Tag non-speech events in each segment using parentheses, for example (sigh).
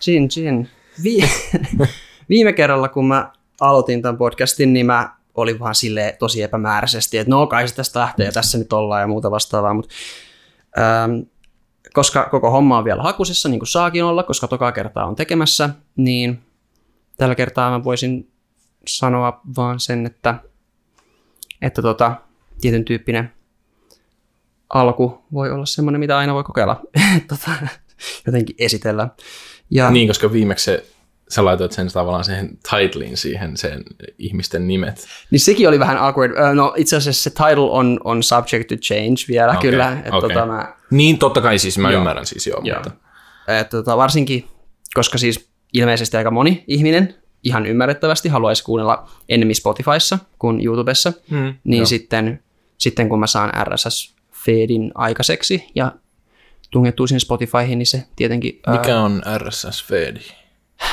Gin, gin. Vi- (laughs) Viime kerralla, kun mä aloitin tämän podcastin, niin mä olin vaan sille tosi epämääräisesti, että no kai se tästä lähtee ja tässä nyt ollaan ja muuta vastaavaa, mutta ähm, koska koko homma on vielä hakusessa, niin kuin saakin olla, koska toka kertaa on tekemässä, niin tällä kertaa mä voisin sanoa vaan sen, että, että tota, tietyn tyyppinen alku voi olla semmoinen, mitä aina voi kokeilla, (laughs) tota, jotenkin esitellä. Ja, Niin, koska viimeksi se, sä laitoit sen tavallaan siihen titliin siihen, sen ihmisten nimet. Niin sekin oli vähän awkward. No itse asiassa se title on, on subject to change vielä Okei, kyllä. Että okei. tota, mä, Niin, totta kai siis, mä Joo. ymmärrän siis joo, Joo. mutta... että tota, varsinkin, koska siis ilmeisesti aika moni ihminen ihan ymmärrettävästi haluaisi kuunnella enemmän Spotifyssa kuin YouTubessa, Mm, niin sitten, sitten kun mä saan RSS-feedin aikaiseksi ja tungettuu sinne Spotifyhin, niin se tietenkin... ää, Mikä on RSS-feedi?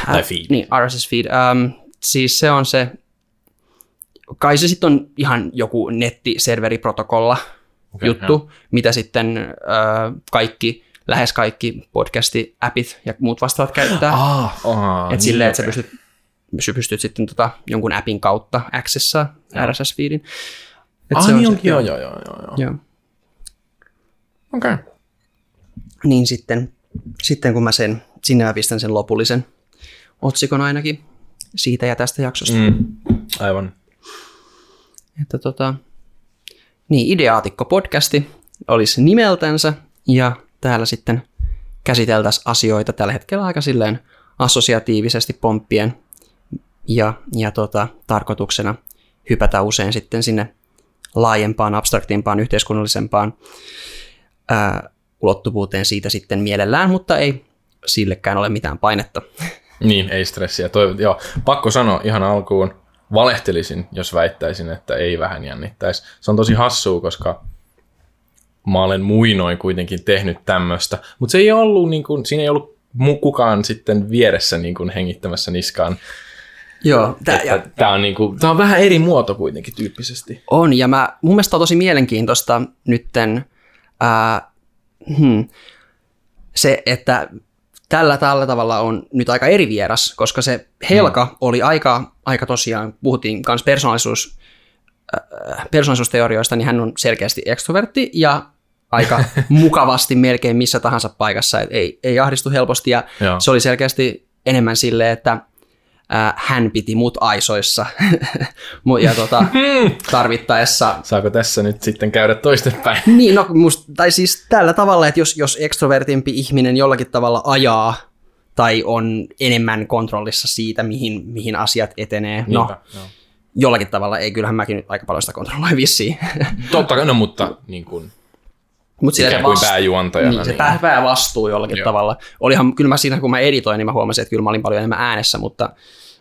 Tai feed. Niin, RSS feed. Um, siis se on se, kai se sitten on ihan joku nettiserveriprotokolla Okei, juttu, mitä sitten uh, kaikki, lähes kaikki podcasti-appit ja muut vastaavat käyttää. (gasps) Ah, ah, Et silleen, että sä pystyt, sä pystyt sitten tota, jonkun appin kautta accessaa RSS-feedin. Et Ah, se on niin se- onkin, joo, joo, joo, joo. joo. Joo. Okei. Okay. Niin sitten, sitten kun mä sen, sinne mä pistän sen lopullisen otsikon ainakin siitä ja tästä jaksosta. Mm, aivan. Että tota, niin, Ideaatikko-podcasti olisi nimeltänsä, ja täällä sitten käsiteltäisiin asioita tällä hetkellä aika silleen assosiatiivisesti pomppien, ja, ja tota, tarkoituksena hypätä usein sitten sinne laajempaan, abstraktimpaan, yhteiskunnallisempaan ää, ulottuvuuteen siitä sitten mielellään, mutta ei sillekään ole mitään painetta. Niin, ei stressiä. Toi, joo, pakko sanoa ihan alkuun, valehtelisin, jos väittäisin, että ei vähän jännittäisi. Se on tosi hassua, koska mä olen muinoin kuitenkin tehnyt tämmöistä, mutta se ei ollut, niin kuin, siinä ei ollut kukaan sitten vieressä niin kuin hengittämässä niskaan. Joo, tää, ja, Tämä on, niin kuin, tää on vähän eri muoto kuitenkin tyyppisesti. On, ja mä, mun mielestä on tosi mielenkiintoista nytten ää, hmm, se, että tällä, tällä tavalla on nyt aika eri vieras, koska se Helka hmm. oli aika, aika tosiaan, puhuttiin myös persoonallisuus, ää, persoonallisuusteorioista, niin hän on selkeästi ekstrovertti ja aika (laughs) mukavasti melkein missä tahansa paikassa, et ei, ei ahdistu helposti ja Joo. se oli selkeästi enemmän silleen, että ää, hän piti mut aisoissa (laughs) ja tota, tarvittaessa Saako tässä nyt sitten käydä toistepäin? (laughs) niin, no, must, tai siis tällä tavalla, että jos, jos ekstrovertimpi ihminen jollakin tavalla ajaa tai on enemmän kontrollissa siitä, mihin, mihin asiat etenee, no Niinpä, joo. jollakin tavalla, ei kyllähän mäkin nyt aika paljon sitä kontrolloi vissiin. (laughs) Totta kai, no mutta niin kuin, Mutta ikään kuin pääjuontajana. niin, se pää, päävastuu jollakin Joo. tavalla. Olihan, kyllä mä siinä, kun mä editoin, niin mä huomasin, että kyllä mä olin paljon enemmän äänessä, mutta,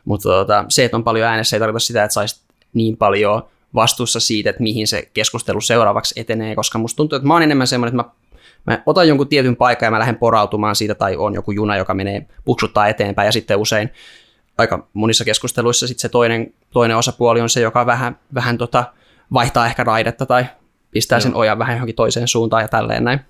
mutta tota, se, että on paljon äänessä, ei tarkoita sitä, että saisi niin paljon vastuussa siitä, että mihin se keskustelu seuraavaksi etenee, koska musta tuntuu, että mä oon enemmän semmoinen, että mä, mä otan jonkun tietyn paikan ja mä lähden porautumaan siitä, tai on joku juna, joka menee puksuttaa eteenpäin, ja sitten usein aika monissa keskusteluissa sitten se toinen, toinen osapuoli on se, joka vähän, vähän tota, vaihtaa ehkä raidetta tai pistää sen ojan vähän johonkin toiseen suuntaan ja tälleen näin.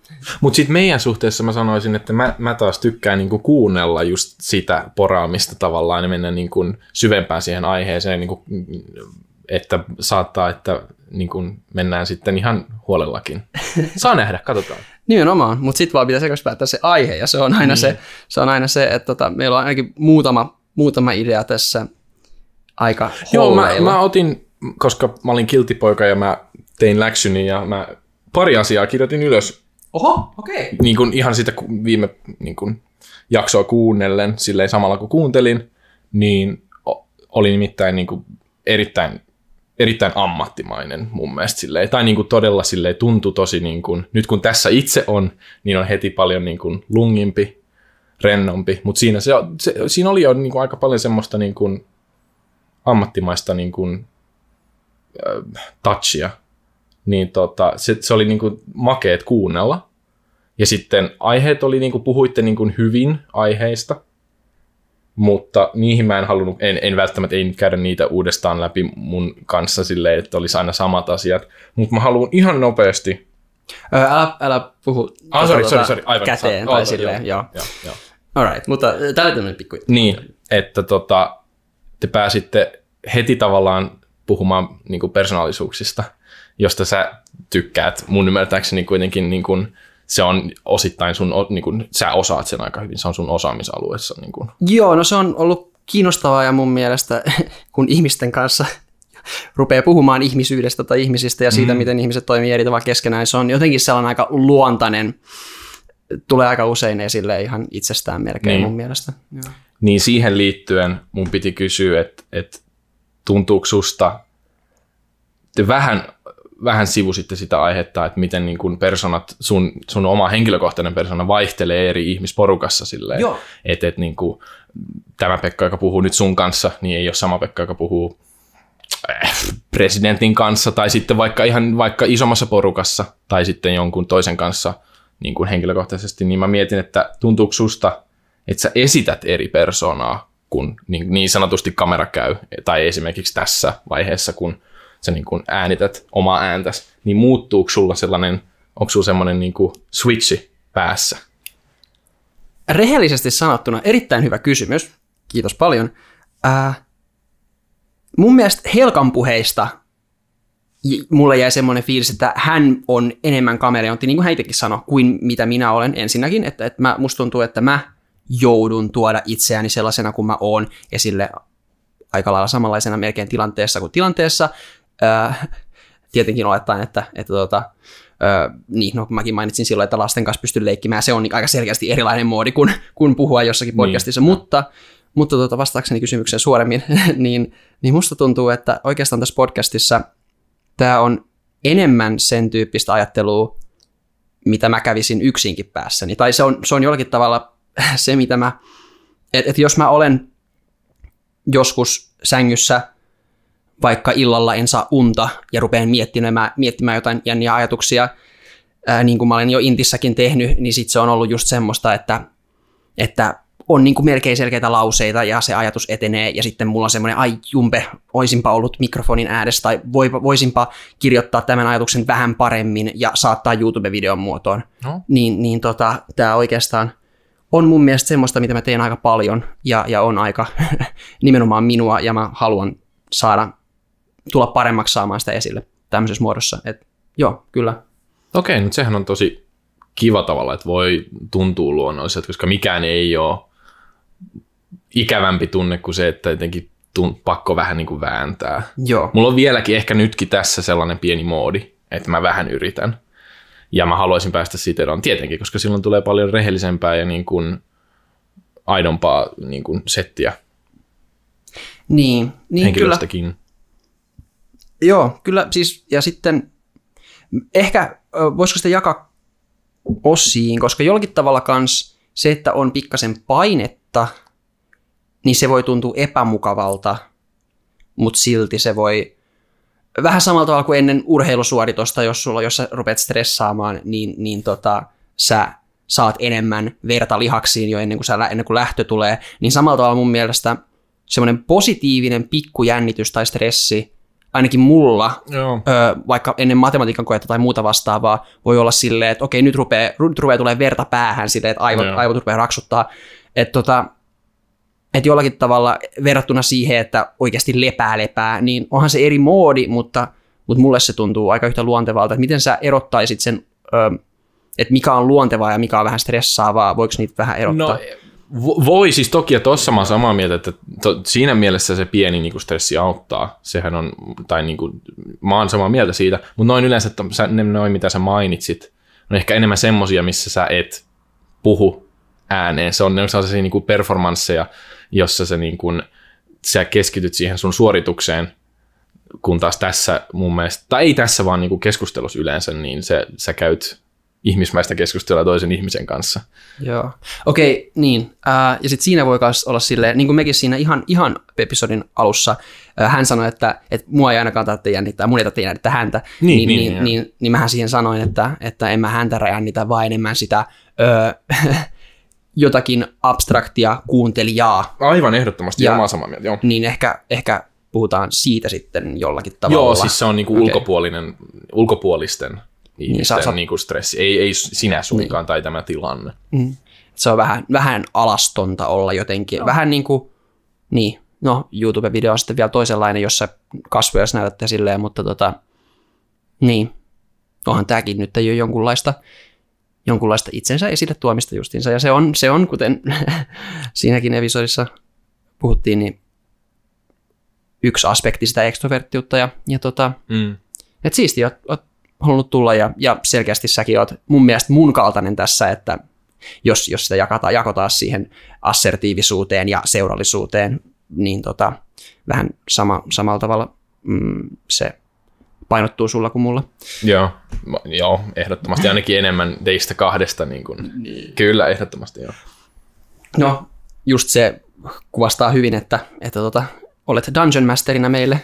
Mutta sitten meidän suhteessa mä sanoisin, että mä, mä taas tykkään niinku kuunnella just sitä poraamista tavallaan ja mennä niinku syvempään siihen aiheeseen, niinku, että saattaa, että niinku mennään sitten ihan huolellakin. (laughs) Saa nähdä, katsotaan. Nimenomaan, mutta sitten vaan pitäisi päättää se aihe, ja se on aina, se, se, on aina se, että tota, meillä on ainakin muutama, muutama idea tässä aika Joo, mä, mä otin, koska mä olin kiltipoika ja mä tein läksyni ja mä pari asiaa kirjoitin ylös Oho, okei. Okay. niin kuin ihan sitä viime niin kuin jaksoa kuunnellen, silleen samalla kun kuuntelin, niin oli nimittäin niin kuin erittäin, erittäin ammattimainen mun mielestä silleen, tai niin kuin todella silleen tuntui tosi niin kuin, nyt kun tässä itse on, niin on heti paljon niin kuin lungimpi, rennompi, mutta siinä, se, se, siinä oli jo niin kuin aika paljon semmoista niin kuin ammattimaista niin kuin, äh, touchia, niin tota, se, se oli niin kuin makeet kuunnella, ja sitten aiheet oli, niin kuin puhuitte niin kuin hyvin aiheista, mutta niihin mä en halunnut, en, en välttämättä ei käydä niitä uudestaan läpi mun kanssa silleen, että olisi aina samat asiat, mutta mä haluan ihan nopeasti, älä, älä puhu ah, sorry, tota, sorry, sorry, aivan, käteen sa- tai oh, silleen, joo. joo, joo. Alright, mutta tämä oli tämmöinen pikku... Niin, että tota, te pääsitte heti tavallaan puhumaan niin kuin persoonallisuuksista, josta sä tykkäät. Mun ymmärtääkseni kuitenkin niin kuin, se on osittain sun, niin kuin, sä osaat sen aika hyvin, se on sun osaamisalueessa. Niin kuin. Joo, no se on ollut kiinnostavaa ja mun mielestä, (laughs) kun ihmisten kanssa rupeaa puhumaan ihmisyydestä tai ihmisistä ja siitä, mm. miten ihmiset toimii eri tavalla keskenään, se on jotenkin sellainen aika luontainen, tulee aika usein esille ihan itsestään melkein niin. mun mielestä. Joo. Niin siihen liittyen mun piti kysyä, että, että tuntuuko susta, te vähän, vähän sivusitte sitä aihetta, että miten niin kuin personat, sun, sun oma henkilökohtainen persona vaihtelee eri ihmisporukassa silleen, Joo. että, että niin kuin, tämä Pekka, joka puhuu nyt sun kanssa, niin ei ole sama Pekka, joka puhuu äh, presidentin kanssa tai sitten vaikka ihan vaikka isommassa porukassa tai sitten jonkun toisen kanssa niin kuin henkilökohtaisesti, niin mä mietin, että tuntuuko susta, että sä esität eri persoonaa, kun niin, niin sanotusti kamera käy, tai esimerkiksi tässä vaiheessa, kun sä niin kuin äänität omaa ääntäsi, niin muuttuuko sulla sellainen, onko sulla semmoinen niin kuin switchi päässä? Rehellisesti sanottuna erittäin hyvä kysymys. Kiitos paljon. Äh, mun mielestä Helkan puheista mulle jäi semmoinen fiilis, että hän on enemmän kameleontti, niin kuin hän itsekin sanoi, kuin mitä minä olen ensinnäkin. Että, että mä, musta tuntuu, että mä joudun tuoda itseäni sellaisena kuin mä oon esille aika lailla samanlaisena melkein tilanteessa kuin tilanteessa. Äh, tietenkin olettaen, että, että tota, Öö, niin, no mäkin mainitsin silloin, että lasten kanssa pystyn leikkimään, se on niin aika selkeästi erilainen moodi kuin, kuin puhua jossakin niin. podcastissa, niin. mutta, mutta tuota, vastaakseni kysymykseen suoremmin, (laughs) niin, niin musta tuntuu, että oikeastaan tässä podcastissa tämä on enemmän sen tyyppistä ajattelua, mitä mä kävisin yksinkin päässäni, tai se on, se on jollakin tavalla (laughs) se, mitä mä, että et jos mä olen joskus sängyssä vaikka illalla en saa unta ja rupean miettimään, miettimään jotain jänniä ajatuksia, ää, niin kuin mä olen jo Intissäkin tehnyt, niin sitten se on ollut just semmoista, että, että on niin kuin melkein selkeitä lauseita ja se ajatus etenee ja sitten mulla on semmoinen, ai jumpe, oisinpa ollut mikrofonin ääressä tai voisinpa kirjoittaa tämän ajatuksen vähän paremmin ja saattaa YouTube-videon muotoon. No. Niin, niin tota, tämä oikeastaan on mun mielestä semmoista, mitä mä teen aika paljon ja, ja on aika (laughs) nimenomaan minua ja mä haluan saada tulla paremmaksi saamaan sitä esille tämmöisessä muodossa. Et, joo, kyllä. Okei, nyt sehän on tosi kiva tavalla, että voi tuntua luonnolliselta, koska mikään ei ole ikävämpi tunne kuin se, että jotenkin tun, pakko vähän niin kuin vääntää. Joo. Mulla on vieläkin ehkä nytkin tässä sellainen pieni moodi, että mä vähän yritän. Ja mä haluaisin päästä siitä eroon tietenkin, koska silloin tulee paljon rehellisempää ja niin kuin aidompaa niin kuin settiä. Niin, niin kyllä. Joo, kyllä siis, ja sitten ehkä voisiko sitä jakaa osiin, koska jollakin tavalla kans se, että on pikkasen painetta, niin se voi tuntua epämukavalta, mutta silti se voi vähän samalla tavalla kuin ennen urheilusuoritosta, jos sulla, jos sä rupeat stressaamaan, niin, niin tota, sä saat enemmän verta lihaksiin jo ennen kuin, sä, ennen kuin lähtö tulee, niin samalla tavalla mun mielestä semmoinen positiivinen pikkujännitys tai stressi ainakin mulla, Joo. Ö, vaikka ennen matematiikan koetta tai muuta vastaavaa, voi olla silleen, että okei, nyt rupeaa, nyt rupeaa tulee verta päähän silleen, että aivot, Joo. aivot rupeaa raksuttaa. Että tota, et jollakin tavalla verrattuna siihen, että oikeasti lepää lepää, niin onhan se eri moodi, mutta, mutta mulle se tuntuu aika yhtä luontevalta, että miten sä erottaisit sen, ö, että mikä on luontevaa ja mikä on vähän stressaavaa, voiko niitä vähän erottaa? No voi siis toki, ja tuossa mä samaa mieltä, että to, siinä mielessä se pieni niin kuin stressi auttaa. Sehän on, tai niin kuin, mä oon samaa mieltä siitä, mutta noin yleensä, että sä, ne, noin mitä sä mainitsit, on ehkä enemmän semmosia, missä sä et puhu ääneen. Se on ne sellaisia niin kuin performansseja, jossa sä, niin kuin, sä keskityt siihen sun suoritukseen, kun taas tässä mun mielestä, tai ei tässä vaan niin keskustelussa yleensä, niin se, sä käyt ihmismäistä keskustelua toisen ihmisen kanssa. Joo. Okei, okay, niin. Uh, ja sitten siinä voi myös olla silleen, niin kuin mekin siinä ihan, ihan episodin alussa, uh, hän sanoi, että, että mua ei ainakaan tarvitse jännittää, mun ei tarvitse jännittää häntä. Niin, niin, niin, niin, niin, niin mähän siihen sanoin, että, että en mä häntä jännitä, vaan enemmän sitä uh, (laughs) jotakin abstraktia kuuntelijaa. Aivan ehdottomasti, ja, omaa samaa mieltä, joo. Niin ehkä, ehkä puhutaan siitä sitten jollakin tavalla. Joo, siis se on niinku okay. ulkopuolinen, ulkopuolisten ihmisten niin, saa, niin kuin stressi, ei, ei sinä suinkaan niin. tai tämä tilanne. Mm. Se on vähän, vähän alastonta olla jotenkin. No. Vähän niin kuin, niin, no YouTube-video on sitten vielä toisenlainen, jossa kasvoja näytätte silleen, mutta tota, niin, onhan tämäkin nyt jo jonkunlaista, jonkunlaista itsensä esille tuomista justiinsa. Ja se on, se on kuten (laughs) siinäkin episodissa puhuttiin, niin yksi aspekti sitä ekstroverttiutta. Ja, ja tota, mm. et siisti, oot, oot halunnut tulla ja, ja selkeästi säkin oot mun mielestä mun kaltainen tässä, että jos, jos sitä jakataan, jakotaan siihen assertiivisuuteen ja seurallisuuteen, niin tota, vähän sama, samalla tavalla mm, se painottuu sulla kuin mulla. Joo, joo ehdottomasti ainakin enemmän teistä kahdesta. Niin kuin. Niin. Kyllä, ehdottomasti joo. No, just se kuvastaa hyvin, että, että tota, olet Dungeon Masterina meille.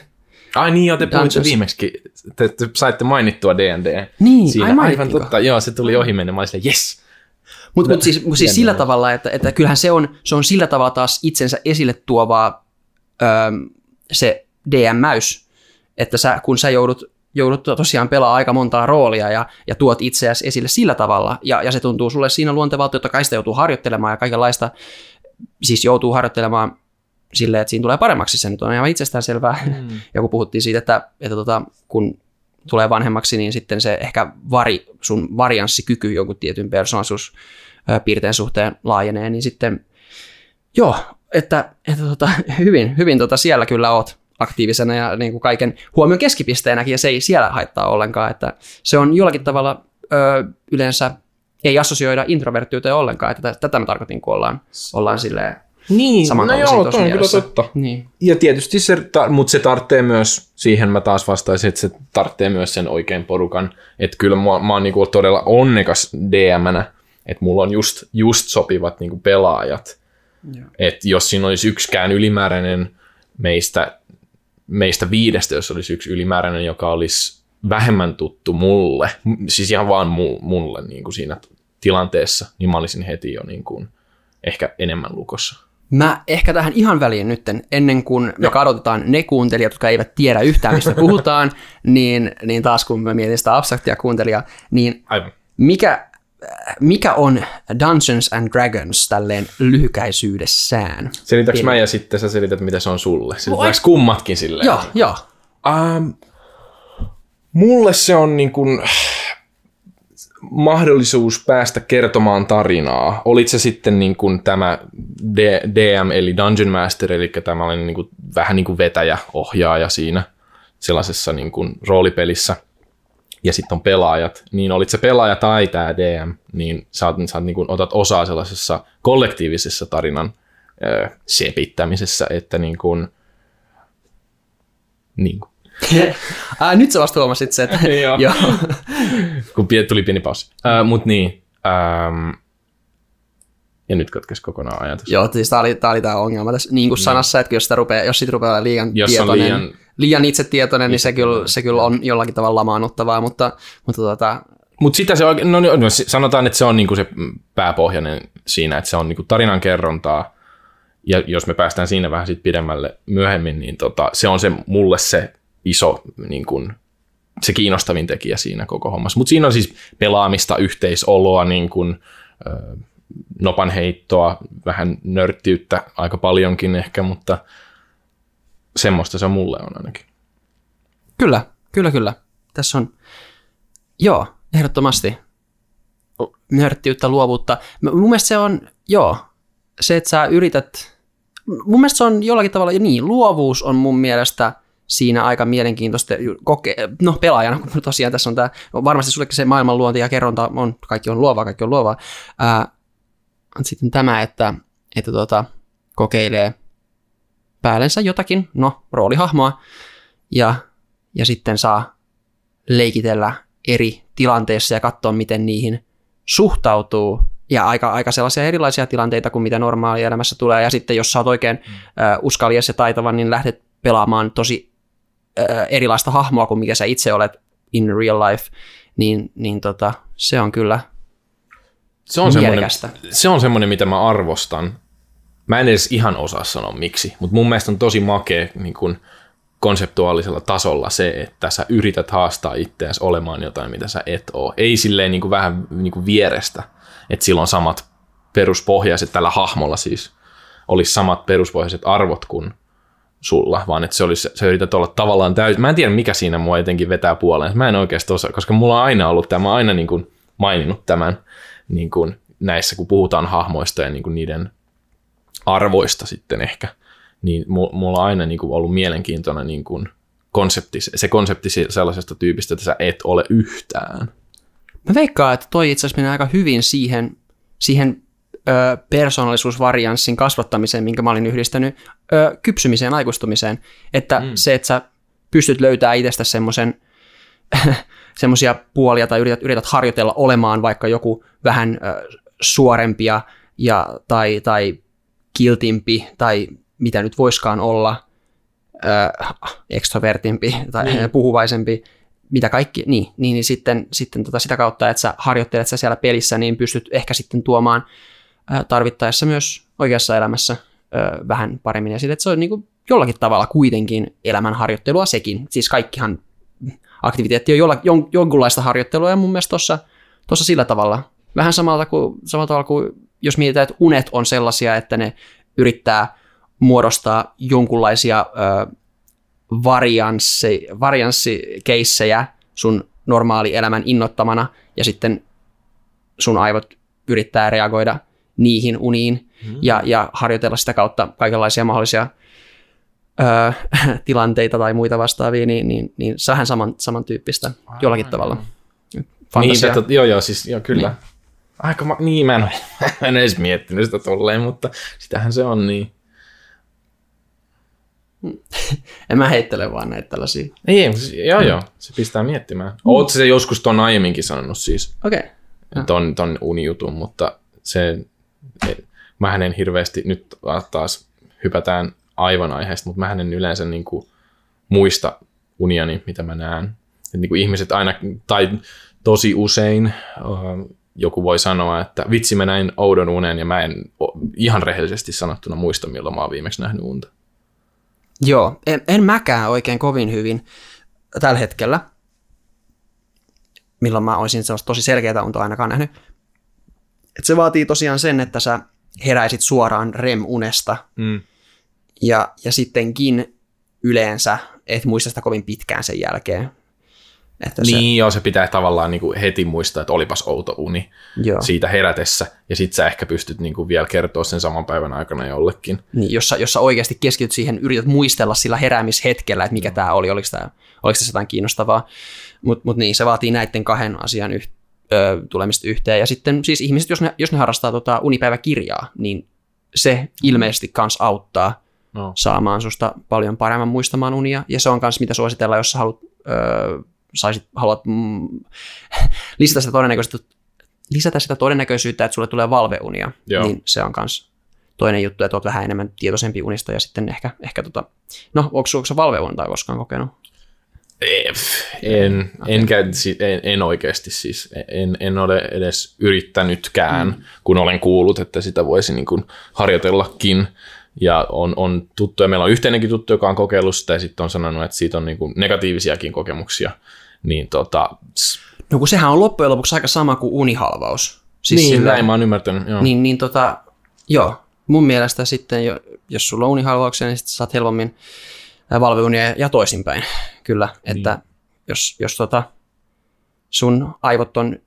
Ai niin, joo, te puhuitte viimeksi, te, te, saitte mainittua D&D. Niin, Siinä. ai aivan totta, joo, se tuli ohi mennä, mä olin yes. Mutta mut siis, mut siis sillä tavalla, että, että kyllähän se on, se on sillä tavalla taas itsensä esille tuovaa öö, se DM-mäys, että sä, kun sä joudut, joudut tosiaan pelaa aika montaa roolia ja, ja tuot itseäsi esille sillä tavalla, ja, ja se tuntuu sulle siinä luontevalta, että kai sitä joutuu harjoittelemaan ja kaikenlaista, siis joutuu harjoittelemaan silleen, että siinä tulee paremmaksi, se nyt on ihan itsestään selvää. Mm. (laughs) ja kun puhuttiin siitä, että, että tota, kun tulee vanhemmaksi, niin sitten se ehkä vari, sun varianssikyky jonkun tietyn persoonallisuuspiirteen suhteen laajenee, niin sitten joo, että, että tota, (laughs) hyvin, hyvin tota siellä kyllä oot aktiivisena ja niin kuin kaiken huomion keskipisteenäkin, ja se ei siellä haittaa ollenkaan, että se on jollakin tavalla ö, yleensä ei assosioida introverttiyteen ollenkaan, että tätä mä tarkoitin, kun ollaan, ollaan silleen niin, no joo, toi on kyllä totta. Niin. Ja tietysti se, mutta se tarvitsee myös, siihen mä taas vastaisin, että se tarvitsee myös sen oikein porukan. Että kyllä mä, mä oon niinku todella onnekas DM-nä, että mulla on just, just sopivat niinku pelaajat. Että jos siinä olisi yksikään ylimääräinen meistä, meistä viidestä, jos olisi yksi ylimääräinen, joka olisi vähemmän tuttu mulle, siis ihan vaan mulle niin kuin siinä tilanteessa, niin mä olisin heti jo niin kuin ehkä enemmän lukossa. Mä ehkä tähän ihan väliin nytten, ennen kuin me kadotetaan ne kuuntelijat, jotka eivät tiedä yhtään, mistä puhutaan, (laughs) niin, niin taas kun mä mietin sitä abstraktia kuuntelijaa, niin Aivan. mikä, mikä on Dungeons and Dragons tälleen lyhykäisyydessään? Selitäks mä ja sitten sä selität, mitä se on sulle? Selitäks kummatkin silleen? Joo, joo. Um, mulle se on niin kuin, mahdollisuus päästä kertomaan tarinaa. Olit se sitten niin kuin tämä DM eli Dungeon Master, eli tämä oli niin kuin, vähän niin kuin vetäjä, ohjaaja siinä sellaisessa niin kuin roolipelissä. Ja sitten on pelaajat, niin olit se pelaaja tai tämä DM, niin sä, oot, sä oot, niin kuin, otat osaa sellaisessa kollektiivisessa tarinan ö, sepittämisessä, että niin kuin, niin kuin, (laughs) äh, nyt sä vasta huomasit se, että joo. joo. (laughs) Kun tuli pieni paussi. Äh, Mutta niin, ähm, ja nyt katkes kokonaan ajatus. Joo, siis tämä oli, tämä oli tämä ongelma tässä niin kuin no. sanassa, että jos, sitä rupeaa, jos siitä rupeaa liian jos tietoinen, liian, liian itsetietoinen, niin se kyllä, se kyllä on jollakin tavalla lamaannuttavaa, mutta, mutta tota, mutta sitä se oikein, no, no, no, sanotaan, että se on niinku se pääpohjainen siinä, että se on niinku tarinan kerrontaa, ja jos me päästään siinä vähän sit pidemmälle myöhemmin, niin tota, se on se mulle se iso niin kuin, se kiinnostavin tekijä siinä koko hommassa. Mutta siinä on siis pelaamista, yhteisoloa, niin kuin, nopan heittoa, vähän nörttiyttä aika paljonkin ehkä, mutta semmoista se mulle on ainakin. Kyllä, kyllä, kyllä. Tässä on, joo, ehdottomasti nörttiyttä, luovuutta. Mun mielestä se on, joo, se, että sä yrität, mun mielestä se on jollakin tavalla, niin, luovuus on mun mielestä – siinä aika mielenkiintoista koke- no pelaajana, kun (laughs) tosiaan tässä on tämä, varmasti sullekin se maailmanluonti ja kerronta on, kaikki on luovaa, kaikki on luovaa. Ää, sitten tämä, että, että tota, kokeilee päällensä jotakin, no roolihahmoa, ja, ja sitten saa leikitellä eri tilanteissa ja katsoa, miten niihin suhtautuu, ja aika, aika sellaisia erilaisia tilanteita kuin mitä normaali elämässä tulee, ja sitten jos sä oot oikein mm. äh, uskalias ja taitava, niin lähdet pelaamaan tosi erilaista hahmoa kuin mikä sä itse olet in real life, niin, niin tota, se on kyllä se on, semmoinen, se on semmoinen, mitä mä arvostan. Mä en edes ihan osaa sanoa miksi, mutta mun mielestä on tosi makea niin kun konseptuaalisella tasolla se, että sä yrität haastaa itseäsi olemaan jotain, mitä sä et oo. Ei silleen niin kuin vähän niin kuin vierestä, että sillä on samat peruspohjaiset, tällä hahmolla siis, olisi samat peruspohjaiset arvot kuin sulla, vaan että se olisi, se yrität olla tavallaan täysin, mä en tiedä mikä siinä mua jotenkin vetää puoleen, mä en oikeasti osaa, koska mulla on aina ollut tämä, mä aina niin kuin maininnut tämän niin kuin näissä, kun puhutaan hahmoista ja niin kuin niiden arvoista sitten ehkä, niin mulla on aina niin kuin ollut mielenkiintoinen niin kuin konsepti, se konsepti sellaisesta tyypistä, että sä et ole yhtään. Mä veikkaan, että toi itse asiassa menee aika hyvin siihen, siihen ö, persoonallisuusvarianssin kasvattamiseen, minkä mä olin yhdistänyt ö, kypsymiseen, aikuistumiseen. Että mm. se, että sä pystyt löytämään itsestä semmoisen (laughs) semmoisia puolia tai yrität, yrität harjoitella olemaan vaikka joku vähän ö, suorempia ja, tai, tai kiltimpi tai mitä nyt voiskaan olla, ö, ekstrovertimpi tai niin. (laughs) puhuvaisempi, mitä kaikki, niin, niin, niin sitten, sitten tota sitä kautta, että sä harjoittelet sä siellä pelissä, niin pystyt ehkä sitten tuomaan tarvittaessa myös oikeassa elämässä vähän paremmin. Sitten, että se on niin kuin jollakin tavalla kuitenkin elämän harjoittelua sekin. Siis kaikkihan aktiviteetti on jolla, jon, jonkunlaista harjoittelua ja mun mielestä tuossa sillä tavalla, vähän samalta kuin, samalla tavalla kuin jos mietitään, että unet on sellaisia, että ne yrittää muodostaa jonkunlaisia ö, varianssi, varianssikeissejä sun normaali elämän innottamana ja sitten sun aivot yrittää reagoida niihin uniin mm. ja, ja harjoitella sitä kautta kaikenlaisia mahdollisia ö, (laughs) tilanteita tai muita vastaavia, niin, niin, niin se on vähän saman, samantyyppistä Aivan. jollakin tavalla. Fantasia. Niin, että, joo, joo, siis joo, kyllä. Niin. Aika, ma- niin mä en, (laughs) mä en edes miettinyt sitä tolleen, mutta sitähän se on niin. (laughs) en mä heittele vaan näitä tällaisia. Ei, siis, joo mm. joo, se pistää miettimään. Mm. Oot se joskus ton aiemminkin sanonut siis. Okei. Okay. Ton, ton unijutun, mutta se, mä en hirveästi, nyt taas hypätään aivan aiheesta, mutta mä en yleensä niin kuin muista uniani, mitä mä näen. Niin kuin ihmiset aina, tai tosi usein uh, joku voi sanoa, että vitsi mä näin oudon unen ja mä en ihan rehellisesti sanottuna muista, milloin mä oon viimeksi nähnyt unta. Joo, en, en mäkään oikein kovin hyvin tällä hetkellä, milloin mä olisin tosi selkeää unta ainakaan nähnyt. Et se vaatii tosiaan sen, että sä heräisit suoraan REM-unesta, mm. ja, ja sittenkin yleensä et muista sitä kovin pitkään sen jälkeen. Että niin se... joo, se pitää tavallaan niin kuin heti muistaa, että olipas outo uni joo. siitä herätessä, ja sitten sä ehkä pystyt niin kuin vielä kertoa sen saman päivän aikana jollekin. Niin, jossa, jossa oikeasti keskityt siihen, yrität muistella sillä heräämishetkellä, että mikä no. tämä oli, oliko oliko tässä jotain kiinnostavaa, mutta mut niin, se vaatii näiden kahden asian yh, ö, tulemista yhteen, ja sitten siis ihmiset, jos ne, jos ne harrastaa tota unipäiväkirjaa, niin se ilmeisesti kans auttaa no. saamaan susta paljon paremman muistamaan unia, ja se on kans mitä suositellaan, jos haluat ö, saisit, haluat mm, (laughs) lisätä, sitä todennäköisyyttä, lisätä sitä todennäköisyyttä, että sulle tulee valveunia, Joo. niin se on myös toinen juttu, että olet vähän enemmän tietoisempi unista ja sitten ehkä, ehkä tota, no onko, onko valveuntaa koskaan kokenut? En, en, käy, en, en oikeasti siis, en, en ole edes yrittänytkään, mm. kun olen kuullut, että sitä voisi niin kuin harjoitellakin. Ja on, on tuttuja, meillä on yhteinenkin tuttu, joka on kokeillut sitä ja sitten on sanonut, että siitä on niin kuin negatiivisiakin kokemuksia niin tota... No kun sehän on loppujen lopuksi aika sama kuin unihalvaus. Siis niin, sillä, näin mä oon ymmärtänyt, joo. Niin, niin tota, joo, mun mielestä sitten, jos sulla on unihalvauksia, niin sitten saat helpommin valveunia ja toisinpäin. Kyllä, että niin. jos, jos tota, sun aivot on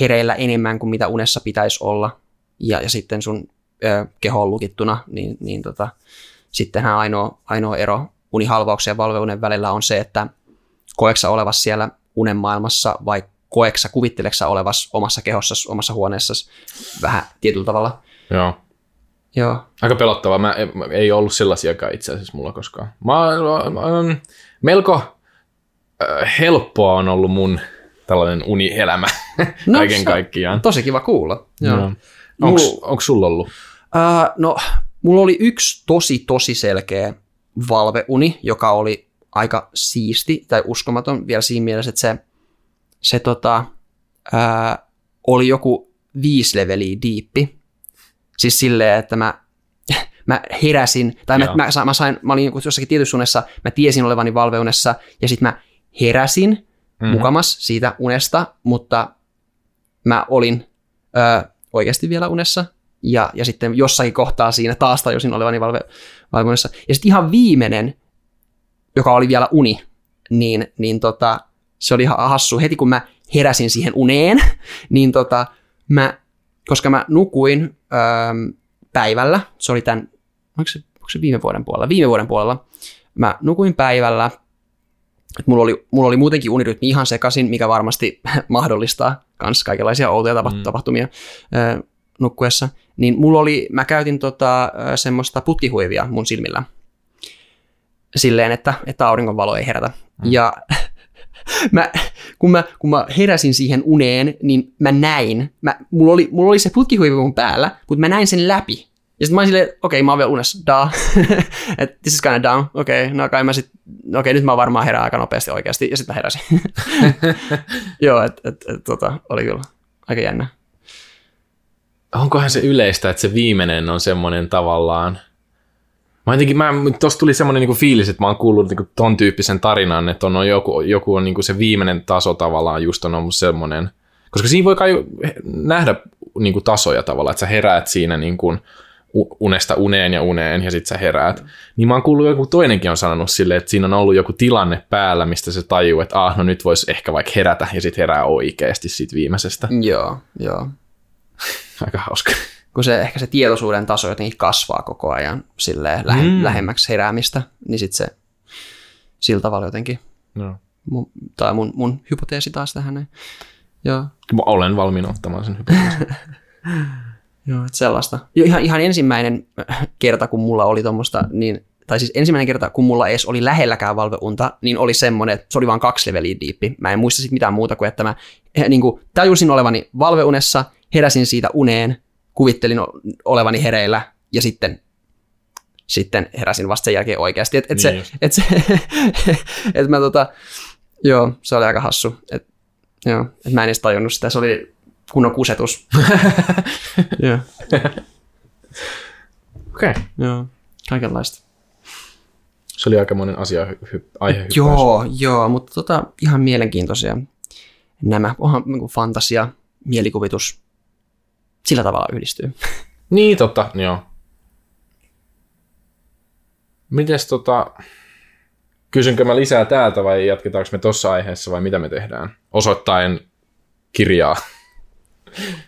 hereillä enemmän kuin mitä unessa pitäisi olla, ja, ja sitten sun ö, keho on lukittuna, niin, niin tota, sittenhän ainoa, ainoa ero unihalvauksen ja valveuden välillä on se, että koeksa olevas siellä unen maailmassa vai koeksa, kuvitteleksa olevas omassa kehossa, omassa huoneessa vähän tietyllä tavalla. Joo. Joo. Aika pelottavaa. Mä, ei ollut sellaisiakaan itse asiassa mulla koskaan. Mä, mä, mä melko äh, helppoa on ollut mun tällainen unielämä (laughs) no, kaiken kaikkiaan. Tosi kiva kuulla. Joo. No. Onko Mul... sulla ollut? Uh, no, mulla oli yksi tosi, tosi selkeä valveuni, joka oli aika siisti tai uskomaton vielä siinä mielessä, että se, se tota, ää, oli joku viisi leveliä diippi. Siis silleen, että mä, mä heräsin, tai mä, mä, mä, sain, mä olin jossakin tietyssä unessa, mä tiesin olevani valveunessa, ja sitten mä heräsin mm-hmm. mukamas siitä unesta, mutta mä olin ö, oikeasti vielä unessa, ja, ja sitten jossakin kohtaa siinä taas tajusin olevani valve, valvonnassa. Ja sitten ihan viimeinen, joka oli vielä uni, niin, niin tota, se oli ihan hassu. Heti kun mä heräsin siihen uneen, (laughs) niin tota, mä, koska mä nukuin öö, päivällä, se oli tämän, onko se, onko se viime vuoden puolella? Viime vuoden puolella mä nukuin päivällä, et mulla, oli, mulla oli muutenkin unirytmi ihan sekaisin, mikä varmasti (laughs) mahdollistaa myös kaikenlaisia outoja mm. tapahtumia mm. nukkuessa. Niin mulla oli, mä käytin tota, semmoista putkihuivia mun silmillä silleen, että, että auringonvalo ei herätä. Mm. Ja (laughs) mä, kun, mä, kun mä heräsin siihen uneen, niin mä näin, mä, mulla, oli, mulla oli se putkihuivi mun päällä, mutta mä näin sen läpi. Ja sitten mä olin silleen, okei, okay, mä oon vielä unessa, da. (laughs) että this is kind of dumb, okei, okay, no kai mä sit, okei, okay, nyt mä varmaan herään aika nopeasti oikeasti, ja sitten mä heräsin. (laughs) Joo, että et, et, tota, oli kyllä aika jännä. Onkohan se yleistä, että se viimeinen on semmoinen tavallaan, Mä jotenkin, mä, tossa tuli semmoinen niinku fiilis, että mä oon kuullut niinku ton tyyppisen tarinan, että on, on joku, joku on niinku se viimeinen taso tavallaan just on ollut semmoinen, koska siinä voi kai nähdä niinku tasoja tavallaan, että sä heräät siinä niinku unesta uneen ja uneen ja sitten sä heräät. Niin mä oon kuullut joku toinenkin on sanonut silleen, että siinä on ollut joku tilanne päällä, mistä se tajuu, että ah, no nyt voisi ehkä vaikka herätä ja sitten herää oikeasti siitä viimeisestä. Joo, joo. (laughs) Aika hauska kun se, ehkä se tietoisuuden taso jotenkin kasvaa koko ajan silleen lähe, mm. lähemmäksi heräämistä, niin sitten se sillä tavalla jotenkin, no. mun, tai mun, mun hypoteesi taas tähän. Joo. Mä olen valmiina ottamaan sen hypoteesin. (laughs) Joo, että sellaista. Jo, ihan, ihan ensimmäinen kerta, kun mulla oli tuommoista, niin tai siis ensimmäinen kerta, kun mulla edes oli lähelläkään valveunta, niin oli semmoinen, että se oli vain kaksi leveliä diippi. Mä en muista mitään muuta kuin, että mä eh, niin kuin, tajusin olevani valveunessa, heräsin siitä uneen, kuvittelin olevani hereillä ja sitten sitten heräsin vasta sen jälkeen oikeasti. Et, et niin se, et se, (laughs) et mä tota, joo, se oli aika hassu. Et, joo, et mä en edes tajunnut sitä, se oli kunnon kusetus. (laughs) joo. Okei. Okay. Joo, kaikenlaista. Se oli aikamoinen asia, hy- aihe Joo, joo, mutta tota, ihan mielenkiintoisia nämä. Onhan niin fantasia, mielikuvitus, sillä tavalla yhdistyy. Niin, totta, joo. Mites tota, kysynkö mä lisää täältä vai jatketaanko me tuossa aiheessa vai mitä me tehdään? Osoittaen kirjaa.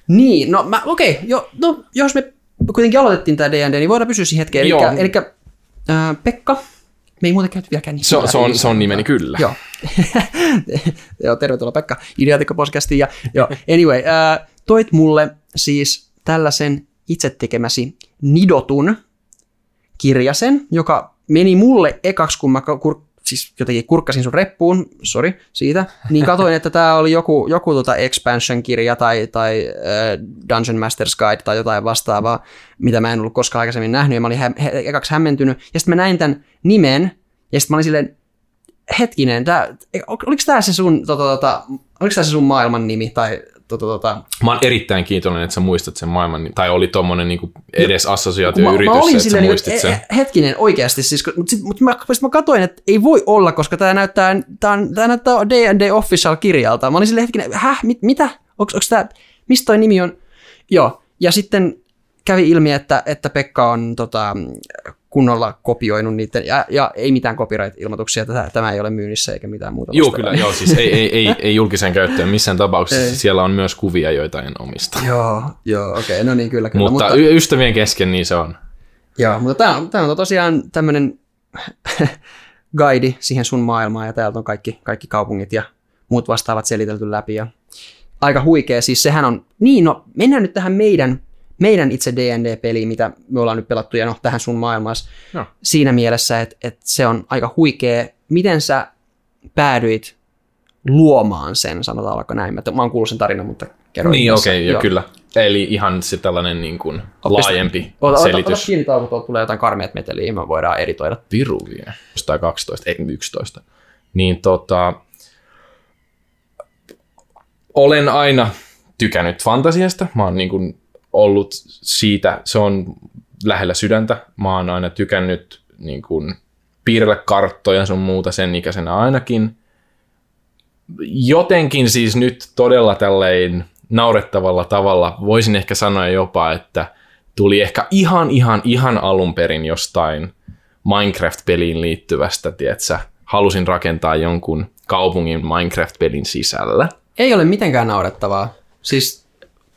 Niin, no mä, okei, okay, jo, no, jos me kuitenkin aloitettiin tämä D&D, niin voidaan pysyä siihen hetkeen. Eli, eli äh, Pekka, me ei muuten käyty vieläkään niin. Se, se, on, se on nimeni kyllä. Joo. (laughs) joo, tervetuloa Pekka Ideatikko-podcastiin. Ja, joo, anyway, äh, toit mulle siis tällaisen itse tekemäsi Nidotun kirjasen, joka meni mulle ekaksi, kun mä kur- siis jotenkin kurkkasin sun reppuun, sorry siitä, niin katsoin, että tämä oli joku, joku tota expansion-kirja tai, tai äh, Dungeon Master's Guide tai jotain vastaavaa, mitä mä en ollut koskaan aikaisemmin nähnyt, ja mä olin hä- he- ekaksi hämmentynyt, ja sitten mä näin tämän nimen, ja sitten mä olin silleen, hetkinen, tää, oliko tämä se tota, tota, se sun maailman nimi, tai tota, tota... Mä oon erittäin kiitollinen, että sä muistat sen maailman, tai oli tommonen niin edes assosiaatioyritys, mä, mä että silleen, sä muistit niin, sen. E, hetkinen, oikeasti, siis, mutta sit, mut mä, sit mä katsoin, että ei voi olla, koska tämä näyttää, tää, on, tää näyttää D&D Official-kirjalta. Mä olin silleen, hetkinen, häh, mit, mitä? Onks, onks tää, mistä toi nimi on? Joo, ja sitten kävi ilmi, että, että Pekka on tota, kunnolla kopioinut niiden, ja, ja ei mitään copyright-ilmoituksia, että tämä ei ole myynnissä eikä mitään muuta. Joo, kyllä, joo, siis ei, ei, ei, ei julkiseen käyttöön missään tapauksessa. Ei. Siellä on myös kuvia, joita en omista. Joo, joo, okei, okay, no niin, kyllä, kyllä. Mutta, mutta ystävien kesken niin se on. Joo, mutta tämä on, tämä on tosiaan tämmöinen (laughs) guide siihen sun maailmaan, ja täältä on kaikki, kaikki kaupungit ja muut vastaavat selitelty läpi, ja aika huikea, siis sehän on, niin no, mennään nyt tähän meidän meidän itse D&D-peli, mitä me ollaan nyt pelattu ja no, tähän sun maailmassa no. siinä mielessä, että, että se on aika huikea. Miten sä päädyit luomaan sen, sanotaan vaikka näin. Mä, mä oon kuullut sen tarinan, mutta kerro. Niin, okei, okay, kyllä. Eli ihan se tällainen niin kuin laajempi ota, selitys. Ota, ota kiinni tauko, tuolta tulee jotain karmeat meteliä, me voidaan editoida. Viru vielä. 12, ei 11. Niin tota, olen aina tykännyt fantasiasta. Mä oon niin kuin ollut siitä, se on lähellä sydäntä. Mä oon aina tykännyt niin kuin, piirrellä karttoja sun muuta sen ikäisenä ainakin. Jotenkin siis nyt todella tälleen naurettavalla tavalla voisin ehkä sanoa jopa, että tuli ehkä ihan, ihan, ihan alun perin jostain Minecraft-peliin liittyvästä, tietsä, halusin rakentaa jonkun kaupungin Minecraft-pelin sisällä. Ei ole mitenkään naurettavaa. Siis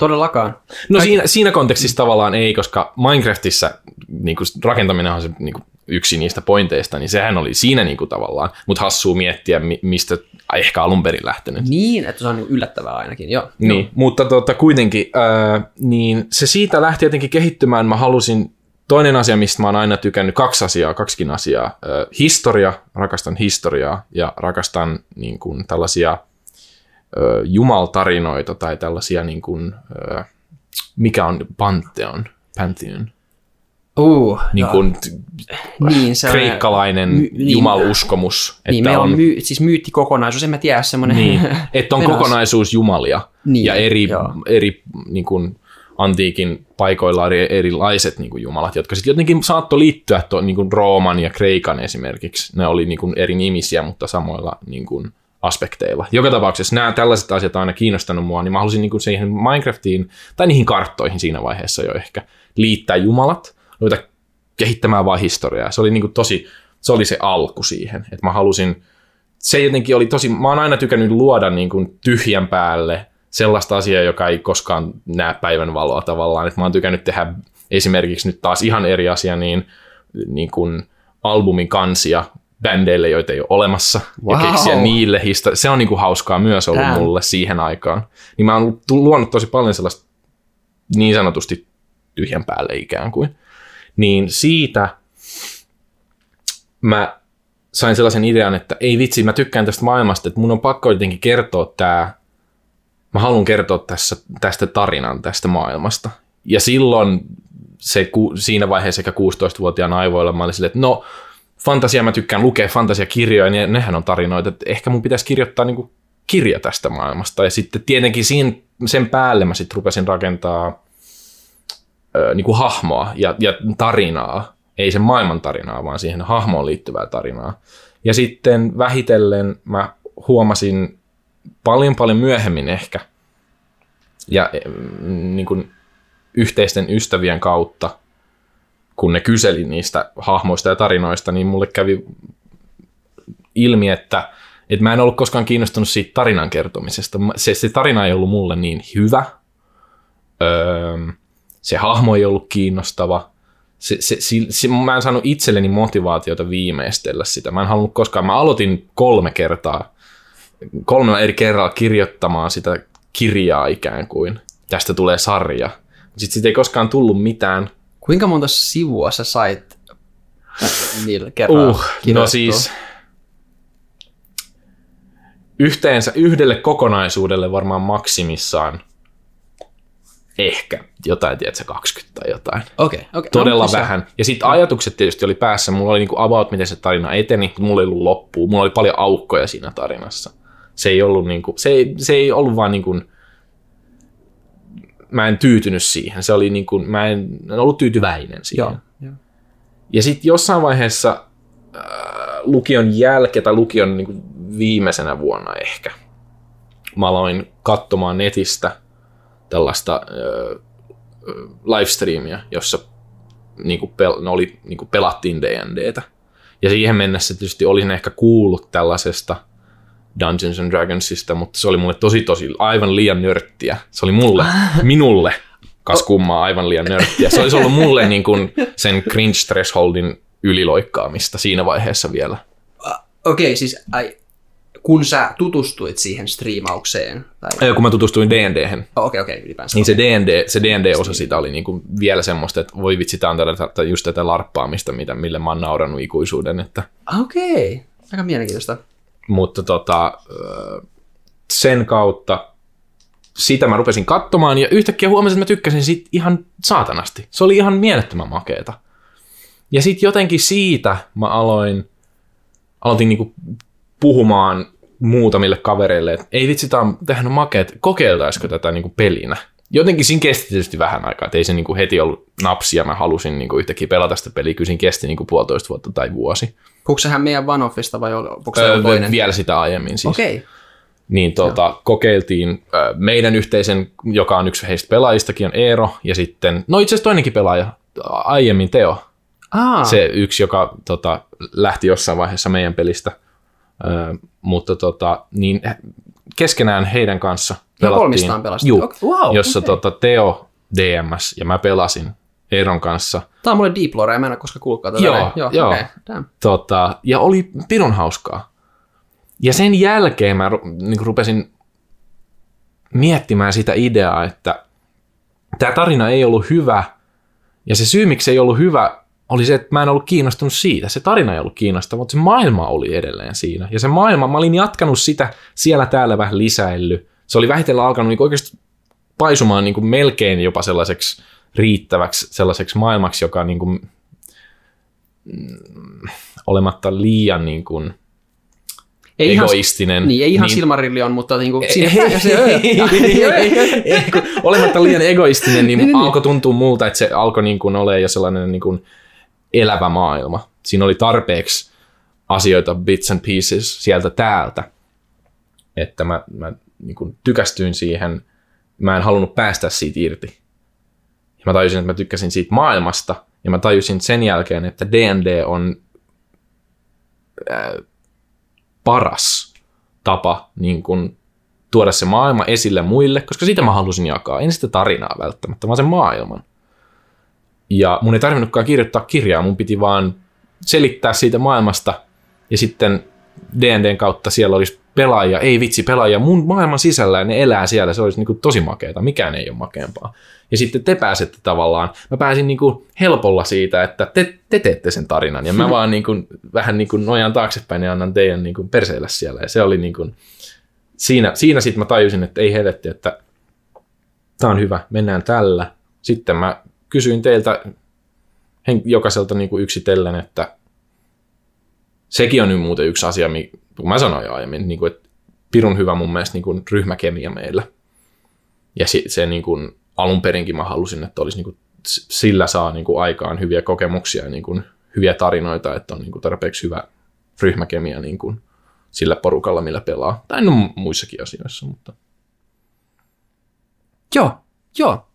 todellakaan. No siinä, siinä kontekstissa tavallaan ei, koska Minecraftissa niin kuin, rakentaminen on se niin kuin, yksi niistä pointeista, niin sehän oli siinä niin kuin, tavallaan, mutta hassuu miettiä, mi- mistä ehkä alun perin lähtenyt. Niin, että se on niin yllättävää ainakin, joo. Niin, joo. mutta tota, kuitenkin, ää, niin se siitä lähti jotenkin kehittymään. Mä halusin, toinen asia, mistä mä oon aina tykännyt, kaksi asiaa, kaksikin asiaa. Ää, historia, rakastan historiaa ja rakastan niin kuin, tällaisia jumaltarinoita tai tällaisia, niin kuin, mikä on Pantheon, Pantheon, Uh, niin kuin niin, se kreikkalainen my- niin. jumaluskomus. Niin, meillä on, my, siis myyttikokonaisuus, en mä tiedä, semmoinen... Niin, (laughs) että on kokonaisuus jumalia Niin, ja eri, joo. eri niin kuin, antiikin paikoilla oli erilaiset niin kuin jumalat, jotka sitten jotenkin saattoi liittyä to, niin kuin Rooman ja Kreikan esimerkiksi. Ne oli niin kuin eri nimisiä, mutta samoilla niin kuin, aspekteilla. Joka tapauksessa nämä tällaiset asiat on aina kiinnostanut mua, niin mä halusin niin siihen Minecraftiin tai niihin karttoihin siinä vaiheessa jo ehkä liittää jumalat, ruveta kehittämään vaan historiaa. Se oli niin tosi, se oli se alku siihen, että mä halusin se jotenkin oli tosi, mä oon aina tykännyt luoda niin kuin tyhjän päälle sellaista asiaa, joka ei koskaan näe päivän valoa tavallaan. Et mä oon tykännyt tehdä esimerkiksi nyt taas ihan eri asia, niin, niin kuin albumin kansia bändeille, joita ei ole olemassa, wow. ja keksiä niille histo- Se on niin kuin hauskaa myös ollut Damn. mulle siihen aikaan. Niin mä oon luonut tosi paljon sellaista niin sanotusti tyhjän päälle ikään kuin. Niin siitä mä sain sellaisen idean, että ei vitsi, mä tykkään tästä maailmasta, että mun on pakko jotenkin kertoa tämä, mä haluan kertoa tässä, tästä tarinan tästä maailmasta. Ja silloin se, siinä vaiheessa sekä 16-vuotiaan aivoilla mä olin silleen, että no, fantasia, mä tykkään lukea fantasiakirjoja, niin nehän on tarinoita, että ehkä mun pitäisi kirjoittaa niin kirja tästä maailmasta. Ja sitten tietenkin siinä, sen päälle mä sitten rupesin rakentaa ö, niin kuin hahmoa ja, ja tarinaa, ei sen maailman tarinaa, vaan siihen hahmoon liittyvää tarinaa. Ja sitten vähitellen mä huomasin paljon paljon myöhemmin ehkä, ja mm, niin kuin yhteisten ystävien kautta, kun ne kyseli niistä hahmoista ja tarinoista, niin mulle kävi ilmi, että, että mä en ollut koskaan kiinnostunut siitä tarinan kertomisesta. Se, se tarina ei ollut mulle niin hyvä, öö, se hahmo ei ollut kiinnostava, se, se, se, se, mä en saanut itselleni motivaatiota viimeistellä sitä. Mä en halunnut koskaan, mä aloitin kolme kertaa, kolmella eri kerralla kirjoittamaan sitä kirjaa ikään kuin. Tästä tulee sarja. Sitten siitä ei koskaan tullut mitään. Kuinka monta sivua sä sait niillä kerralla Uh, no siis yhteensä yhdelle kokonaisuudelle varmaan maksimissaan ehkä jotain, tiedätkö, 20 tai jotain. Okei, okay, okay. Todella no, vähän. Ja sitten ajatukset tietysti oli päässä. Mulla oli niinku about, miten se tarina eteni, mutta mulla ei ollut loppua. Mulla oli paljon aukkoja siinä tarinassa. Se ei ollut, niinku, se ei, se ei ollut vaan niinku, mä en tyytynyt siihen. Se oli niinku, mä en, en ollut tyytyväinen siihen. Joo, joo. Ja sitten jossain vaiheessa äh, lukion jälkeen tai lukion niin kuin viimeisenä vuonna ehkä, mä aloin katsomaan netistä tällaista äh, livestreamia, jossa niin kuin pel- ne oli, niin kuin pelattiin D&Dtä. Ja siihen mennessä tietysti olisin ehkä kuullut tällaisesta Dungeons and Dragonsista, mutta se oli mulle tosi tosi aivan liian nörttiä. Se oli mulle, (laughs) minulle, kas kummaa aivan liian nörttiä. Se olisi ollut mulle niin kuin sen cringe thresholdin yliloikkaamista siinä vaiheessa vielä. Okei, okay, siis ai, kun sä tutustuit siihen striimaukseen, tai... Ja kun mä tutustuin D&Dhen, Okei, okei, ylipäänsä. niin se D&D, se D&D-osa siitä oli niin kuin vielä semmoista, että voi vitsi, tää on tätä, just tätä larppaamista, mitä, mille mä oon naurannut ikuisuuden. Että, Okei, okay. aika mielenkiintoista. Mutta tota, sen kautta sitä mä rupesin katsomaan ja yhtäkkiä huomasin, että mä tykkäsin siitä ihan saatanasti. Se oli ihan mielettömän makeeta. Ja sitten jotenkin siitä mä aloin, aloitin niinku puhumaan muutamille kavereille, että ei vitsi, tää on, tämähän on makeet, kokeiltaisiko tätä niinku pelinä. Jotenkin siinä kesti tietysti vähän aikaa, että ei se niinku heti ollut napsia, mä halusin niinku yhtäkkiä pelata sitä peliä, kyllä siinä kesti niinku puolitoista vuotta tai vuosi. Puhuuko sehän meidän Vanoffista vai puhuuko se Öö, toinen? vielä sitä aiemmin siis. Okei, okay. niin tota, kokeiltiin ö, meidän yhteisen, joka on yksi heistä pelaajistakin, on Eero, ja sitten, no itse asiassa toinenkin pelaaja, aiemmin Teo, Aa, se yksi, joka tota, lähti jossain vaiheessa meidän pelistä, ö, mutta tota, niin keskenään heidän kanssa Ihan kolmistaan pelastettu. Juu, Okei, wow, jossa okei. tota, Teo DMS ja mä pelasin Eeron kanssa. Tämä on mulle deep lore, mä en ole koskaan kuullutkaan tätä. Joo, näin. joo, joo. Okay, damn. Tota, ja oli pirun hauskaa. Ja sen jälkeen mä niin rupesin miettimään sitä ideaa, että tämä tarina ei ollut hyvä, ja se syy, miksi se ei ollut hyvä, oli se, että mä en ollut kiinnostunut siitä. Se tarina ei ollut kiinnostava, mutta se maailma oli edelleen siinä. Ja se maailma, mä olin jatkanut sitä siellä täällä vähän lisäilly. Se oli vähitellen alkanut niin oikeasti paisumaan niin kuin melkein jopa sellaiseksi riittäväksi sellaiseksi maailmaksi, joka niin kuin, mm, olematta liian niin kuin, Ei ihan, egoistinen. niin, ei ihan niin, Silmarillion, mutta niinku siinä ei, se, ei, olematta liian egoistinen, niin, Niin, niin, alkoi tuntua multa, että se alkoi niin kuin olemaan jo sellainen niin kuin elävä maailma. Siinä oli tarpeeksi asioita, bits and pieces sieltä täältä, että mä, mä niin kuin tykästyin siihen. Mä en halunnut päästä siitä irti. Ja mä tajusin, että mä tykkäsin siitä maailmasta, ja mä tajusin sen jälkeen, että D&D on ää, paras tapa niin kuin, tuoda se maailma esille muille, koska sitä mä halusin jakaa. En sitä tarinaa välttämättä, vaan sen maailman. Ja mun ei tarvinnutkaan kirjoittaa kirjaa, mun piti vaan selittää siitä maailmasta, ja sitten D&Dn kautta siellä olisi pelaajia, ei vitsi, pelaajia mun maailman sisällä, ja ne elää siellä, se olisi niin kuin tosi makeata, mikään ei ole makeampaa. Ja sitten te pääsette tavallaan, mä pääsin niin kuin helpolla siitä, että te, te teette sen tarinan, ja mä (laughs) vaan niin kuin, vähän niin kuin nojaan taaksepäin ja annan teidän niin kuin perseillä siellä, ja se oli niin kuin, siinä, siinä sitten mä tajusin, että ei helvetti, että tämä on hyvä, mennään tällä. Sitten mä kysyin teiltä jokaiselta niin kuin yksitellen, että sekin on nyt muuten yksi asia, kun mä sanoin jo aiemmin, niin kuin, että pirun hyvä mun mielestä niin kuin ryhmäkemia meillä. Ja si- se niin kuin, alun perinkin mä halusin, että olisi niin kuin, sillä saa niin kuin, aikaan hyviä kokemuksia ja niin kuin, hyviä tarinoita, että on niin kuin, tarpeeksi hyvä ryhmäkemia niin kuin, sillä porukalla, millä pelaa. Tai no muissakin asioissa, mutta Joo, joo.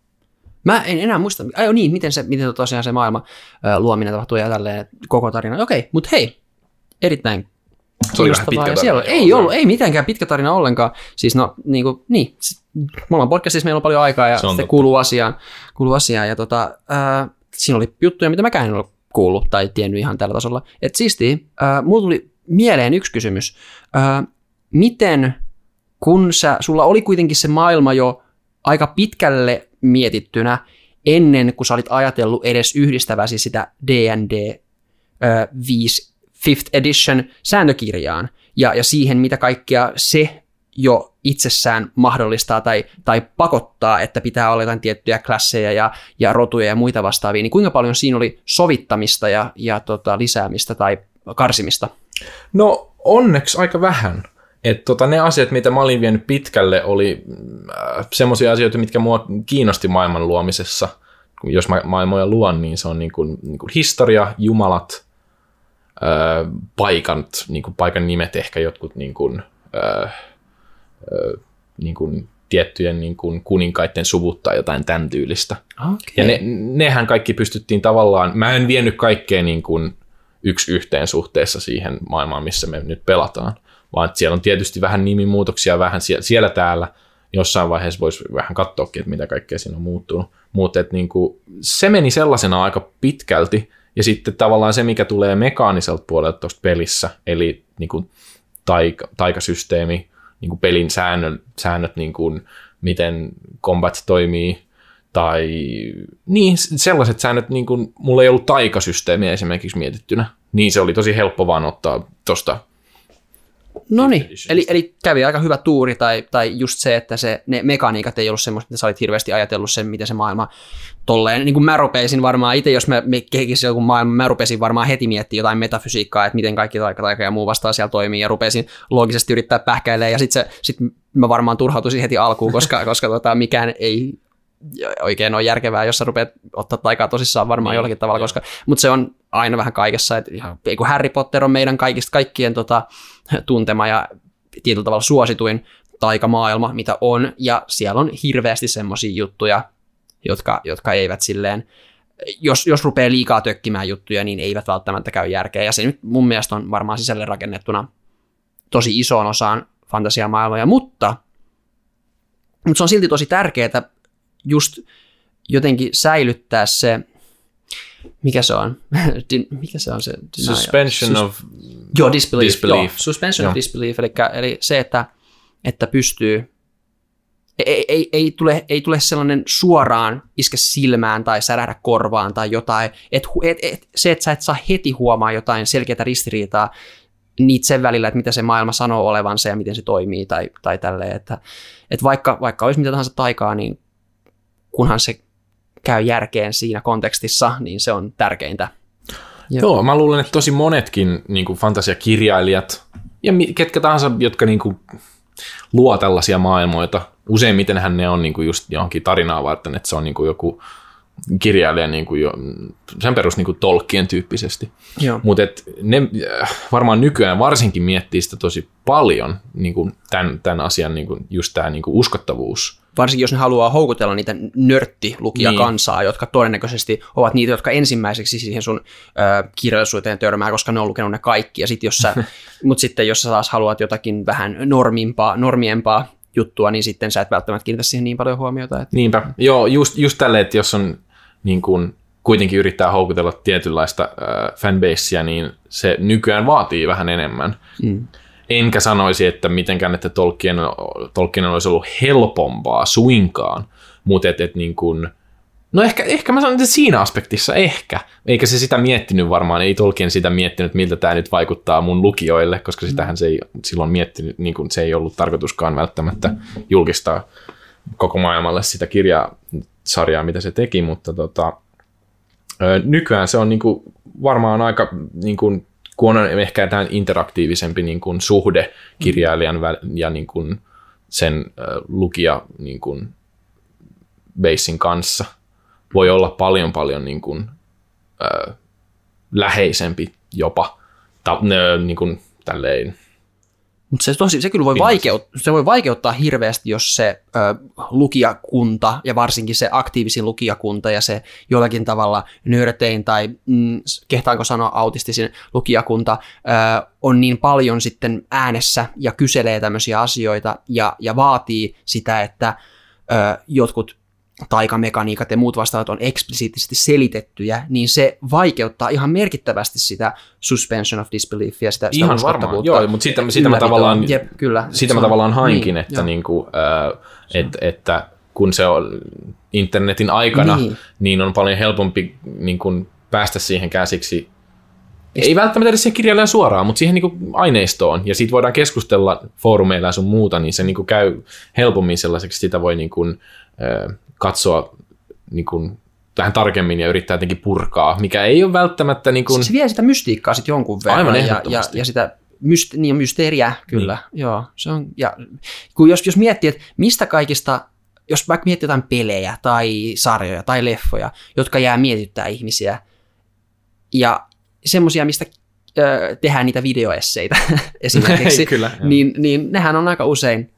Mä en enää muista, ai niin, miten se, miten tosiaan se maailma ö, luominen tapahtuu ja tälleen koko tarina. Okei, mutta hei, erittäin Se oli vähän pitkä Ja siellä, tarina, ei ollut, se- ei mitenkään pitkä tarina ollenkaan. Siis no, niin kuin, niin, me ollaan podcastissa, meillä on paljon aikaa ja Se totta. kuuluu asiaan, kuuluu asiaan. Ja tota, äh, siinä oli juttuja, mitä mäkään en ole kuullut tai tiennyt ihan tällä tasolla. Et siistiä, äh, mulla tuli mieleen yksi kysymys. Äh, miten, kun sä, sulla oli kuitenkin se maailma jo aika pitkälle mietittynä ennen kuin sä olit ajatellut edes yhdistäväsi sitä D&D ö, 5 Fifth Edition sääntökirjaan ja, ja siihen, mitä kaikkea se jo itsessään mahdollistaa tai, tai pakottaa, että pitää olla jotain tiettyjä klasseja ja, ja rotuja ja muita vastaavia, niin kuinka paljon siinä oli sovittamista ja, ja tota, lisäämistä tai karsimista? No onneksi aika vähän. Et tota, ne asiat, mitä mä olin vienyt pitkälle, oli äh, semmoisia asioita, mitkä mua kiinnosti maailman luomisessa. Jos mä maailmoja luon, niin se on niin kuin, niin kuin historia, jumalat, äh, paikat, niin kuin paikan nimet, ehkä jotkut niin kuin, äh, äh, niin kuin tiettyjen niin kuin kuninkaiden suvut tai jotain tämän tyylistä. Okay. Ja ne, nehän kaikki pystyttiin tavallaan, mä en vienyt kaikkea niin kuin yksi yhteen suhteessa siihen maailmaan, missä me nyt pelataan, vaan siellä on tietysti vähän nimimuutoksia, vähän siellä, siellä täällä, jossain vaiheessa voisi vähän katsoakin, että mitä kaikkea siinä on muuttunut. Mutta niin kuin, se meni sellaisena aika pitkälti, ja sitten tavallaan se, mikä tulee mekaaniselta puolelta tuosta pelissä, eli niin kuin taika, taikasysteemi, niin kuin pelin säännöt, säännöt niin kuin miten combat toimii, tai niin, sellaiset säännöt, niin kuin, mulla ei ollut taikasysteemiä esimerkiksi mietittynä, niin se oli tosi helppo vaan ottaa tuosta. No niin, eli, eli kävi aika hyvä tuuri, tai, tai just se, että se, ne mekaniikat ei ollut semmoista, että sä olit hirveästi ajatellut sen, miten se maailma tolleen, niin kuin mä rupesin varmaan itse, jos mä me kehisin joku maailma, mä rupesin varmaan heti miettimään jotain metafysiikkaa, että miten kaikki taika, taika ja muu vastaa siellä toimii, ja rupesin loogisesti yrittää pähkäilemään, ja sitten sit mä varmaan turhautuisin heti alkuun, koska, (laughs) koska tota, mikään ei oikein ole järkevää, jos sä rupeat ottaa taikaa tosissaan varmaan Niin, jollakin tavalla, koska, mutta se on aina vähän kaikessa, että ihan, Harry Potter on meidän kaikista kaikkien tota, tuntema ja tietyllä tavalla suosituin, taikamaailma, mitä on, ja siellä on hirveästi semmoisia juttuja, jotka, jotka eivät silleen, jos, jos rupeaa liikaa tökkimään juttuja, niin eivät välttämättä käy järkeä, ja se nyt mun mielestä on varmaan sisälle rakennettuna tosi isoon osaan fantasiamaailmoja, mutta, mutta se on silti tosi tärkeää just jotenkin säilyttää se, mikä se on? (laughs) mikä se on se? Denial? Suspension Sus- of joo, disbelief. disbelief. Joo, suspension joo. of disbelief, eli, eli se, että, että pystyy ei, ei, ei, tule, ei tule sellainen suoraan iske silmään tai särähdä korvaan tai jotain. Et, et, et, se, että sä et saa heti huomaa jotain selkeää ristiriitaa niitä sen välillä, että mitä se maailma sanoo olevansa ja miten se toimii tai, tai tälleen. Että, että vaikka, vaikka olisi mitä tahansa taikaa, niin kunhan se käy järkeen siinä kontekstissa, niin se on tärkeintä. Joo, Joo mä luulen, että tosi monetkin niin kuin fantasiakirjailijat ja ketkä tahansa, jotka niin kuin, luo tällaisia maailmoita, useimmitenhän ne on niin kuin just johonkin tarinaa varten, että se on niin kuin joku kirjailija niin kuin jo, sen perus niin kuin tolkkien tyyppisesti. Mutta ne äh, varmaan nykyään varsinkin miettii sitä tosi paljon, niin kuin tämän, tämän asian niin kuin, just tämä niin kuin uskottavuus varsinkin jos ne haluaa houkutella niitä nörttilukija niin. kansaa, jotka todennäköisesti ovat niitä, jotka ensimmäiseksi siihen sun ö, kirjallisuuteen törmää, koska ne on lukenut ne kaikki. Ja sit jos sä, (laughs) mut sitten jos sä taas haluat jotakin vähän normimpaa, normiempaa juttua, niin sitten sä et välttämättä kiinnitä siihen niin paljon huomiota. Että... Niinpä. Joo, just, just tälleen, että jos on niin kun, kuitenkin yrittää houkutella tietynlaista äh, fanbasea, niin se nykyään vaatii vähän enemmän. Mm enkä sanoisi, että mitenkään, että Tolkien, Tolkien olisi ollut helpompaa suinkaan, mutta et, et niin kuin, no ehkä, ehkä mä sanon, että siinä aspektissa ehkä, eikä se sitä miettinyt varmaan, ei Tolkien sitä miettinyt, miltä tämä nyt vaikuttaa mun lukijoille, koska sitähän se ei silloin miettinyt, niin kuin se ei ollut tarkoituskaan välttämättä julkistaa koko maailmalle sitä kirjasarjaa, mitä se teki, mutta tota, nykyään se on niin kuin varmaan aika niin kuin kun on ehkä tämä interaktiivisempi niin kuin suhde kirjailijan ja niin kuin sen lukija niin kuin basin kanssa, voi olla paljon paljon niin kuin, äh, läheisempi jopa. Ta, niin kuin, tälleen, mutta se, tosi, se kyllä voi, vaikeut, se voi vaikeuttaa hirveästi, jos se ö, lukijakunta ja varsinkin se aktiivisin lukijakunta ja se jollakin tavalla nörtein tai mm, kehtaanko sanoa autistisin lukijakunta ö, on niin paljon sitten äänessä ja kyselee tämmöisiä asioita ja, ja vaatii sitä, että ö, jotkut taikamekaniikat ja muut vastaavat on eksplisiittisesti selitettyjä, niin se vaikeuttaa ihan merkittävästi sitä suspension of disbeliefia, sitä, sitä ihan varmaan, joo, mutta sitä, sitä mä tavallaan, Jep, kyllä, sitä mä tavallaan hainkin, niin, että, niin kuin, äh, et, että kun se on internetin aikana, niin, niin on paljon helpompi niin kuin, päästä siihen käsiksi. Ei välttämättä edes siihen kirjailijan suoraan, mutta siihen niin aineistoon, ja siitä voidaan keskustella foorumeilla ja sun muuta, niin se niin käy helpommin sellaiseksi, sitä voi niin kuin, äh, katsoa niin kuin, vähän tarkemmin ja yrittää jotenkin purkaa, mikä ei ole välttämättä... Niin kuin... Se vie sitä mystiikkaa sitten jonkun verran. Aivan ja, ja, ja sitä myst- niin, mysteeriä, kyllä. Niin. Joo, se on, ja, kun jos, jos miettii, että mistä kaikista, jos vaikka miettii jotain pelejä tai sarjoja tai leffoja, jotka jää mietittää ihmisiä, ja semmoisia, mistä ö, tehdään niitä videoesseitä (laughs) esimerkiksi, (laughs) Kyllä, niin, niin nehän on aika usein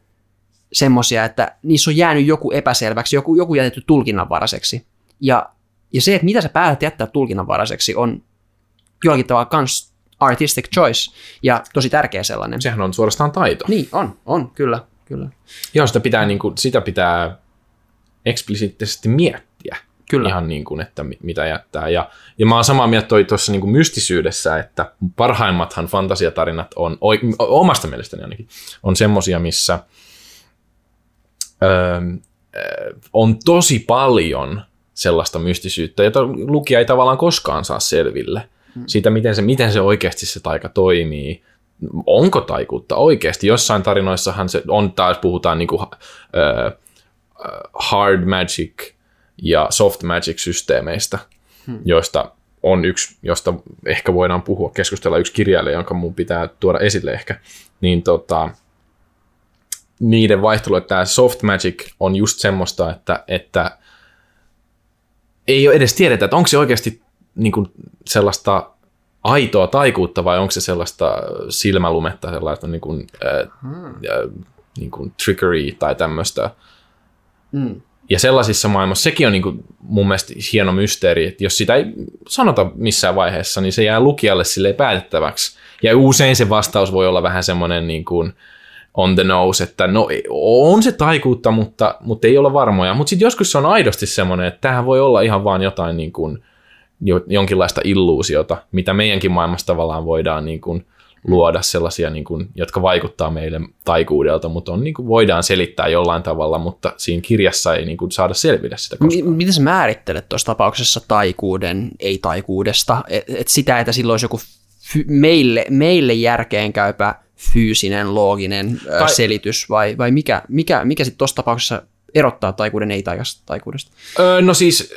semmoisia, että niissä on jäänyt joku epäselväksi, joku, joku jätetty tulkinnanvaraiseksi. Ja, ja se, että mitä sä päätät jättää tulkinnanvaraiseksi, on jollakin tavalla kans artistic choice, ja tosi tärkeä sellainen. Sehän on suorastaan taito. Niin, on, on, kyllä, kyllä. Joo, sitä pitää, niin kuin, sitä pitää eksplisiittisesti miettiä. Kyllä. Ihan niin kuin, että mitä jättää. Ja, ja mä oon samaa mieltä tuossa niin mystisyydessä, että parhaimmathan fantasiatarinat on, omasta mielestäni ainakin, on semmosia, missä – öö, on tosi paljon sellaista mystisyyttä, jota lukija ei tavallaan koskaan saa selville. Hmm. Siitä, miten se, miten se oikeasti se taika toimii. Onko taikuutta oikeasti? Jossain tarinoissahan se on taas, puhutaan niin kuin, uh, hard magic ja soft magic systeemeistä, hmm. joista on yksi, josta ehkä voidaan puhua, keskustella yksi kirjailija, jonka mun pitää tuoda esille ehkä, niin tota, niiden vaihtelu, että tämä soft magic on just semmoista, että, että ei ole edes tiedetä, että onko se oikeasti niin kuin sellaista aitoa taikuutta vai onko se sellaista silmälumetta, sellaista niin kuin, hmm. niin kuin trickery tai tämmöistä. Mm. Ja sellaisissa maailmassa sekin on niin kuin mun mielestä hieno mysteeri, että jos sitä ei sanota missään vaiheessa, niin se jää lukijalle sille päätettäväksi. Ja usein se vastaus voi olla vähän semmoinen niin kuin on the nose, että no on se taikuutta, mutta, mutta ei olla varmoja. Mutta sitten joskus se on aidosti semmoinen, että tähän voi olla ihan vaan jotain niin kuin, jonkinlaista illuusiota, mitä meidänkin maailmassa tavallaan voidaan niin kuin luoda sellaisia, niin kuin, jotka vaikuttaa meille taikuudelta, mutta on, niin kuin, voidaan selittää jollain tavalla, mutta siinä kirjassa ei niin kuin, saada selvitä sitä koskaan. M- miten sä määrittelet tuossa tapauksessa taikuuden ei-taikuudesta? Et, et sitä, että silloin olisi joku fy- meille, meille järkeenkäypä fyysinen, looginen tai... Tai- selitys, vai, vai mikä, mikä, mikä sitten tuossa tapauksessa erottaa taikuuden ei-taikuudesta? Öö, no siis,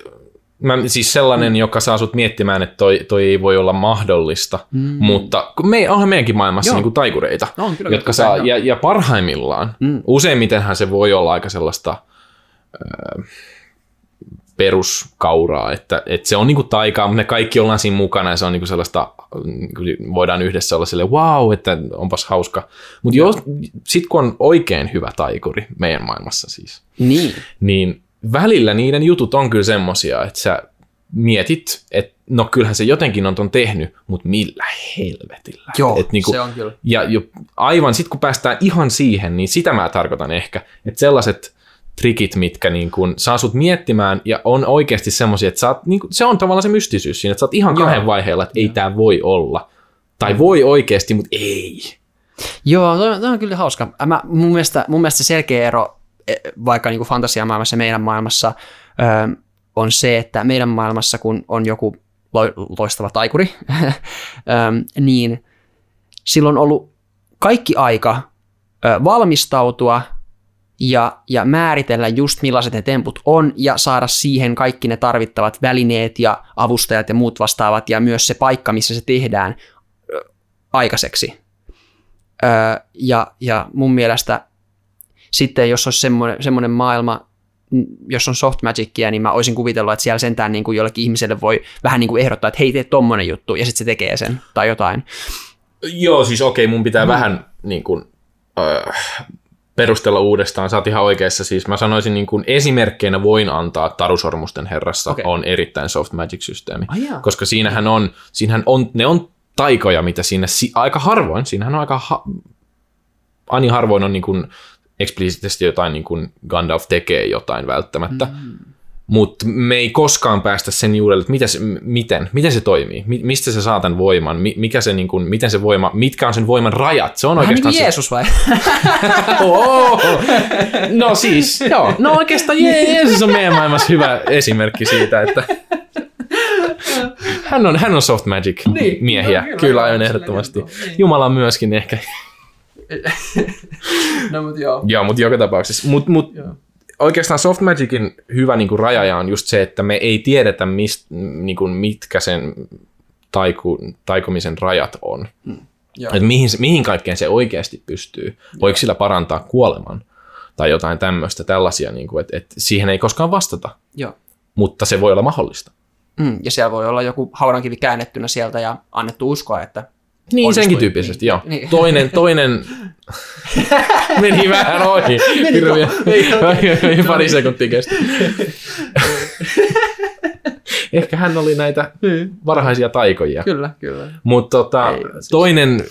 mä, siis sellainen, mm. joka saa sut miettimään, että toi, toi ei voi olla mahdollista, mm. mutta kun me, onhan meidänkin maailmassa niin kuin taikureita, No, on kyllä, jotka kyllä, saa, ja, ja parhaimmillaan, mm. useimmitenhän se voi olla aika sellaista öö, peruskauraa, että, että se on niinku taikaa, mutta me kaikki ollaan siinä mukana ja se on niinku sellaista, voidaan yhdessä olla sille wow, että onpas hauska. Mutta sitten kun on oikein hyvä taikuri meidän maailmassa siis, Niin. niin välillä niiden jutut on kyllä semmosia, että sä mietit, että no kyllähän se jotenkin on ton tehnyt, mutta millä helvetillä. Joo, Et niinku, se on kyllä. Ja jo, aivan sitten kun päästään ihan siihen, niin sitä mä tarkoitan ehkä, että sellaiset trikit, mitkä niin kun saa sut miettimään ja on oikeasti semmoisia, että oot, niin kun, se on tavallaan se mystisyys siinä, että sä oot ihan Joo. kahden vaiheella, että ei tämä voi olla. Tai voi oikeasti, mutta ei. Joo, toi, toi on kyllä hauska. Mä, mun, mielestä, mun mielestä se selkeä ero eh, vaikka niin kuin fantasiamaailmassa ja meidän maailmassa ö, on se, että meidän maailmassa, kun on joku lo- loistava taikuri, (laughs) ö, niin silloin on ollut kaikki aika ö, valmistautua ja, ja määritellä just millaiset ne temput on ja saada siihen kaikki ne tarvittavat välineet ja avustajat ja muut vastaavat ja myös se paikka, missä se tehdään aikaiseksi. Öö, ja, ja mun mielestä sitten, jos olisi semmoinen, semmoinen maailma, jos on soft magicia, niin mä olisin kuvitellut, että siellä sentään niin kuin jollekin ihmiselle voi vähän niin kuin ehdottaa, että hei, tee tommonen juttu, ja sitten se tekee sen, tai jotain. Joo, siis okei, mun pitää mm. vähän niin kuin, äh, perustella uudestaan. Sä oot ihan oikeassa. Siis mä sanoisin niin kuin esimerkkeinä voin antaa Tarusormusten herrassa Okei. on erittäin soft magic-systeemi. Ai jaa. koska siinähän on, siinähän on, ne on taikoja, mitä siinä si- aika harvoin, siinähän on aika, ha- ani harvoin on niin kuin eksplisiittisesti jotain niin kuin Gandalf tekee jotain välttämättä. Mm. Mutta me ei koskaan päästä sen juurelle, että mitä se, m- miten, miten se toimii, mi- mistä se saa tämän voiman, mi- mikä se, niin kuin, miten se voima, mitkä on sen voiman rajat. Se on Vähän niin oikeastaan se, Jeesus vai? (laughs) Oh! No siis, joo. No oikeastaan Je- Jeesus on meidän maailmassa hyvä esimerkki siitä, että hän on, hän on soft magic Niin, miehiä. no kyllä, aivan ehdottomasti. niin. Jumala myöskin ehkä. (laughs) no mutta joo. Joo, mutta joka tapauksessa. Mut, mut Joo. Oikeastaan soft magicin hyvä niinku raja on just se, että me ei tiedetä, mist, niinku, mitkä sen taiku, taikomisen rajat on. Joo. Että mihin, mihin kaikkeen se oikeasti pystyy. Voiko sillä parantaa kuoleman tai jotain tämmöistä, tällaisia, niin kuin, että, että siihen ei koskaan vastata, Joo. mutta se voi olla mahdollista. Mm, ja siellä voi olla joku haudankivi käännettynä sieltä ja annettu uskoa, että Niin, senkin tyyppisesti, Niin. joo. Niin. Toinen, toinen (laughs) meni vähän ohi. Hirveä. Ei, (laughs) Pari sekuntia kesti. (laughs) Ehkä hän oli näitä varhaisia taikoja. kyllä, kyllä. Mutta tota, Ei, siis- toinen,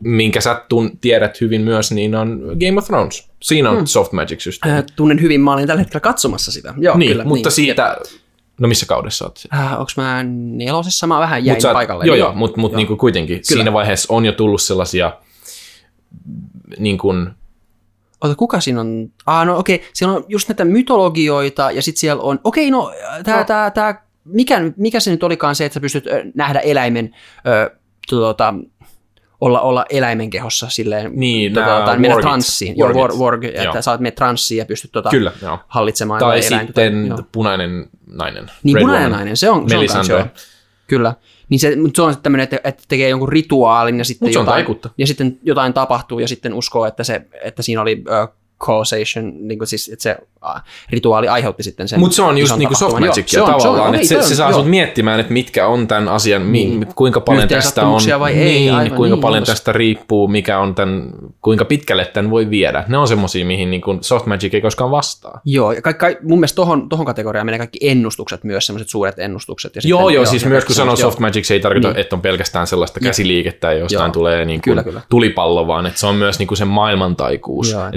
minkä sä tun, tiedät hyvin myös, niin on Game of Thrones. Siinä on Hmm. soft magic systeemi. Äh, tunnen hyvin, mä olin tällä hetkellä katsomassa sitä. Joo, niin, kyllä, mutta niin. siitä, no missä kaudessa oot? Äh, onko mä nelosessa? Mä vähän jäin Mut sä- paikalle. Joo, joo, mutta mut niinku kuitenkin Kyllä. siinä vaiheessa on jo tullut sellaisia niin kuin, Ota, kuka siinä on? Ah, no okei, okay. siellä on just näitä mytologioita ja sitten siellä on, okei, okay, no tämä, No. tää, tää, mikä, mikä se nyt olikaan se, että sä pystyt nähdä eläimen, ö, tuota, olla, olla eläimen kehossa silleen, Niin, tota, tai mennä wargit. transsiin. Joo, war, Wargit. warg, että Joo. saat mennä transsiin ja pystyt tota, kyllä, joo. hallitsemaan Tai sitten joo. punainen nainen. Niin Red punainen Woman. nainen, se on, se on kans, joo. Kyllä. Niin se, mutta se on tämmöinen, että, että tekee jonkun rituaalin ja sitten jotain, ja sitten jotain tapahtuu ja sitten uskoo, että, se, että siinä oli ö, causation, niin kuin siis, että se rituaali aiheutti sitten sen Mutta se on just. Joo, se on- se on- tavallaan, että se, on- se saa joo. sut miettimään, että mitkä on tämän asian, mi, Niin. kuinka paljon tästä on, vai ei, niin, aivan kuinka niin, paljon se- tästä riippuu, mikä on tämän, kuinka pitkälle tämän voi viedä. Ne on semmosia, mihin niinku softmagic ei koskaan vastaa. Joo, ja kaikki, mun mielestä tohon, tohon kategoriaan menee kaikki ennustukset myös, semmoiset suuret ennustukset. Ja Joo, sitten, joo, siis ja myös kun sanoo joo. softmagic, se ei tarkoita, Niin. että on pelkästään sellaista käsiliikettä ja jostain Joo. tulee niin kuin tulipallo, vaan että se on myös niin kuin sen maailmantaikuus. Joo, et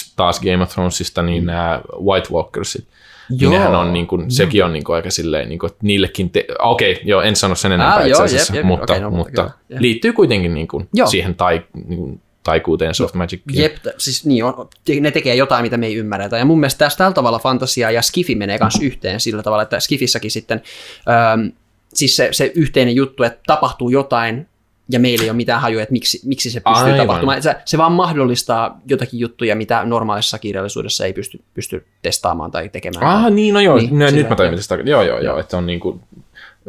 esimerkiksi taas Game of Thronesista, niin nämä White Walkersit, niin Joo. nehän on niin kuin, sekin on niin kuin aika silleen, niin kuin, että niillekin, te- okei, okay, joo, en sano sen enempää Ah, itse asiassa, jep, jep, mutta, okei, no, mutta kyllä, jep. liittyy kuitenkin niin kuin Joo. siihen tai, niin kuin, taikuuteen softmagiciin. Jep, t- siis niin on, ne tekee jotain, mitä me ei ymmärretä. Ja mun mielestä tässä tällä tavalla fantasia ja skifi menee myös yhteen sillä tavalla, että skifissäkin sitten, ähm, siis se, se yhteinen juttu, että tapahtuu jotain, ja meillä ei ole mitään hajua, että miksi, miksi se pystyy Aivan. tapahtumaan. Se, se vaan mahdollistaa jotakin juttuja, mitä normaalissa kirjallisuudessa ei pysty, pysty testaamaan tai tekemään. Ah, niin, no joo, Niin, sillä- nyt mä tajun, sitä Joo, joo, joo, Joo. että on niin kuin,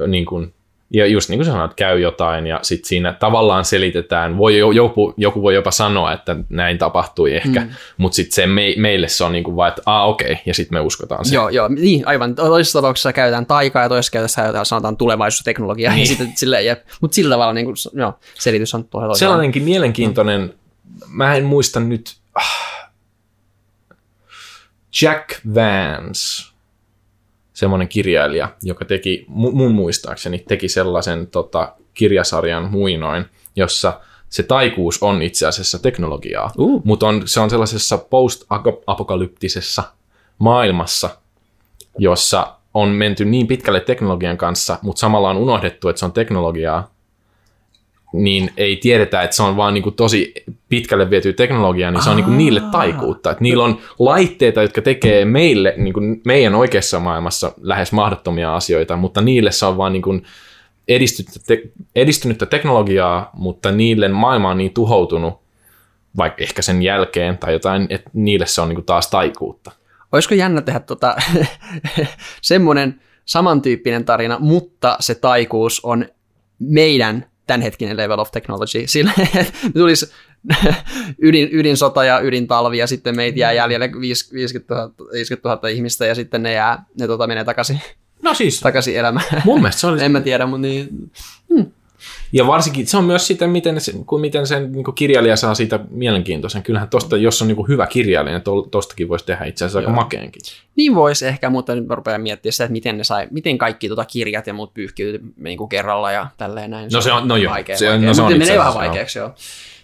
niin kuin, ja just niin kuin sä sanoit, käy jotain ja sitten siinä tavallaan selitetään, voi, joku, joku voi jopa sanoa, että näin tapahtui ehkä, mm. mutta sitten se me, meille se on niin kuin vaan, että aa okei, ja sitten me uskotaan se. Joo, joo, niin, aivan. Toisessa tapauksessa käytetään taikaa ja toisessa käytetään sanotaan tulevaisuusteknologiaa. Niin. Ja sitten silleen, jep. Mutta sillä tavalla niin kuin, joo, selitys on toisella Sellainenkin mielenkiintoinen, mä en muista nyt, ah, Jack Vance, semmoinen kirjailija, joka teki, mu- mun muistaakseni, teki sellaisen tota, kirjasarjan muinoin, jossa se taikuus on itse asiassa teknologiaa, Uh. mutta on, se on sellaisessa post-apokalyptisessa maailmassa, jossa on menty niin pitkälle teknologian kanssa, mutta samalla on unohdettu, että se on teknologiaa, niin ei tiedetä, että se on vaan niin kuin tosi pitkälle viety teknologia, niin se on niin kuin niille taikuutta. Että niillä on laitteita, jotka tekee meille, niin kuin meidän oikeassa maailmassa lähes mahdottomia asioita, mutta niille se on vaan niin kuin edistynyttä, te- edistynyttä teknologiaa, mutta niille maailma on niin tuhoutunut, vaikka ehkä sen jälkeen tai jotain, että niille se on niin kuin taas taikuutta. Olisiko jännä tehdä tota, (laughs) semmoinen samantyyppinen tarina, mutta se taikuus on meidän tämänhetkinen level of technology. Sillä (laughs) tulisi (laughs) ydin, ydinsota ja ydintalvi ja sitten meitä jää jäljelle 50 000, 50 000 ihmistä ja sitten ne, jää, ne tota, menee takaisin, No siis, takaisin elämään. mun mielestä se olisi (laughs) en mä tiedä, mutta niin, Ja varsinkin se on myös sitä, miten, se, kuin miten sen niin kirjailija saa siitä mielenkiintoisen. Kyllähän tosta, jos on niin hyvä kirjailija, niin to- tostakin voisi tehdä itse asiassa aika Joo. makeenkin. niin voisi ehkä, mutta nyt mä rupean miettimään sitä, että miten, ne sai, miten kaikki tota kirjat ja muut pyyhkiytyy niin kuin kerralla ja tälleen näin. No se on- no joo, vaikea, se on- vaikea. no se on menee vähän vaikeaksi, joo.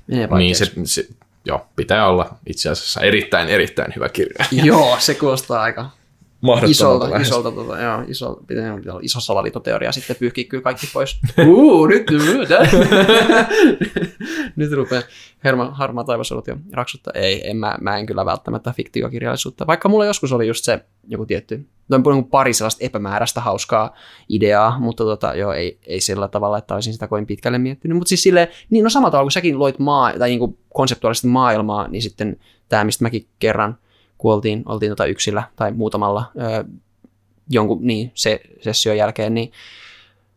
Menee Niin vaikeaksi. se, se, joo, pitää olla itse asiassa erittäin, erittäin hyvä kirja. Joo, se kuulostaa aika isolta, lähes. isolta tota, joo, iso, pitää olla iso salaliittoteoria sitten pyyhkii kyllä kaikki pois. (laughs) Uu, nyt, (laughs) nyt rupeaa herma, harmaa taivasolut jo raksuttaa. Ei, en, mä, mä en kyllä välttämättä fiktiokirjallisuutta. Vaikka mulla joskus oli just se joku tietty, noin kuin pari sellaista epämääräistä hauskaa ideaa, mutta tota, joo, ei, ei sillä tavalla, että olisin sitä kovin pitkälle miettinyt. Mutta siis silleen, niin no samalla tavalla kun säkin loit maa, tai niin kuin konseptuaalisesti maailmaa, niin sitten tämä, mistä mäkin kerran kuoltiin, oltiin tota yksillä tai muutamalla ö, jonkun niin, se, session jälkeen, niin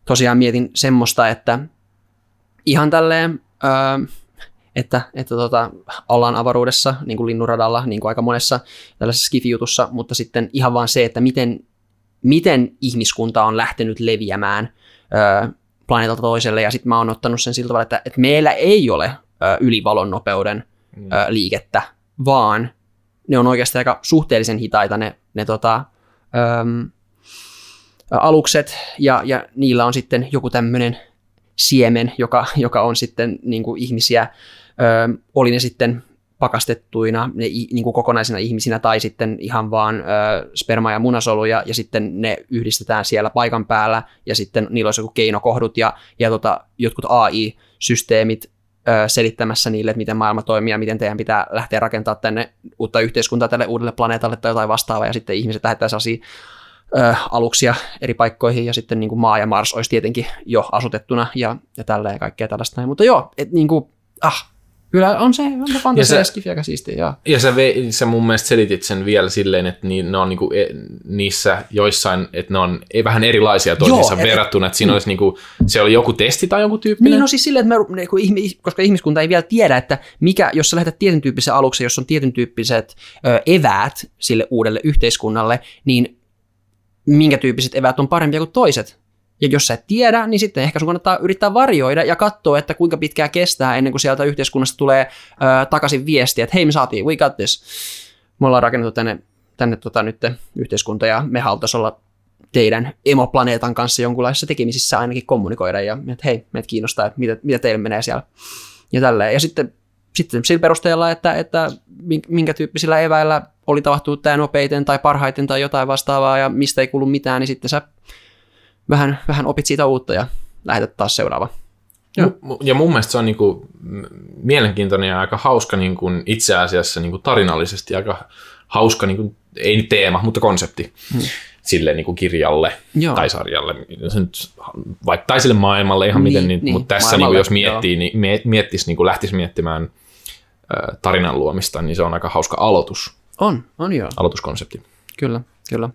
tosiaan mietin semmoista, että ihan tälleen, ö, että, että tota, ollaan avaruudessa niin kuin linnunradalla, niin kuin aika monessa tällaisessa skifi-jutussa, mutta sitten ihan vaan se, että miten, miten ihmiskunta on lähtenyt leviämään ö, planeetalta toiselle, ja sitten mä oon ottanut sen sillä tavalla, että, että meillä ei ole ö, ylivalon nopeuden Mm. ö, liikettä, vaan ne on oikeasti aika suhteellisen hitaita ne, ne tota, öm, alukset, ja, ja niillä on sitten joku tämmöinen siemen, joka, joka on sitten niin kuin ihmisiä, ö, oli ne sitten pakastettuina ne, niin kuin kokonaisina ihmisinä tai sitten ihan vaan ö, sperma- ja munasoluja ja sitten ne yhdistetään siellä paikan päällä ja sitten niillä olisi joku keinokohdut ja, ja tota, jotkut AI-systeemit selittämässä niille, että miten maailma toimii ja miten teidän pitää lähteä rakentamaan tänne uutta yhteiskuntaa tälle uudelle planeetalle tai jotain vastaavaa ja sitten ihmiset lähettää sellaisia ö, aluksia eri paikkoihin ja sitten niin kuin maa ja Mars olisi tietenkin jo asutettuna ja, ja tälleen kaikkea tällaista. Mutta joo, että niin kuin, ah, Kyllä on se, on se fantasia ja, skifi aika siistiä, joo. Ja sä, vei, sä mun mielestä selitit sen vielä silleen, että ni, ne on niinku, e, niissä joissain, että ne on e- vähän erilaisia toisiinsa Joo, et- verrattuna, että siinä olisi niinku, se oli joku testi tai joku tyyppinen. Niin, no siis silleen, että me, kun ihmi, koska ihmiskunta ei vielä tiedä, että mikä, jos sä lähetät tietyn tyyppisen aluksen, jos on tietyn tyyppiset ö, eväät sille uudelle yhteiskunnalle, niin minkä tyyppiset eväät on parempia kuin toiset. Ja jos sä et tiedä, niin sitten ehkä sun kannattaa yrittää varjoida ja katsoa, että kuinka pitkään kestää ennen kuin sieltä yhteiskunnasta tulee ö, takaisin viesti, että hei me saatiin, we got this. Me ollaan rakennettu tänne, tänne tota, nyt yhteiskunta ja me haluttaisiin olla teidän emoplaneetan kanssa jonkunlaisissa tekemisissä ainakin kommunikoida ja että hei, meitä kiinnostaa, että mitä, mitä teille menee siellä ja tälleen. Ja sitten, sitten sillä perusteella, että, että minkä tyyppisillä eväillä oli tapahtunut tämä nopeiten tai parhaiten tai jotain vastaavaa ja mistä ei kuulu mitään, niin sitten sä vähän, vähän opit siitä uutta ja lähetät taas seuraava. Joo. Mu- Ja mun mielestä se on niinku mielenkiintoinen ja aika hauska niinku itse asiassa niinku tarinallisesti aika hauska, niinku, ei nyt teema, mutta konsepti hmm. sille niinku kirjalle Joo. tai sarjalle, se nyt, vaikka tai sille maailmalle ihan Niin, miten, niin, niin, mutta tässä maailmalle, niinku, jos miettii, niin mie- miettisi, niinku, lähtisi miettimään ä, tarinan luomista, niin se on aika hauska aloitus, On, on joo. aloituskonsepti. Kyllä, kyllä.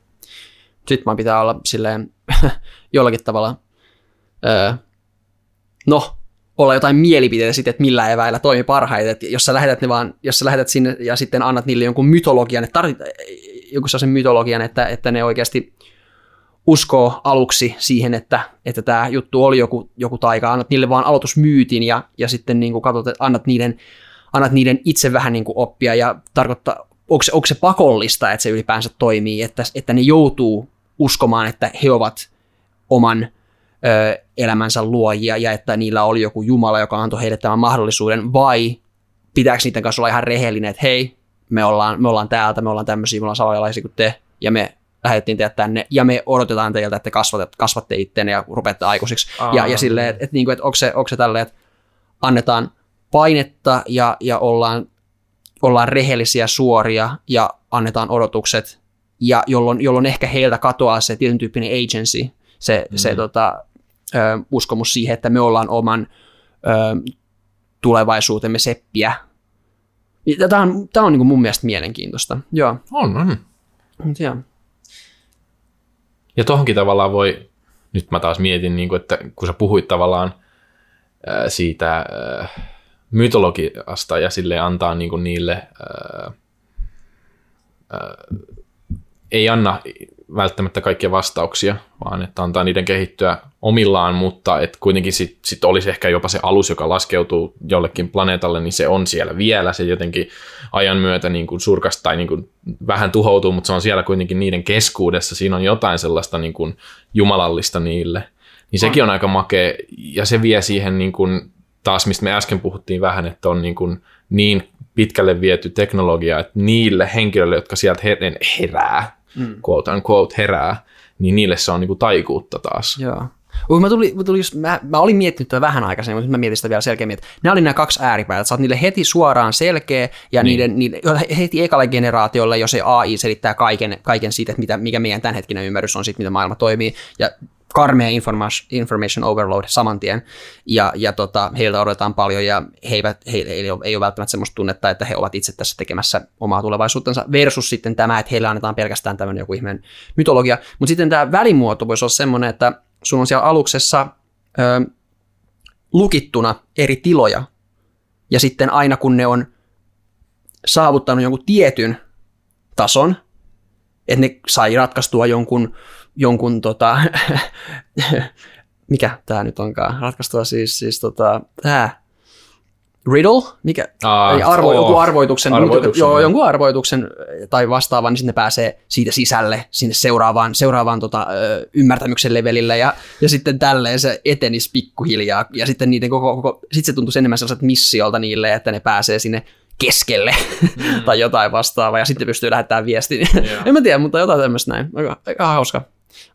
Sitten vaan pitää olla silleen (laughs) jollakin tavalla, öö, no, olla jotain mielipiteitä sitten, että millä eväillä toimii parhaiten. Et jos sä lähetät ne vaan, jos sä lähetät sinne ja sitten annat niille jonkun mytologian, että tarvit, jonkun sellaisen mytologian, että, että ne oikeasti uskoo aluksi siihen, että, että tämä juttu oli joku, joku taika, annat niille vaan aloitusmyytin ja, ja sitten niin katsot, että annat niiden, annat niiden itse vähän niin oppia ja tarkoittaa, onko se, onko se pakollista, että se ylipäänsä toimii, että, että ne joutuu uskomaan, että he ovat oman ö, elämänsä luojia ja että niillä oli joku Jumala, joka antoi heille tämän mahdollisuuden, vai pitääkö niiden kanssa olla ihan rehellinen, että hei, me ollaan, me ollaan täältä, me ollaan tämmöisiä, me ollaan samanlaisia kuin te, ja me lähetettiin teidät tänne, ja me odotetaan teiltä, että te kasvatte, kasvatte itteen ja rupeatte aikuisiksi. Ja, ja silleen, että et, niinku, et onko se, onko se tälleen, että annetaan painetta ja, ja ollaan, ollaan rehellisiä, suoria ja annetaan odotukset, ja jolloin, jolloin ehkä heiltä katoaa se tietyn tyyppinen agency, se, mm. se tota, ö, uskomus siihen, että me ollaan oman ö, tulevaisuutemme seppiä. Tämä on, tämä on niin kuin mun mielestä mielenkiintoista. Joo, On, on. joo. Ja tohonkin tavallaan voi, nyt mä taas mietin, niin kuin, että kun sä puhuit tavallaan ää, siitä ää, mytologiasta ja sille antaa niin kuin niille, ää, ei anna välttämättä kaikkia vastauksia, vaan että antaa niiden kehittyä omillaan, mutta että kuitenkin sitten sit olisi ehkä jopa se alus, joka laskeutuu jollekin planeetalle, niin se on siellä vielä, se jotenkin ajan myötä niin kuin surkasta tai niin kuin vähän tuhoutuu, mutta se on siellä kuitenkin niiden keskuudessa, siinä on jotain sellaista niin kuin jumalallista niille, niin sekin on aika makea, ja se vie siihen niin kuin, taas, mistä me äsken puhuttiin vähän, että on niin, kuin niin pitkälle viety teknologia, että niille henkilöille, jotka sieltä her- herää, mm. quote unquote herää, niin niille se on niin kuin taikuutta taas. Joo. Uh, mä, tuli, mä, tuli just, mä, mä olin miettinyt tätä vähän aikaisemmin, mutta nyt mä mietin sitä vielä selkeämmin, että nämä oli nämä kaksi ääripäätä, että sä oot niille heti suoraan selkeä, ja niin. niiden, niiden, heti ekalle generaatiolle, jos se AI selittää kaiken, kaiken siitä, että mitä, mikä meidän tämänhetkinen ymmärrys on siitä, miten maailma toimii, ja karmea information, overload saman tien, ja, ja tota, heiltä odotetaan paljon, ja he eivät, he, he ei ole välttämättä sellaista tunnetta, että he ovat itse tässä tekemässä omaa tulevaisuuttansa, versus sitten tämä, että heille annetaan pelkästään tämmöinen joku ihmeen mytologia, mutta sitten tämä välimuoto voisi olla semmoinen, että sun on siellä aluksessa ö, lukittuna eri tiloja, ja sitten aina kun ne on saavuttanut jonkun tietyn tason, että ne sai ratkaistua jonkun, jonkun tota, (laughs) mikä tämä nyt onkaan, ratkaistua siis, siis tota, tämä riddle, mikä, Aa, Ei, arvo, oo. joku arvoituksen, Arvoituksen, joo, joo. jonkun arvoituksen tai vastaavaan, niin sitten ne pääsee siitä sisälle sinne seuraavaan, seuraavaan tota, ymmärtämyksen levelille ja, ja sitten tälleen se etenisi pikkuhiljaa ja sitten niiden koko, koko sit se tuntuisi enemmän sellaiset missiolta niille, että ne pääsee sinne keskelle (laughs) mm. tai jotain vastaavaa ja sitten pystyy lähettämään viestin. Joo. (laughs) en mä tiedä, mutta jotain tämmöistä näin. Aika, aika hauska.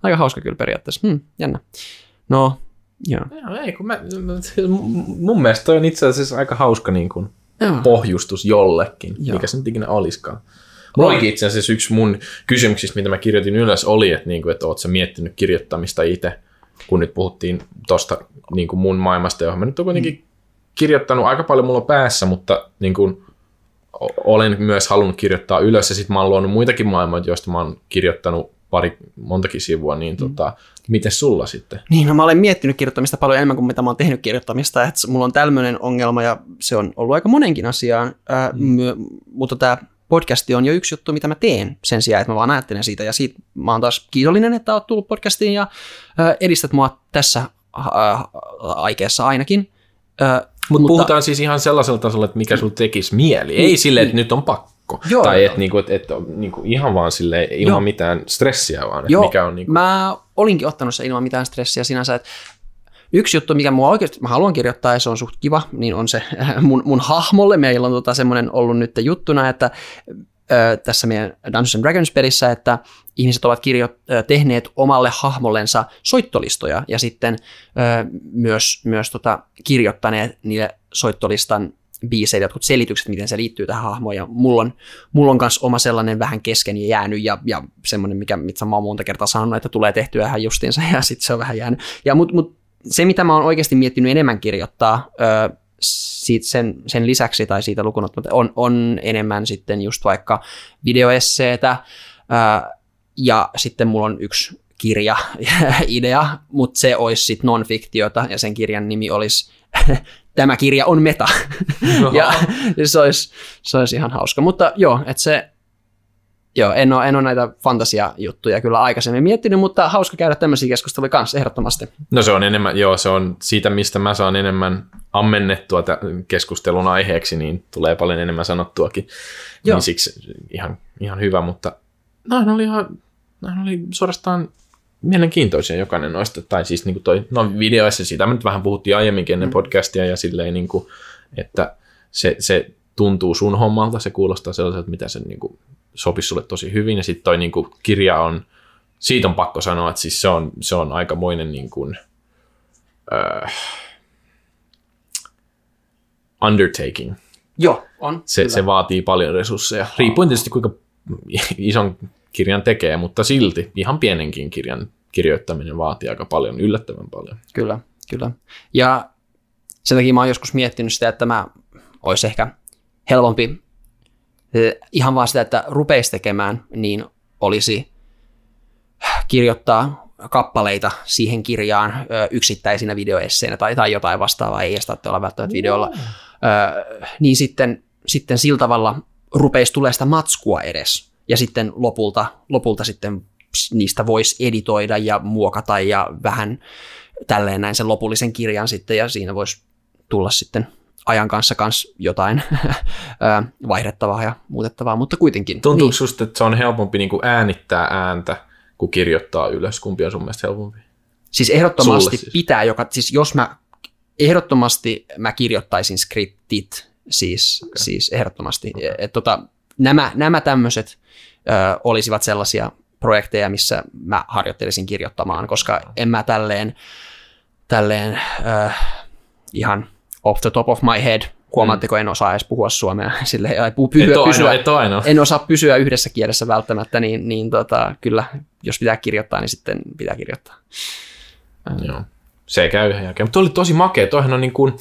Aika hauska kyllä periaatteessa. Hmm, jännä. No, joo. Joo, ei, kun mä, mun mielestä toi on itse asiassa aika hauska niin kuin Joo. pohjustus jollekin, Joo. mikä se nyt ikinä olisikaan. Mulla olikin itse asiassa yksi mun kysymyksistä, mitä mä kirjoitin ylös, oli, että, niin kuin, että oot sä miettinyt kirjoittamista itse, kun nyt puhuttiin tosta niin kuin mun maailmasta, johon mä nyt on kuitenkin kirjoittanut aika paljon mulla päässä, mutta niin kuin, olen myös halunnut kirjoittaa ylös ja sitten mä oon luonut muitakin maailmoja, joista mä oon kirjoittanut pari, montakin sivua, niin mm. tota, miten sulla sitten? Niin, no mä olen miettinyt kirjoittamista paljon enemmän kuin mitä mä oon tehnyt kirjoittamista, että mulla on tämmöinen ongelma ja se on ollut aika monenkin asiaan, ää, mm. my, mutta tämä podcasti on jo yksi juttu, mitä mä teen sen sijaan, että mä vaan ajattelen siitä ja siitä mä oon taas kiitollinen, että oot tullut podcastiin ja ää, edistät mua tässä ää, aikeessa ainakin. Ää, Mut mutta puhutaan siis ihan sellaisella tasolla, että mikä sulla tekisi mieli. Ei sille, että nyt on pakko. Joo, tai että niinku, et, et, niinku, ihan vaan sille ilman joo. mitään stressiä vaan. Joo, mikä on, niinku... mä olinkin ottanut se ilman mitään stressiä sinänsä, että Yksi juttu, mikä mua oikeasti mä haluan kirjoittaa, ja se on suht kiva, niin on se (laughs) mun, mun hahmolle. Meillä on tota semmoinen ollut nyt juttuna, että tässä meidän Dungeons and Dragons pelissä, että ihmiset ovat kirjo- tehneet omalle hahmollensa soittolistoja ja sitten myös, myös tota, kirjoittaneet niille soittolistan biiseille jotkut selitykset, miten se liittyy tähän hahmoon, ja mulla on, mulla on myös oma sellainen vähän kesken ja jäänyt, ja, ja semmoinen, mikä, mitä mä oon monta kertaa sanonut, että tulee tehtyä ihan justiinsa, ja (laughs) sitten se on vähän jäänyt. Ja mut, mut se, mitä mä oon oikeasti miettinyt enemmän kirjoittaa, siitä sen, sen lisäksi tai siitä lukunottamatta on, on enemmän sitten just vaikka videoesseetä ää, ja sitten mulla on yksi kirja (laughs) idea, mutta se olisi sitten non-fiktiota ja sen kirjan nimi olisi (laughs) Tämä kirja on meta. ja se olisi, se olisi ihan hauska. Mutta joo, että se, Joo, en ole, en ole näitä fantasiajuttuja kyllä aikaisemmin miettinyt, mutta hauska käydä tämmöisiä keskusteluja kanssa ehdottomasti. No se on enemmän, joo, se on siitä, mistä mä saan enemmän ammennettua keskustelun aiheeksi, niin tulee paljon enemmän sanottuakin. Joo. Niin siksi ihan, ihan hyvä, mutta no, oli ihan, no, oli suorastaan mielenkiintoisia jokainen noista, tai siis niin kuin toi, no videoissa, siitä me nyt vähän puhuttiin aiemminkin ennen mm. podcastia, ja silleen niin kuin, että se, se tuntuu sun hommalta, se kuulostaa sellaiselta, mitä se niin kuin sopisi sulle tosi hyvin. Ja sitten toi niin kuin, kirja on, siitä on pakko sanoa, että siis se on, se on aikamoinen niin kuin, uh, undertaking. Joo, on. Se, se vaatii paljon resursseja. Riippuen tietysti kuinka ison kirjan tekee, mutta silti ihan pienenkin kirjan kirjoittaminen vaatii aika paljon, yllättävän paljon. Kyllä, kyllä. Ja sen takia mä oon joskus miettinyt sitä, että mä olisi ehkä helpompi ihan vaan sitä, että rupeisi tekemään, niin olisi kirjoittaa kappaleita siihen kirjaan yksittäisinä videoesseinä tai, tai jotain vastaavaa, ei edes olla välttämättä videolla, mm. niin sitten, sitten sillä tavalla rupeisi tulee sitä matskua edes, ja sitten lopulta, lopulta sitten niistä voisi editoida ja muokata ja vähän tälleen näin sen lopullisen kirjan sitten, ja siinä voisi tulla sitten ajan kanssa kans jotain (laughs) vaihdettavaa ja muutettavaa, mutta kuitenkin. Tuntuuko niin. susta, että se on helpompi niin kuin äänittää ääntä, kuin kirjoittaa ylös? Kumpi on sun mielestä helpompi? Siis ehdottomasti siis. pitää, joka, siis jos mä, ehdottomasti mä kirjoittaisin skriptit, siis, okay. siis ehdottomasti. Okay. Et, tota, nämä, nämä tämmöiset ö, olisivat sellaisia projekteja, missä mä harjoittelisin kirjoittamaan, koska en mä tälleen, tälleen ö, ihan – off the top of my head. Huomaatteko, en osaa edes puhua suomea. (laughs) Sille, ei py, pysyä, et pysyä, et. En osaa pysyä yhdessä kielessä välttämättä, niin, niin tota, kyllä, jos pitää kirjoittaa, niin sitten pitää kirjoittaa. Joo, se käy ihan jälkeen. Mutta oli tosi makea. Toihan on niin kuin,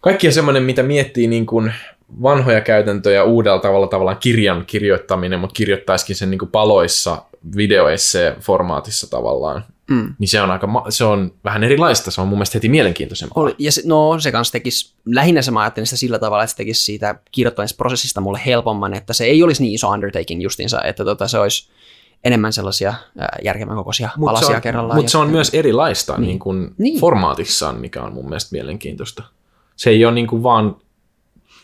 kaikkia semmoinen, mitä miettii niin kuin vanhoja käytäntöjä uudella tavalla tavallaan kirjan kirjoittaminen, mutta kirjoittaisikin sen niin kuin paloissa videoessee-formaatissa tavallaan. Mm. Niin se on, aika, se on vähän erilaista, se on mun mielestä heti mielenkiintoisempaa. Oli, ja se, no se kanssa tekisi, lähinnä se mä ajattelin sitä sillä tavalla, että se tekisi siitä kirjoittamisprosessista mulle helpomman, että se ei olisi niin iso undertaking justiinsa, että tota, se olisi enemmän sellaisia järkevän kokoisia mut palasia on, kerrallaan. Mutta se on myös erilaista niin. Niin kuin niin. formaatissaan, mikä on mun mielestä mielenkiintoista. Se ei ole niin kuin vaan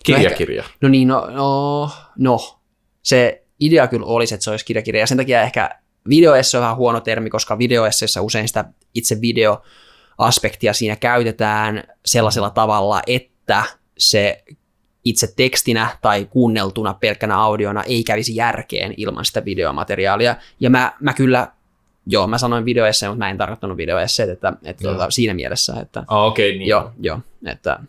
kirjakirja. No, ehkä, no niin, no, no, no, se idea kyllä olisi, että se olisi kirjakirja, ja sen takia ehkä videoesse on vähän huono termi, koska videoesseessä usein sitä itse videoaspektia siinä käytetään sellaisella tavalla, että se itse tekstinä tai kuunneltuna pelkkänä audiona ei kävisi järkeen ilman sitä videomateriaalia. Ja mä, mä kyllä, joo, mä sanoin videoesse, mutta mä en tarkoittanut videoesseet, että, että tuota, siinä mielessä, että... Ah, okei, okay, niin. Joo, joo, että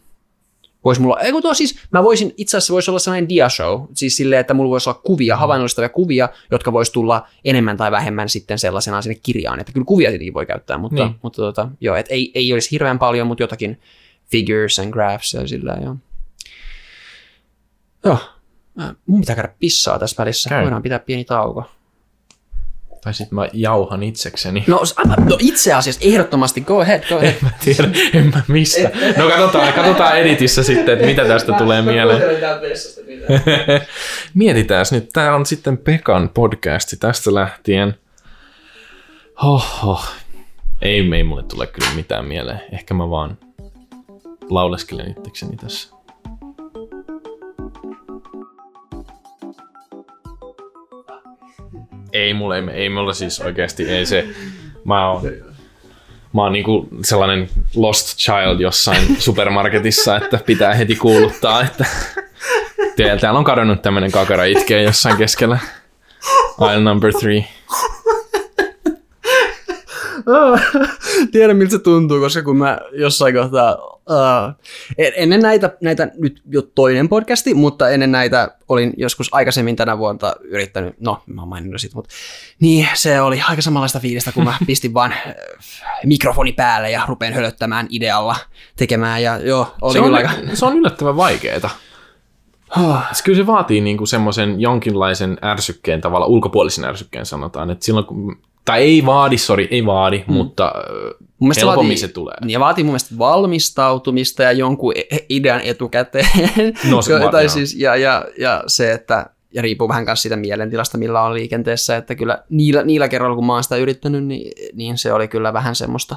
Vois mulla, ei tuo siis, mä voisin, itse asiassa voisi olla sellainen diashow, siis silleen, että mulla voisi olla kuvia, mm. havainnollistavia kuvia, jotka voisi tulla enemmän tai vähemmän sitten sellaisena sinne kirjaan, että kyllä kuvia tietenkin voi käyttää, mutta, niin. mutta tota, joo, et ei, ei olisi hirveän paljon, mutta jotakin figures and graphs ja sillä ja Joo. Äh, Mun pitää käydä pissaa tässä välissä. Käy. Voidaan pitää pieni tauko. Tai sitten mä jauhan itsekseni. No, no itse asiassa ehdottomasti, go ahead, go ahead. Mä tiedän, en mä mistä. No katsotaan, katsotaan editissä sitten, että mitä tästä tulee mieleen. (laughs) Mietitään nyt, tää on sitten Pekan podcasti tästä lähtien. Hoho. Ei, ei mulle tule kyllä mitään mieleen. Ehkä mä vaan lauleskelen itsekseni tässä. Ei mulle, ei, ei mulle siis oikeasti, ei se, mä oon, mä oon niinku sellainen lost child jossain supermarketissa, että pitää heti kuuluttaa, että Täällä, on kadonnut tämmönen kakara itkee jossain keskellä. Aisle number three. Tiedän, miltä se tuntuu, koska kun mä jossain kohtaa, uh, ennen näitä, näitä, nyt jo toinen podcasti, mutta ennen näitä olin joskus aikaisemmin tänä vuonna yrittänyt, no mä oon maininnut siitä, mutta niin se oli aika samanlaista fiilistä, kun mä (laughs) pistin vaan äh, mikrofoni päälle ja rupean hölöttämään idealla tekemään ja joo, oli Se on, aika... se on yllättävän vaikeeta. Oh, Siis Kyllä se vaatii niinku semmoisen jonkinlaisen ärsykkeen, tavalla ulkopuolisen ärsykkeen sanotaan, että silloin kun, tai ei vaadi, sori, ei vaadi, mm. mutta Mun mielestä helpommin vaatii- se tulee. Ja vaatii mun mielestä valmistautumista ja jonkun e- idean etukäteen. (laughs) No se tai joo. siis, ja, ja, ja, se, että ja riippuu vähän myös siitä mielentilasta, millä on liikenteessä, että kyllä niillä, niillä kerroilla, kun mä oon sitä yrittänyt, niin, niin se oli kyllä vähän semmoista,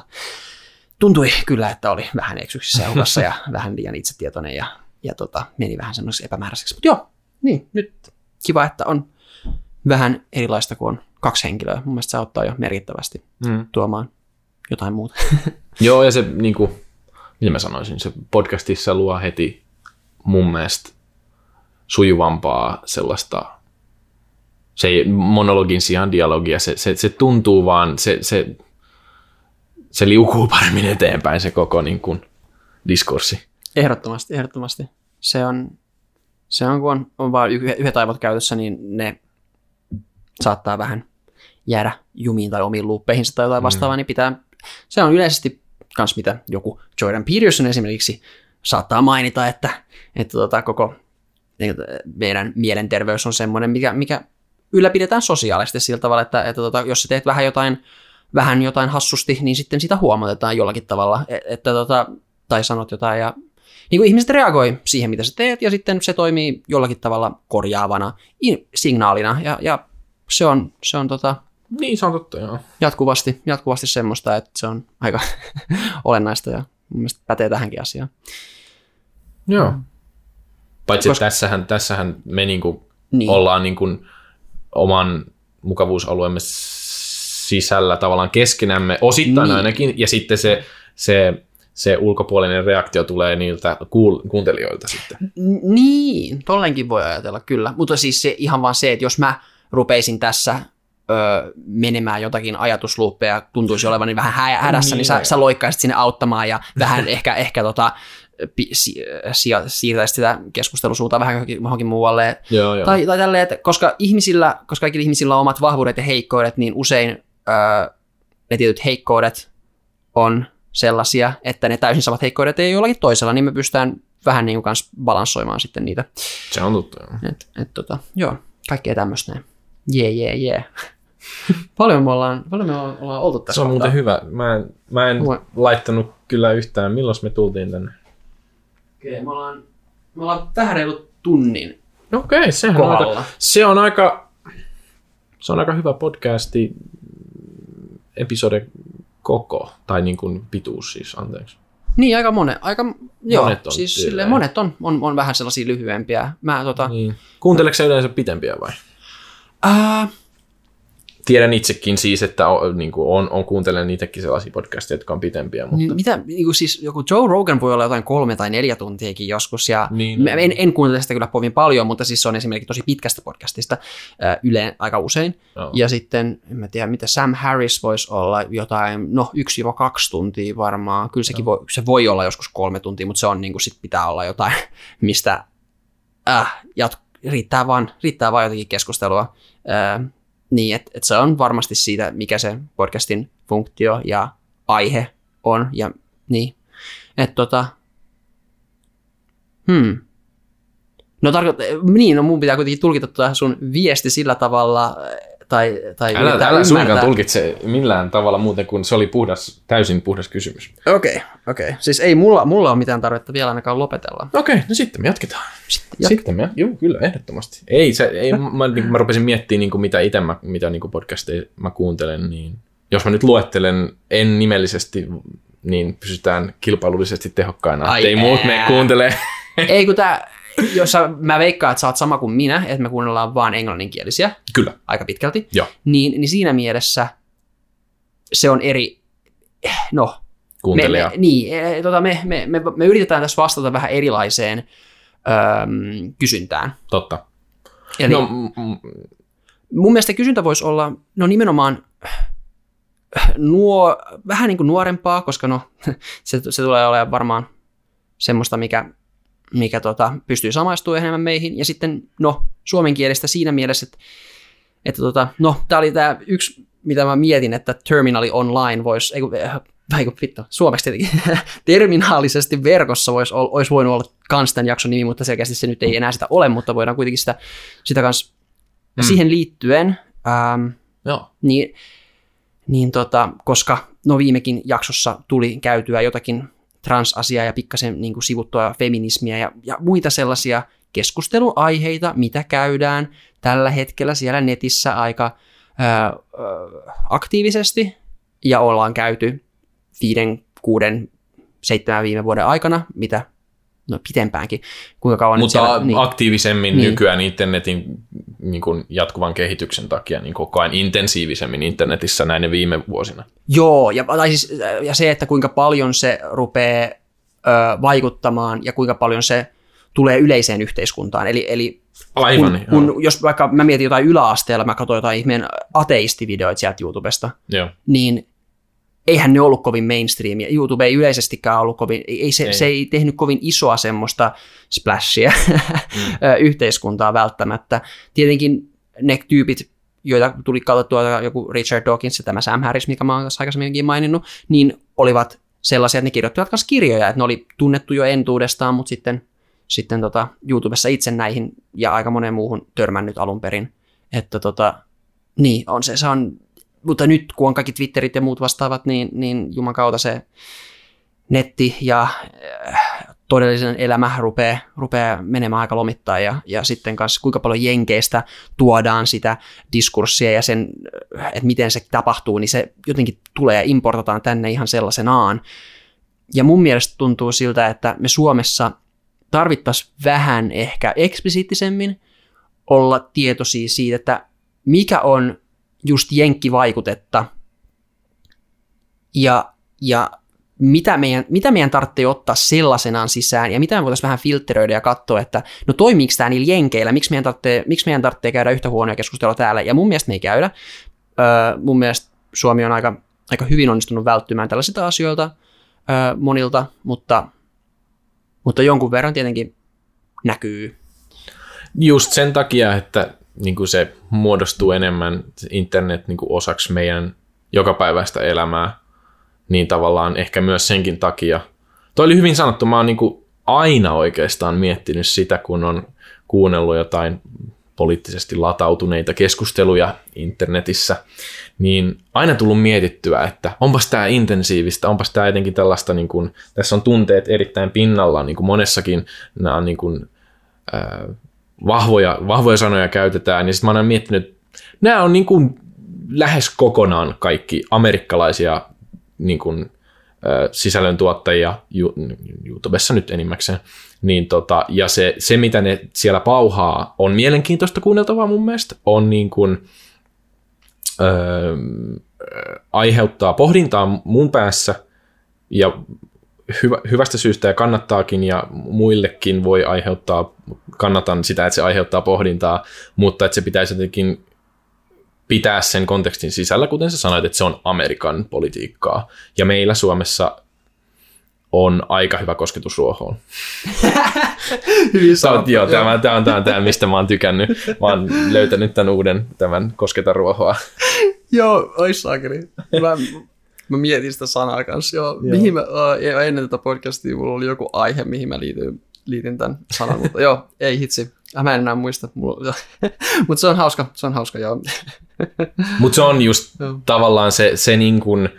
tuntui kyllä, että oli vähän eksyksissä ja hukassa (laughs) ja vähän liian itsetietoinen ja, ja tota, meni vähän semmoiseksi epämääräiseksi. Mutta joo, niin, nyt kiva, että on vähän erilaista kuin on kaksi henkilöä. Mun mielestä se auttaa jo merkittävästi Mm. tuomaan jotain muuta. (laughs) Joo, ja se niinku, mitä mä sanoisin, se podcastissa luo heti mun mielestä sujuvampaa sellaista, se ei monologin sijaan dialogia, se, se, se tuntuu vaan, se, se, se liukuu paremmin eteenpäin se koko niin kuin, diskurssi. Ehdottomasti, ehdottomasti. Se on, se on kun on, on vain yhdet, aivot käytössä, niin ne saattaa vähän jäädä jumiin tai omiin luuppeihinsa tai jotain vastaavaa, niin pitää, se on yleisesti kans mitä joku Jordan Peterson esimerkiksi saattaa mainita, että, että tota, koko meidän mielenterveys on semmoinen, mikä, mikä ylläpidetään sosiaalisesti sillä tavalla, että, että tota, jos sä teet vähän jotain, vähän jotain hassusti, niin sitten sitä huomautetaan jollakin tavalla, että, että tota, tai sanot jotain ja niin kuin ihmiset reagoi siihen, mitä sä teet, ja sitten se toimii jollakin tavalla korjaavana in- signaalina, ja, ja se on, se on tota, Niin, se on totta, joo. jatkuvasti, jatkuvasti semmoista, että se on aika (laughs) olennaista, ja mun mielestä pätee tähänkin asiaan. Joo. Paitsi Koska- että tässähän, tässähän me niinku Niin. ollaan niinku oman mukavuusalueemme sisällä tavallaan keskenämme, osittain Niin. ainakin, ja sitten se, se, se ulkopuolinen reaktio tulee niiltä kuul- kuuntelijoilta sitten. Niin, tollenkin voi ajatella, kyllä. Mutta siis se, ihan vaan se, että jos mä rupeisin tässä ö, menemään jotakin ajatusluuppeja, tuntuisi olevan niin vähän hä- hädässä, niin, Niin, sä, sä loikkaisit sinne auttamaan ja vähän (laughs) ehkä, ehkä tota, pi, si, si, siirtäisit sitä keskustelusuuntaa vähän johonkin, muualle. Joo, joo. Tai, tai tälleen, että koska ihmisillä, koska kaikilla ihmisillä on omat vahvuudet ja heikkoudet, niin usein ö, ne tietyt heikkoudet on sellaisia, että ne täysin samat heikkoudet ei jollakin toisella, niin me pystytään vähän niin kuin balanssoimaan sitten niitä. Se on totta. Et, et tota, joo, kaikkea tämmöistä näin. Jee, jee, jee. (laughs) paljon me ollaan, paljon me ollaan oltu tässä Se on kohtaa. muuten hyvä. Mä en, mä en Mua- laittanut kyllä yhtään. Milloin me tultiin tänne? Okei, me ollaan, me ollaan vähän reilu tunnin Okei, okay, sehän on aika, se on aika, se on aika hyvä podcasti episode koko, tai niin kuin pituus siis, anteeksi. Niin, aika monet. Aika, joo, Monet on siis silleen, monet on, on, on, vähän sellaisia lyhyempiä. Mä tota, Niin. Kuunteleeko sä yleensä pitempiä vai? ää, Tiedän itsekin siis, että on, niin kuin on, on kuuntelen itsekin sellaisia podcasteja, jotka on pitempiä, mutta Niin, mitä, niin kuin siis joku Joe Rogan voi olla jotain kolme tai neljä tuntiakin joskus, ja Niin, mä no. en, en kuuntele sitä kyllä kovin paljon, mutta siis se on esimerkiksi tosi pitkästä podcastista äh, yleen aika usein. Joo. Ja sitten, en mä tiedä, mitä Sam Harris voisi olla, jotain, no 1-2 tuntia varmaan. Kyllä sekin voi, se voi olla joskus kolme tuntia, mutta se on niin kuin sit pitää olla jotain, (laughs) mistä äh, jat, riittää, vaan, riittää vaan jotenkin keskustelua. Äh, niin, että et se on varmasti siitä, mikä se podcastin funktio ja aihe on. Ja niin, että tota, hmm. No tarkoittaa, niin, no mun pitää kuitenkin tulkita tuota sun viesti sillä tavalla, tai, tai Älä, älä suinkaan tulkitse millään tavalla muuten kuin se oli puhdas, täysin puhdas kysymys. Okei, okay, okei. Okay. Siis ei mulla, mulla ole mitään tarvetta vielä ainakaan lopetella. Okei, no sitten me jatketaan. Sitten Jat- sitten me, joo, kyllä, ehdottomasti. Ei, se, ei mä, niin, mä rupesin miettimään, niin kuin mitä itse mä, mitä niin kuin podcasteja mä kuuntelen, niin jos mä nyt luettelen en nimellisesti, niin pysytään kilpailullisesti tehokkaina, Ai ettei muut me kuuntele. Ei kun tää, (laughs) jos sä, mä veikkaan, että sä oot sama kuin minä, että me kuunnellaan vaan englanninkielisiä Kyllä, aika pitkälti, joo, niin, niin siinä mielessä se on eri, no, me, kuuntelija. me, niin, eh, tota, me, me, me, me yritetään tässä vastata vähän erilaiseen öm, kysyntään. Totta. Eli No, m- mun mielestä kysyntä voisi olla, no nimenomaan nuo, vähän niin kuin nuorempaa, koska no, (laughs) se, se tulee olemaan varmaan semmoista, mikä, mikä tota, pystyy samaistumaan enemmän meihin. Ja sitten, no, suomenkielistä siinä mielessä, että, että tota, no, tämä oli tämä yksi, mitä mä mietin, että Terminali Online voisi, ei kun, eh, ei kun vittu, suomeksi tietenkin, (laughs) terminaalisesti verkossa voisi, ol- olisi voinut olla kans tämän jakson nimi, mutta selkeästi se nyt ei enää sitä ole, mutta voidaan kuitenkin sitä, sitä kans Mm. siihen liittyen, ähm, joo. niin, niin tota, koska no viimekin jaksossa tuli käytyä jotakin transasiaa ja pikkasen niin kuin sivuttua feminismiä ja, ja muita sellaisia keskusteluaiheita, mitä käydään tällä hetkellä siellä netissä aika ää, aktiivisesti. Ja ollaan käyty viiden, kuuden, seitsemän viime vuoden aikana, mitä no pitempäänkin, kuinka kauan nyt Mutta siellä, niin. aktiivisemmin Niin. nykyään internetin niin kuin jatkuvan kehityksen takia niin koko ajan intensiivisemmin internetissä näinä viime vuosina. Joo, ja, tai siis, ja se, että kuinka paljon se rupeaa ö, vaikuttamaan ja kuinka paljon se tulee yleiseen yhteiskuntaan. Eli, eli Aivan, kun, joo. kun, jos vaikka mä mietin jotain yläasteella, mä katsoin jotain ihmeen ateistivideoita sieltä YouTubesta, joo. niin eihän ne ollut kovin mainstreamia. YouTube ei yleisestikään ollut kovin, ei, se, ei. Ei. se ei tehnyt kovin isoa semmoista splashia (laughs) mm. yhteiskuntaa välttämättä. Tietenkin ne tyypit, joita tuli katsottua joku Richard Dawkins ja tämä Sam Harris, mikä mä oon tässä aikaisemminkin maininnut, niin olivat sellaisia, että ne kirjoittivat myös kirjoja, että ne oli tunnettu jo entuudestaan, mutta sitten, sitten tota, YouTubessa itse näihin ja aika moneen muuhun törmännyt alun perin. Että tota, niin, on se, se on, mutta nyt kun on kaikki Twitterit ja muut vastaavat, niin, niin juman kautta se netti ja äh, todellisen elämä rupeaa, rupeaa menemään aika lomittain ja, ja sitten kanssa kuinka paljon jenkeistä tuodaan sitä diskurssia ja sen, äh, että miten se tapahtuu, niin se jotenkin tulee ja importataan tänne ihan sellaisenaan. Ja mun mielestä tuntuu siltä, että me Suomessa tarvittaisiin vähän ehkä eksplisiittisemmin olla tietoisia siitä, että mikä on just jenkkivaikutetta ja, ja mitä meidän, mitä meidän tarvitsee ottaa sellaisenaan sisään ja mitä me voitaisiin vähän filtteröidä ja katsoa, että no toimiiko tämä niillä jenkeillä, miksi meidän, tarvitsee, miksi meidän tarvitsee käydä yhtä huonoa keskustelua täällä ja mun mielestä me ei käydä. Öö, mun mielestä Suomi on aika, aika hyvin onnistunut välttymään tällaisilta asioilta öö, monilta, mutta, mutta jonkun verran tietenkin näkyy. Just sen takia, että niin kuin se muodostuu enemmän internet niin kuin osaksi meidän jokapäiväistä elämää, niin tavallaan ehkä myös senkin takia. Toi oli hyvin sanottu, mä oon niin kuin aina oikeastaan miettinyt sitä, kun on kuunnellut jotain poliittisesti latautuneita keskusteluja internetissä, niin aina tullut mietittyä, että onpas tämä intensiivistä, onpas tämä jotenkin tällaista, niin kuin, tässä on tunteet erittäin pinnalla, niin kuin monessakin nämä on niin kuin, ää, vahvoja, vahvoja sanoja käytetään, ja sitten mä oon miettinyt, että nämä on niin kuin lähes kokonaan kaikki amerikkalaisia niin kuin, sisällöntuottajia, YouTubessa nyt enimmäkseen, niin tota, ja se, se, mitä ne siellä pauhaa, on mielenkiintoista kuunneltavaa mun mielestä, on niin kuin, öö, aiheuttaa pohdintaa mun päässä, ja hyvä, hyvästä syystä ja kannattaakin, ja muillekin voi aiheuttaa, kannatan sitä, että se aiheuttaa pohdintaa, mutta että se pitäisi jotenkin pitää sen kontekstin sisällä, kuten sä sanoit, että se on Amerikan politiikkaa. Ja meillä Suomessa on aika hyvä kosketus ruohoon. (laughs) Hyvin Sä oot, joo, tämä, tämä on tämä, tämä, mistä mä oon tykännyt. Mä oon löytänyt tämän uuden, tämän kosketa ruohoa. Joo, ois saakeli. Mä, mä mietin sitä sanaa kanssa. Joo. Joo. Mihin mä, uh, ennen tätä podcastia mulla oli joku aihe, mihin mä liityin, liitin tämän sanan, mutta joo, ei hitsi. Äh, Mä en enää muista, (laughs) mutta se on hauska, se on hauska, joo. (laughs) Mutta se on just Joo. tavallaan se, se niin kuin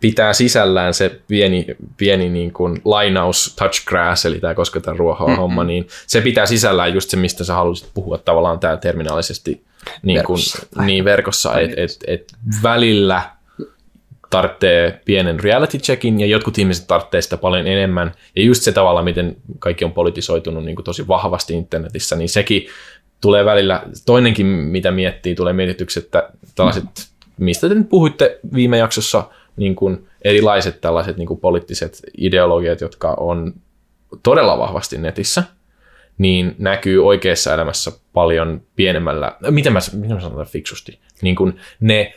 pitää sisällään se pieni, pieni niin kuin lainaus touch grass, eli tämä kosketaan ruohoa mm-hmm. homma, niin se pitää sisällään just se, mistä sä haluaisit puhua tavallaan tämä terminaalisesti niin, kuin, Verkossa. niin verkossa, että et, et välillä tarvitsee pienen reality checkin ja jotkut ihmiset tarvitsee sitä paljon enemmän. Ja just se tavalla, miten kaikki on politisoitunut niin kuin tosi vahvasti internetissä, niin sekin tulee välillä, toinenkin mitä miettii, tulee mietityksi, että tällaiset, mistä te nyt puhuitte viime jaksossa, niin kuin erilaiset tällaiset niin kuin poliittiset ideologiat, jotka on todella vahvasti netissä, niin näkyy oikeassa elämässä paljon pienemmällä, miten mä, miten mä sanon fiksusti, niin kuin ne,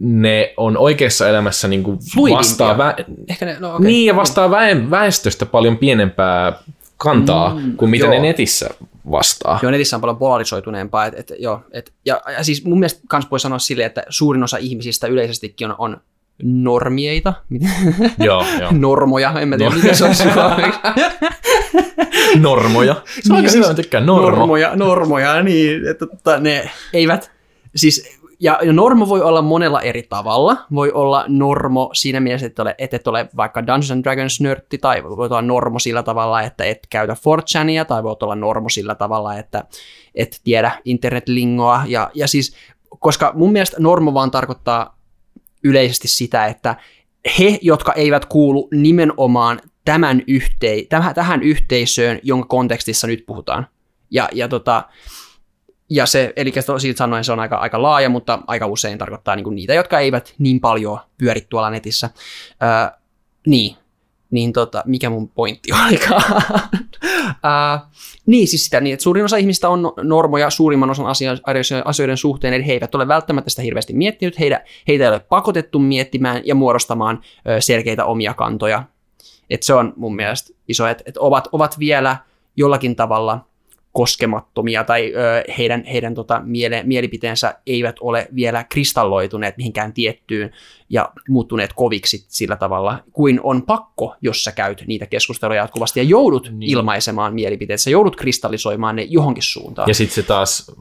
ne on oikeassa elämässä niin kuin vastaa, vä, Ehkä ne, no okay. niin, ja vastaa väen, väestöstä paljon pienempää kantaa mm, kuin mitä joo. ne netissä vastaa. Joo, netissä on paljon polarisoituneempaa. Et, et, joo, et, ja, ja, siis mun mielestä kans voi sanoa silleen, että suurin osa ihmisistä yleisestikin on, on normieita. (laughs) Joo, joo. Normoja, en mä tiedä, No. mikä se on suomeksi. (laughs) Normoja. Se on aika hyvä, mä tykkään normo. Normoja, normoja, niin, että tota, ne eivät, siis, ja, normo voi olla monella eri tavalla. Voi olla normo siinä mielessä, että, ole, että et ole vaikka Dungeons and Dragons nörtti, tai voi olla normo sillä tavalla, että et käytä 4chania, tai voi olla normo sillä tavalla, että et tiedä internetlingoa, ja, ja siis, koska mun mielestä normo vaan tarkoittaa yleisesti sitä, että he, jotka eivät kuulu nimenomaan tämän yhtei, tähän, tähän yhteisöön, jonka kontekstissa nyt puhutaan. Ja, ja, tota, ja se, eli siitä sanoen se on aika, aika laaja, mutta aika usein tarkoittaa niin niitä, jotka eivät niin paljon pyöri tuolla netissä. Öö, niin, niin tota, mikä mun pointti (laughs) olikaan? öö, niin, siis sitä niin, että suurin osa ihmistä on normoja suurimman osan asio- asioiden suhteen, eli he eivät ole välttämättä sitä hirveästi miettinyt, heitä, heitä ei ole pakotettu miettimään ja muodostamaan ö, selkeitä omia kantoja. Et se on mun mielestä iso, että et ovat, ovat vielä jollakin tavalla koskemattomia tai ö, heidän, heidän tota, miele, mielipiteensä eivät ole vielä kristalloituneet mihinkään tiettyyn ja muuttuneet koviksi sillä tavalla, kuin on pakko, jos sä käyt niitä keskusteluja jatkuvasti ja joudut Niin. ilmaisemaan mielipiteet, sä joudut kristallisoimaan ne johonkin suuntaan. Ja sitten se taas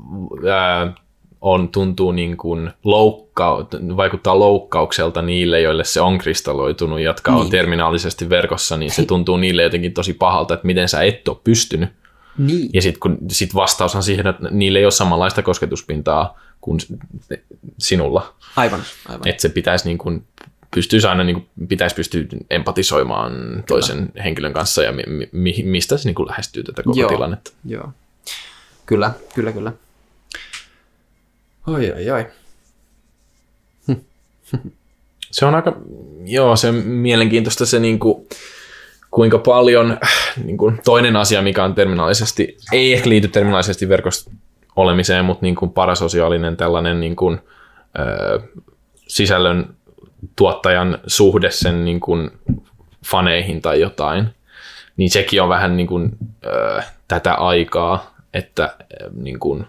ää, on, tuntuu niin kuin loukka, vaikuttaa loukkaukselta niille, joille se on kristalloitunut, jotka niin. on terminaalisesti verkossa, niin se (laughs) tuntuu niille jotenkin tosi pahalta, että miten sä et ole pystynyt. Niin. Ja sitten sit vastaus on siihen, että niille ei ole samanlaista kosketuspintaa kuin sinulla. Aivan, aivan. Että se pitäisi niin kuin, pystyisi aina niin kuin, pitäisi pystyä empatisoimaan toisen henkilön kanssa ja mi, mi, mistä se niin kuin lähestyy tätä koko Joo. tilannetta. Joo. Kyllä, kyllä, kyllä. Oi, oi, oi. Se on aika, joo, se on mielenkiintoista se niin kuin, kuinka paljon, niin kuin, toinen asia, mikä on terminaalisesti, ei ehkä liity terminaalisesti verkossa olemiseen, mutta niin kuin parasosiaalinen tällainen niin kuin, ö, sisällön tuottajan suhde sen niin kuin, faneihin tai jotain, niin sekin on vähän niin kuin, ö, tätä aikaa, että ö, niin kuin,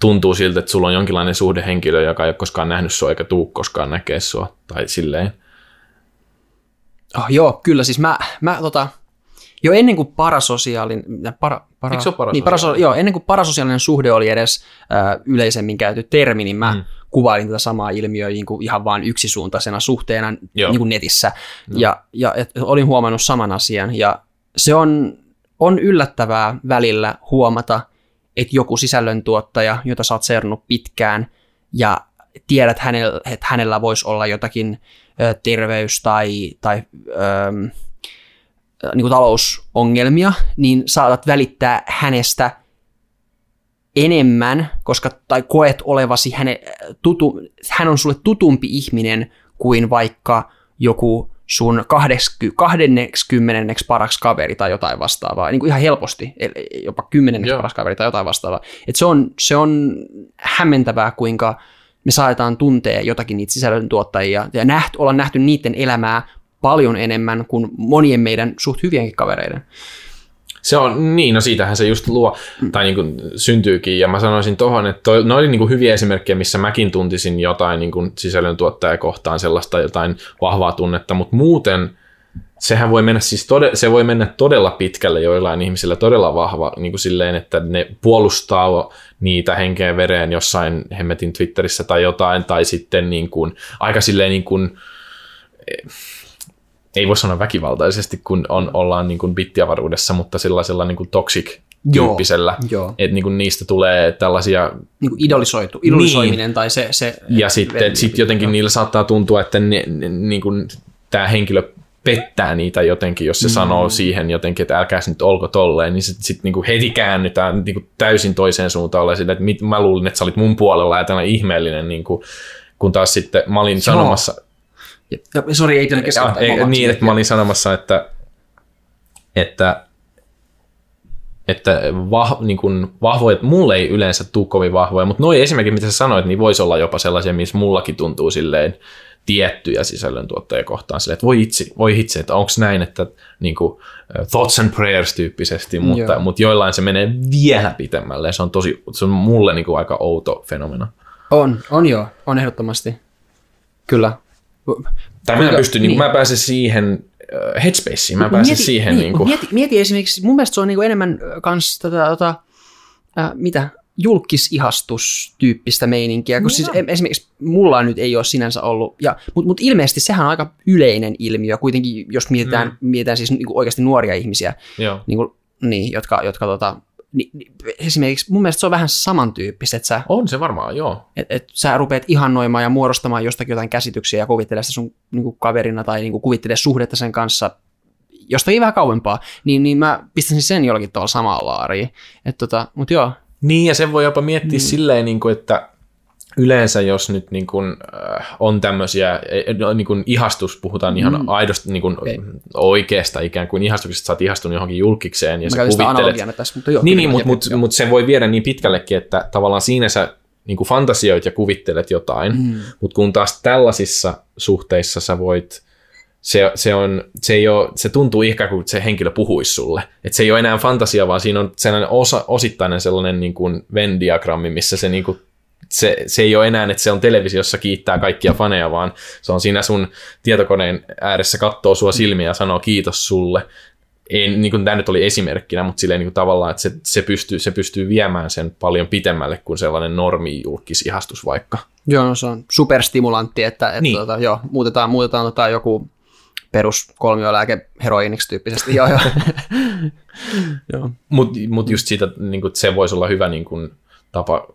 tuntuu siltä, että sulla on jonkinlainen suhde henkilö, joka ei ole koskaan nähnyt sua eikä tuu koskaan näkee sua, tai silleen. Oh, joo, kyllä, siis mä, mä tota, jo ennen kuin parasosiaalinen, para, para, Eikö se parasosiaalinen? Niin, paraso, joo, ennen kuin parasosiaalinen suhde oli edes äh, yleisemmin käyty termi, niin mä Mm. kuvailin tätä samaa ilmiöä niin kuin ihan vaan yksisuuntaisena suhteena Joo. niin kuin netissä. Ja, ja et, olin huomannut saman asian, ja se on, on yllättävää välillä huomata, että joku sisällöntuottaja, jota sä oot seurannut pitkään, ja tiedät, hänellä, että hänellä voisi olla jotakin ö, terveys- tai, tai ö, niin kuin talousongelmia, niin saatat välittää hänestä enemmän, koska tai koet olevasi häne, tutu, hän on sulle tutumpi ihminen kuin vaikka joku sun 20 paras kaveri tai jotain vastaavaa, niin kuin ihan helposti, jopa kymmenenneksi Joo. paras kaveri tai jotain vastaavaa. Et se, on, se on hämmentävää, kuinka me saadaan tuntea jotakin niitä sisällöntuottajia ja näht, olla nähty niiden elämää paljon enemmän kuin monien meidän suht hyvienkin kavereiden. Se on, niin, no siitähän se just luo, tai niin kuin syntyykin, ja mä sanoisin tohon, että toi, ne oli niin kuin hyviä esimerkkejä, missä mäkin tuntisin jotain niin kuin sisällöntuottajakohtaan sellaista jotain vahvaa tunnetta, mutta muuten sehän voi mennä siis tode, se voi mennä todella pitkälle joillain ihmisillä, todella vahva niin kuin silleen, että ne puolustaa niitä henkeä vereen jossain hemmetin Twitterissä tai jotain, tai sitten niin kuin, aika silleen niin kuin, ei voi sanoa väkivaltaisesti, kun on, ollaan niin kuin bittiavaruudessa, mutta sellaisella niin kuin toxic tyyppisellä, että niin niistä tulee tällaisia... Niin kuin idolisoitu, idolisoiminen niin. tai se... se ja sitten sit jotenkin niillä saattaa tuntua, että ne, ne, niin kuin, tämä henkilö pettää niitä jotenkin, jos se mm. sanoo siihen jotenkin, että älkää nyt olko tolleen, niin sitten sit niinku heti käännytään niinku täysin toiseen suuntaan ollen että mit, mä luulin, että sä olit mun puolella ja tällainen ihmeellinen, niinku, kun taas sitten mä olin Joo. sanomassa... Ja, sori, ei tänne keskeyttää. Ei, niin, että mä olin sanomassa, että, että että vah, niin kuin vahvoja, mulle ei yleensä tule kovin vahvoja, mutta noin esimerkiksi, mitä sä sanoit, niin voisi olla jopa sellaisia, missä mullakin tuntuu silleen tiettyjä sisällöntuottajia kohtaan silleen, että voi itse, voi itse että onko näin, että niin kuin, thoughts and prayers tyyppisesti, mutta, mutta joillain se menee vielä pitemmälle ja se on, tosi, se on mulle niin kuin aika outo fenomena. On, on joo, on ehdottomasti. Kyllä. Tai mä, pystyn, niin. Niin, mä pääsen siihen uh, headspaceen, mä pääsen mieti, siihen. Niin, niin kuin... mieti, mieti esimerkiksi, mun mielestä se on niin kuin enemmän kans tätä, tota, äh, mitä, julkisihastustyyppistä meininkiä, kun no. siis esimerkiksi mulla nyt ei ole sinänsä ollut, ja, mutta mut ilmeisesti sehän on aika yleinen ilmiö, kuitenkin jos mietitään, mm. mietitään siis niin oikeasti nuoria ihmisiä, Joo. Niin niin, jotka, jotka tota, niin, esimerkiksi mun mielestä se on vähän samantyyppistä, että sä... On se varmaan, joo. Että et sä rupeat ihannoimaan ja muodostamaan jostakin jotain käsityksiä ja kuvittelee sitä sun niin kuin kaverina tai niin kuin kuvittelee suhdetta sen kanssa jostakin vähän kauempaa, niin, niin mä pistäisin sen jollakin tavalla samaan laariin. tota, mutta joo, niin, ja sen voi jopa miettiä mm. silleen, niin kuin, että yleensä jos nyt niin kuin, äh, on tämmöisiä, no, niin kuin ihastus, puhutaan ihan mm. aidosti niin kuin okay. oikeasta ikään kuin ihastuksesta, sä oot ihastunut johonkin julkikseen. Ja Mä sä kuvittelet... tässä, mutta joo. Niin, niin mutta mut, mut sen voi viedä niin pitkällekin, että tavallaan siinä sä niin kuin fantasioit ja kuvittelet jotain, mm. mutta kun taas tällaisissa suhteissa sä voit se, se, on, se, ei ole, se tuntuu ehkä kuin se henkilö puhuisi sulle. Et se ei ole enää fantasia, vaan siinä on sellainen osa, osittainen sellainen niin kuin Venn-diagrammi, missä se, niin kuin, se, se ei ole enää, että se on televisiossa kiittää kaikkia faneja, vaan se on siinä sun tietokoneen ääressä kattoo sua silmiä ja sanoo kiitos sulle. Ei, niin kuin tämä nyt oli esimerkkinä, mutta silleen niin kuin tavallaan, että se, se, pystyy, se pystyy viemään sen paljon pitemmälle kuin sellainen normi julkisihastus vaikka. Joo, no se on superstimulantti, että, että niin. tota, joo, muutetaan, muutetaan tota joku perus kolmiolääke heroiniksi tyyppisesti. joo, joo. (laughs) joo. Mutta mut just siitä, niin kuin, se voisi olla hyvä niin kuin, tapa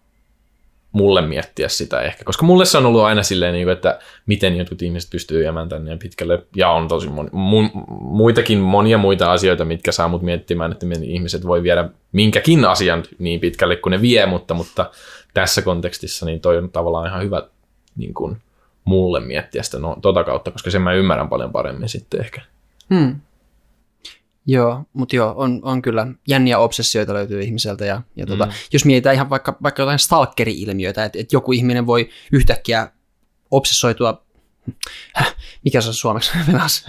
mulle miettiä sitä ehkä, koska mulle se on ollut aina silleen, niin että miten jotkut ihmiset pystyy jäämään tänne pitkälle, ja on tosi moni, mu, muitakin monia muita asioita, mitkä saa mut miettimään, että miten ihmiset voi viedä minkäkin asian niin pitkälle kuin ne vie, mutta, mutta tässä kontekstissa niin toi on tavallaan ihan hyvä niin kuin, mulle miettiä sitä no, tota kautta, koska sen mä ymmärrän paljon paremmin sitten ehkä. Hmm. Joo, mutta joo, on, on kyllä jänniä obsessioita löytyy ihmiseltä ja, ja tota, mm. jos mietitään ihan vaikka, vaikka jotain stalkeri-ilmiöitä, että, että joku ihminen voi yhtäkkiä obsessoitua, mikä se on suomeksi, (laughs) menas,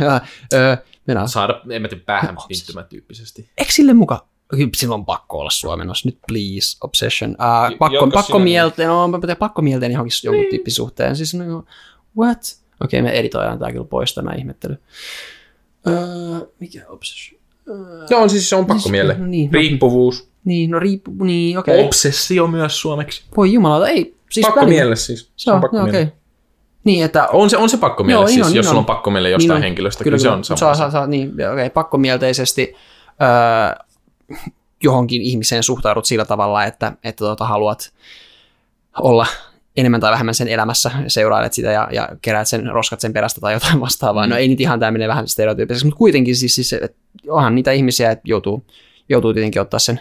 menas. Saada, en mä tiedä, päähän pinttymätyyppisesti. Eikö sille muka, silloin on pakko olla suomennos, nyt please, obsession. Uh, pakko, pakko mielteen, no, mä pakko pakkomielteen johonkin jonkun niin. tyyppisuhteen. Siis no, what? Okei, okay, me editoidaan tää kyllä pois tämä ihmettely. Uh, mikä obsession? Uh, se on siis se on pakko miele. No, niin, Riippuvuus. No, niin, no riippu, niin okei. Okay. Obsessio myös suomeksi. Voi jumala, ei. Siis pakko miele siis. Se on, pakko no. Okay. Niin, että... On se, on se pakkomiele Joo, siis, niin on, jos niin sulla on pakkomiele jostain niin henkilöstä, kyllä, kyllä se on sama. Saa, saa, saa, niin, okei, okay, pakkomielteisesti öö, johonkin ihmiseen suhtaudut sillä tavalla, että, että tuota, haluat olla enemmän tai vähemmän sen elämässä, seurailet sitä ja, ja keräät sen roskat sen perästä tai jotain vastaavaa. Mm. No ei nyt ihan tämmöinen vähän stereotyyppiseksi, mutta kuitenkin siis, siis että onhan niitä ihmisiä, että joutuu, joutuu tietenkin ottaa sen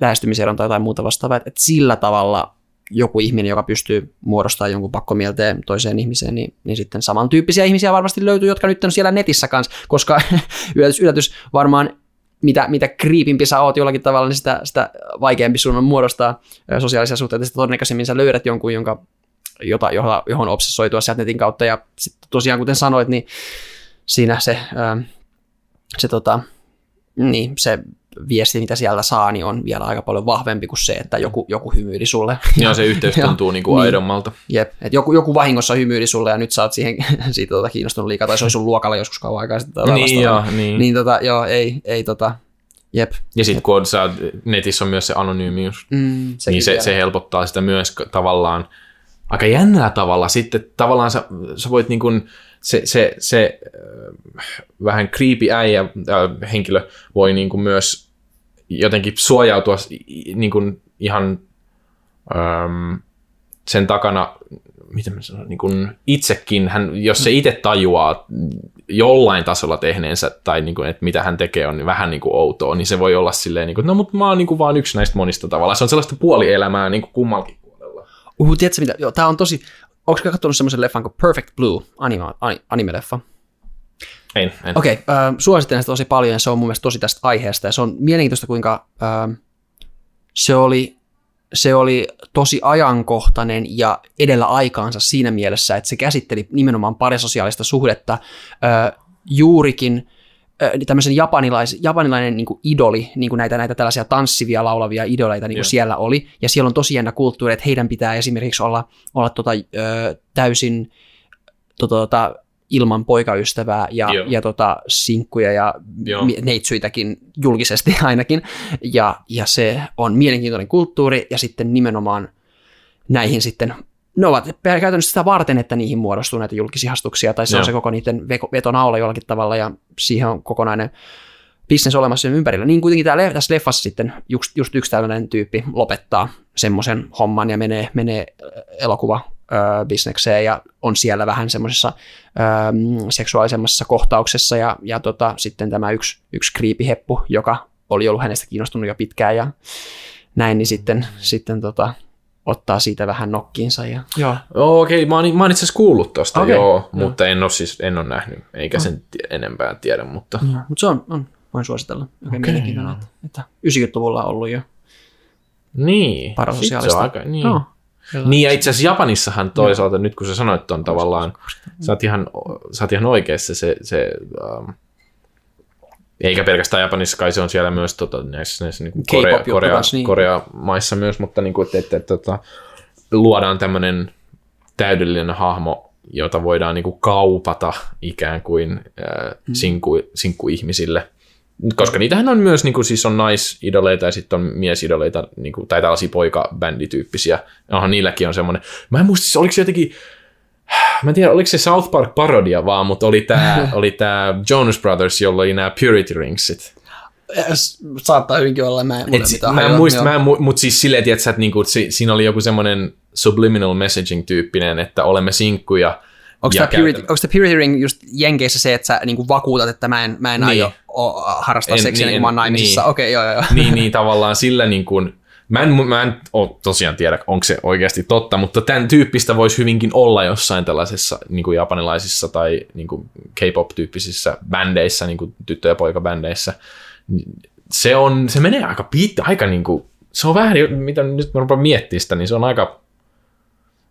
lähestymiseron tai jotain muuta vastaavaa, että, että sillä tavalla joku ihminen, joka pystyy muodostamaan jonkun pakkomielteen toiseen ihmiseen, niin, niin sitten samantyyppisiä ihmisiä varmasti löytyy, jotka nyt on siellä netissä kanssa, koska (laughs) yllätys, yllätys, varmaan mitä, mitä kriipimpi sä oot jollakin tavalla, niin sitä, sitä vaikeampi sun on muodostaa sosiaalisia suhteita. Sitten todennäköisemmin sä löydät jonkun, jonka, jota, johon, johon obsessoitua sieltä netin kautta. Ja sitten tosiaan, kuten sanoit, niin siinä se, se, tota, niin, se viesti, mitä sieltä saa, niin on vielä aika paljon vahvempi kuin se, että joku, joku hymyili sulle. (laughs) Joo, se yhteys tuntuu niin kuin aidommalta. Jep, että joku, joku vahingossa hymyili sulle ja nyt sä oot siihen, (laughs) siitä tota, kiinnostunut liikaa, tai se oli sun luokalla joskus kauan aikaa sitten. Niin, joo, niin. Niin tota, joo, ei, ei tota, jep. Ja sitten kun on, sä, netissä on myös se anonyymius, Mm, niin se, vielä. se helpottaa sitä myös tavallaan aika jännällä tavalla. Sitten tavallaan sä, sä voit niin kuin, se, se, se äh, vähän creepy äijä äh, henkilö voi niin kuin myös jotenkin suojautua niin kuin ihan ähm, sen takana, miten mä sanon, niin kuin itsekin, hän, jos se itse tajuaa jollain tasolla tehneensä, tai niin kuin, että mitä hän tekee on vähän niin kuin outoa, niin se voi olla silleen, niin kuin, no mutta mä oon niin kuin vaan yksi näistä monista tavalla. Se on sellaista puolielämää niin kuin kummallakin puolella. Uh, tiedätkö mitä? Joo, tää on tosi... Onko katsonut semmoisen leffan kuin Perfect Blue, anima, ani- anime-leffa? En, en. Okei, okay, äh, suosittelen sitä tosi paljon ja se on mun mielestä tosi tästä aiheesta. Ja se on mielenkiintoista kuinka äh, se, oli, se oli tosi ajankohtainen ja edellä aikaansa siinä mielessä, että se käsitteli nimenomaan parisosiaalista suhdetta juurikin äh, tämmöisen japanilais, japanilainen niin kuin idoli, niin kuin näitä, näitä tällaisia tanssivia, laulavia idoleita niin kuin siellä oli, ja siellä on tosi jännä kulttuuri, että heidän pitää esimerkiksi olla, olla tota, ö, täysin tota, tota, ilman poikaystävää ja, Joo. ja tota, sinkkuja ja Joo. neitsyitäkin julkisesti (laughs) ainakin. Ja, ja se on mielenkiintoinen kulttuuri ja sitten nimenomaan näihin sitten, ne ovat käytännössä sitä varten, että niihin muodostuu näitä julkisihastuksia tai se Joo. on se koko niiden vetonaulla jollakin tavalla ja siihen on kokonainen business olemassa sen ympärillä. Niin kuitenkin tää, le- tässä leffassa sitten just, just yksi tällainen tyyppi lopettaa semmoisen homman ja menee, menee elokuva bisnekseen ja on siellä vähän semmoisessa seksuaalisemmassa kohtauksessa ja, ja tota, sitten tämä yksi, yksi kriipiheppu, joka oli ollut hänestä kiinnostunut jo pitkään ja näin, niin sitten, sitten tota, ottaa siitä vähän nokkiinsa. Ja, joo. Okei, okay, mä oon, mä oon itse asiassa kuullut tosta, okay, joo, joo. mutta en ole siis, en ole nähnyt, eikä sen tie- enempää tiedä, mutta Mutta se on, on, voin suositella. Okei, mielenkiintoinen, joo. että, että 90-luvulla on ollut jo niin. parasosiaalista. Sit se on aika, niin. Joo. Niin, ja itse asiassa Japanissahan toisaalta, nyt kun sä sanoit on tavallaan, sä oot ihan, sä oot ihan oikeassa, se, se um, eikä pelkästään Japanissa, kai se on siellä myös tota, näissä, näissä niin K-pop Korea, Korea, niin. Korea maissa myös, mutta niin kuin, että, että, että, tota, luodaan tämmöinen täydellinen hahmo, jota voidaan niin kuin kaupata ikään kuin äh, sinkku, sinkkuihmisille. Koska niitähän on myös, niin kuin, siis on naisidoleita ja sitten on miesidoleita, niin kuin, tai tällaisia poikabändityyppisiä. Onhan niilläkin on semmoinen. Mä en muista, siis oliko se jotenkin, mä en tiedä, oliko se South Park parodia vaan, mutta oli tämä (laughs) oli tää Jonas Brothers, jolla oli nämä Purity Ringsit. Saattaa hyvinkin olla, mä en, Et si- mä en muista, mä en mu- mutta siis silleen, tiedätkö, että niinku, si- siinä oli joku semmoinen subliminal messaging tyyppinen, että olemme sinkkuja. Onko tämä, purity, käytämme- onko tämä purity ring just Jenkeissä se, että sä niinku vakuutat, että mä en, mä en Niin. aio o, harrastaa En- seksiä, niin, niin, kun mä oon naimisissa? niin. Okei, okay, joo, joo, joo. niin, niin tavallaan sillä niin kuin, mä en, mä en ole tosiaan tiedä, onko se oikeasti totta, mutta tämän tyyppistä voisi hyvinkin olla jossain tällaisessa niin kuin japanilaisissa tai niin kuin K-pop-tyyppisissä bändeissä, niin kuin tyttö- ja poikabändeissä. Se, on, se menee aika pitkä, aika niin kuin, se on vähän, mitä nyt mä rupean miettimään sitä, niin se on aika,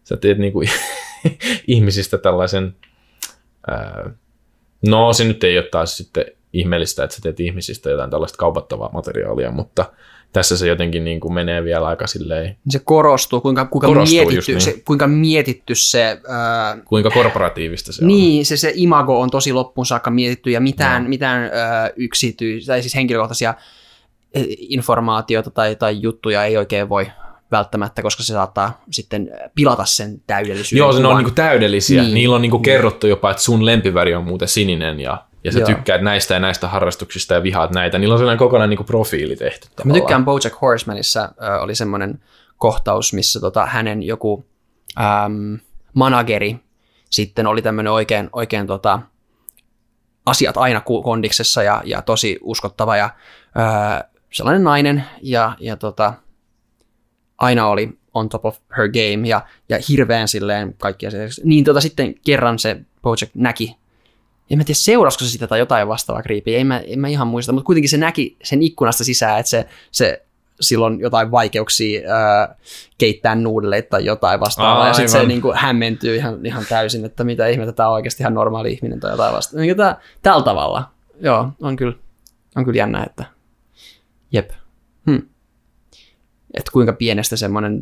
sä teet niin kuin (laughs) ihmisistä tällaisen, ää, no se nyt ei ole taas sitten ihmeellistä, että sä teet ihmisistä jotain tällaista kaupattavaa materiaalia, mutta tässä se jotenkin niin kuin menee vielä aika silleen, Se korostuu, kuinka, kuinka, Korostuu mietitty, niin. se, kuinka mietitty se... Ää, kuinka korporatiivista se on. Niin, se, se imago on tosi loppuun saakka mietitty ja mitään, Joo. mitään yksityis- tai siis henkilökohtaisia informaatiota tai, tai juttuja ei oikein voi välttämättä, koska se saattaa sitten pilata sen täydellisyyden. Joo, ne on kuvan. niinku täydellisiä. Niin. Niin. Niillä on niinku kerrottu jopa, että sun lempiväri on muuten sininen ja, ja sä Joo. tykkäät näistä ja näistä harrastuksista ja vihaat näitä. Niillä on sellainen kokonainen niinku profiili tehty. Mä tavallaan. tykkään Bojack Horsemanissa ö, oli semmoinen kohtaus, missä tota, hänen joku äm, manageri sitten oli tämmöinen oikein, oikein tota, asiat aina kondiksessa ja, ja tosi uskottava ja ö, sellainen nainen ja, ja tota, aina oli on top of her game ja, ja hirveän silleen kaikki asiat. Niin tota, sitten kerran se Bojack näki en mä tiedä seurasiko se sitä tai jotain vastaavaa kriipiä, en mä, en mä ihan muista, mutta kuitenkin se näki sen ikkunasta sisään, että se, se silloin jotain vaikeuksia ää, keittää nuudeleita tai jotain vastaavaa, ja sitten se niin kuin hämmentyy ihan, ihan täysin, että mitä ihmettä, tämä on oikeasti ihan normaali ihminen tai jotain vastaavaa. Niin tää, tällä tavalla, joo, on kyllä, on kyllä jännä, että Jep. Että kuinka pienestä semmoinen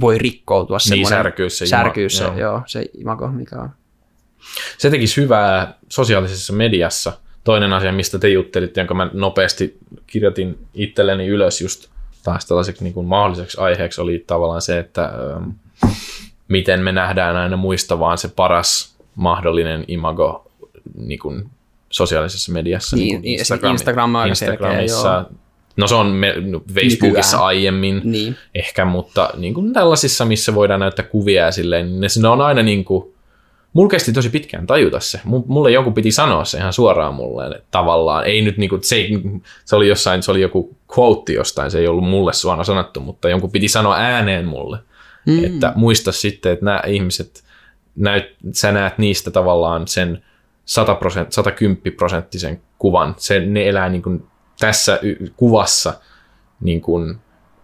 voi rikkoutua semmoinen särkyys se ima- särkyys se, joo. joo, se imago, mikä on. Se tekisi hyvää sosiaalisessa mediassa. Toinen asia, mistä te juttelitte, jonka mä nopeasti kirjoitin itselleni ylös just taas tällaiseksi niin kuin mahdolliseksi aiheeksi, oli tavallaan se, että ähm, miten me nähdään aina muista vaan se paras mahdollinen imago niin kuin sosiaalisessa mediassa. Niin, kuin Instagram- Instagram on aika selkeä, Instagramissa. No se on me, no, Facebookissa Nykyään. aiemmin Niin. ehkä, mutta niin kuin tällaisissa, missä voidaan näyttää kuvia ja silleen, niin ne, ne on aina niin kuin, mulla kesti tosi pitkään tajuta se. Mu- Mulle joku piti sanoa se ihan suoraan mulle että tavallaan. Ei nyt niin kuin, se, ei, se oli jossain, se oli joku quote jostain, se ei ollut mulle suoraan sanottu, mutta jonkun piti sanoa ääneen mulle. Mm. Että muista sitten, että nämä ihmiset, näyt, sä näet niistä tavallaan sen 100 prosent, 110 prosenttisen kuvan. Se, ne elää niin kuin tässä y- kuvassa niin kuin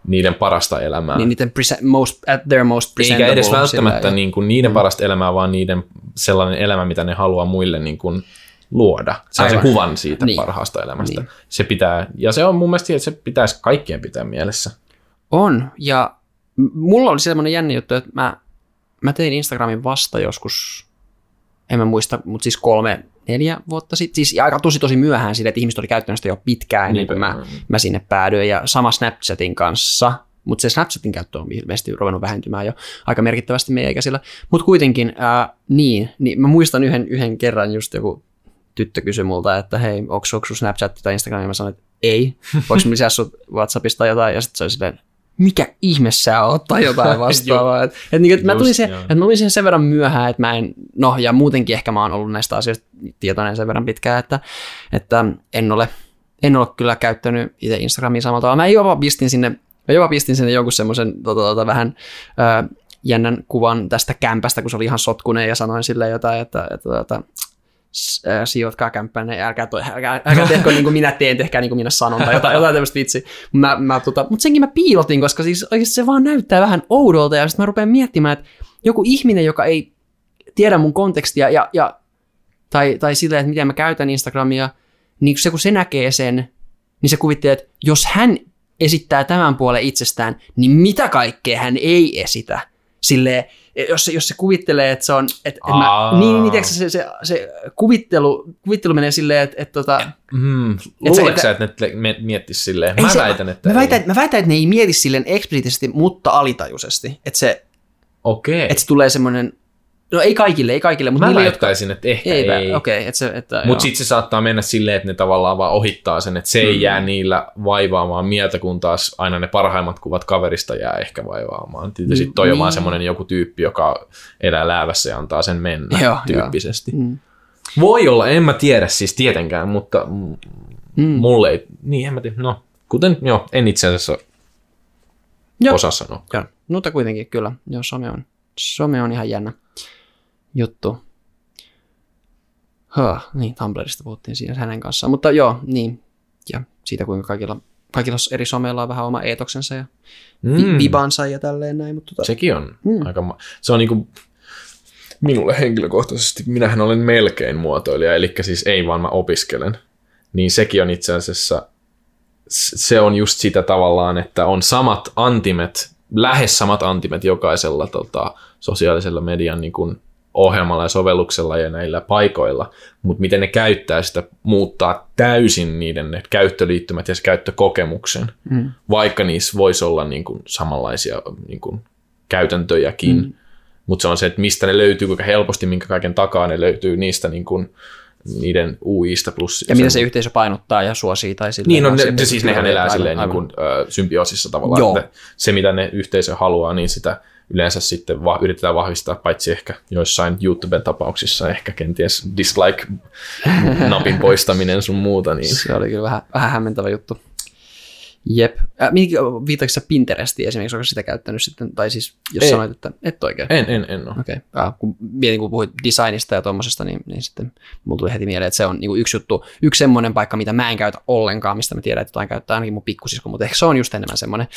niiden parasta elämää. Niin niiden prese- most, at their most Eikä edes välttämättä sillä- niin kuin niiden mm. parasta elämää, vaan niiden sellainen elämä, mitä ne haluaa muille niin kuin luoda. Se on se kuvan siitä Niin. parhaasta elämästä. Niin. Se pitää, ja se on mun mielestä, että se pitäisi kaikkien pitää mielessä. On, ja mulla oli semmoinen jännä juttu, että mä, mä tein Instagramin vasta joskus, en mä muista, mutta siis kolme, neljä vuotta sitten, siis aika tosi tosi myöhään sille, että ihmiset oli käyttänyt sitä jo pitkään ennen kuin mä, mä sinne päädyin, ja sama Snapchatin kanssa, mutta se Snapchatin käyttö on ilmeisesti ruvennut vähentymään jo aika merkittävästi meidän ikäisillä, mutta kuitenkin ää, niin, niin, mä muistan yhden, yhden kerran just joku tyttö kysyi multa, että hei, onko sun Snapchat tai Instagram, ja mä sanoin, että ei, voiko mä lisää sut Whatsappista jotain, ja sitten se oli silleen, mikä ihme sä oot tai jotain (laughs) vastaavaa. et, et, niin, et mä, Just, tulin siihen, et mä tulin siihen sen verran myöhään, että mä en, no ja muutenkin ehkä mä oon ollut näistä asioista tietoinen sen verran pitkään, että, että en ole, en ole kyllä käyttänyt itse Instagramia samalla tavalla. Mä jopa pistin sinne, mä jopa pistin sinne jonkun semmoisen tota, tota, vähän ö, jännän kuvan tästä kämpästä, kun se oli ihan sotkunen ja sanoin sille jotain, että, että, että s- ää, sijoitkaa kämppänne, älkää, toi, älkää, älkää (laughs) tehkö niin kuin minä teen, tehkää niin kuin minä sanon, tai jotain, jotain tämmöistä vitsi. Mä, mä, tota, mutta senkin mä piilotin, koska siis oikeasti se vaan näyttää vähän oudolta, ja sitten mä rupean miettimään, että joku ihminen, joka ei tiedä mun kontekstia, ja, ja, tai, tai sillä, että miten mä käytän Instagramia, niin se kun se näkee sen, niin se kuvittelee, että jos hän esittää tämän puolen itsestään, niin mitä kaikkea hän ei esitä. Silleen, jos se, jos se kuvittelee, että se on, että, että mä, niin, niin tiedätkö, se, se, se kuvittelu, kuvittelu menee silleen, että, että, että Mm. se- Luuletko että- sä, että ne me- miettis silleen? Mä se- väitän, että mä väitän, ei. mä väitän, että ne ei mieti silleen eksplisiittisesti, mutta alitajuisesti. Että se, Okei. että se tulee semmoinen, no ei kaikille, ei kaikille, mutta Mä niille, jotka... että ehkä Ei, ei. okay, että se, että joo. Mutta sitten se saattaa mennä silleen, että ne tavallaan vaan ohittaa sen, että se ei Mm. jää niillä vaivaamaan mieltä, kun taas aina ne parhaimmat kuvat kaverista jää ehkä vaivaamaan. Ja sitten toi on vaan Niin. semmoinen joku tyyppi, joka elää läävässä ja antaa sen mennä Joo, tyyppisesti. Mm. Voi olla, en mä tiedä siis tietenkään, mutta mm. Mm. mulle ei, niin en mä tiedä, no kuten, joo, en itse asiassa Joo. osaa sanoa. Joo, mutta kuitenkin kyllä, joo, some on, some on ihan jännä juttu. Huh, niin, Tumblrista puhuttiin siinä hänen kanssaan, mutta joo, niin, ja siitä kuinka kaikilla, kaikilla eri someilla on vähän oma eetoksensa ja mm. vibansa ja tälleen näin, mutta tota, Sekin on Mm. aika, ma- se on niinku, minulle henkilökohtaisesti, minähän olen melkein muotoilija, eli siis ei vaan mä opiskelen, niin sekin on itse asiassa, se on just sitä tavallaan, että on samat antimet, lähes samat antimet jokaisella tota, sosiaalisella median niin kuin ohjelmalla ja sovelluksella ja näillä paikoilla, mutta miten ne käyttää sitä, muuttaa täysin niiden ne käyttöliittymät ja se käyttökokemuksen, mm. vaikka niissä voisi olla niin kuin samanlaisia niin kuin käytäntöjäkin, mm. mutta se on se, että mistä ne löytyy, kuinka helposti, minkä kaiken takaa ne löytyy niistä niin kuin, niiden UIsta plus... ja miten se yhteisö painottaa ja suosii tai silleen. Niin, no, ne, se, siis nehän elää aivan, silleen niin aivan. kuin, ö, symbioosissa tavallaan, Joo. että se mitä ne yhteisö haluaa, niin sitä yleensä sitten va- yritetään vahvistaa, paitsi ehkä joissain YouTuben tapauksissa ehkä kenties dislike-napin poistaminen sun muuta, niin Se oli kyllä vähän, vähän hämmentävä juttu. Jep. Äh, mihinkin- Pinterestiin esimerkiksi, onko sitä käyttänyt sitten, tai siis jos Ei. sanoit, että et oikein. en, en, en ole. Okei. Okay. Äh, kun mietin, kun puhuit designista ja tuommoisesta, niin, niin sitten mulla tuli heti mieleen, että se on niin yksi juttu, yksi semmoinen paikka, mitä mä en käytä ollenkaan, mistä mä tiedän, että jotain käyttää ainakin mun pikkusisko, mutta ehkä se on just enemmän semmoinen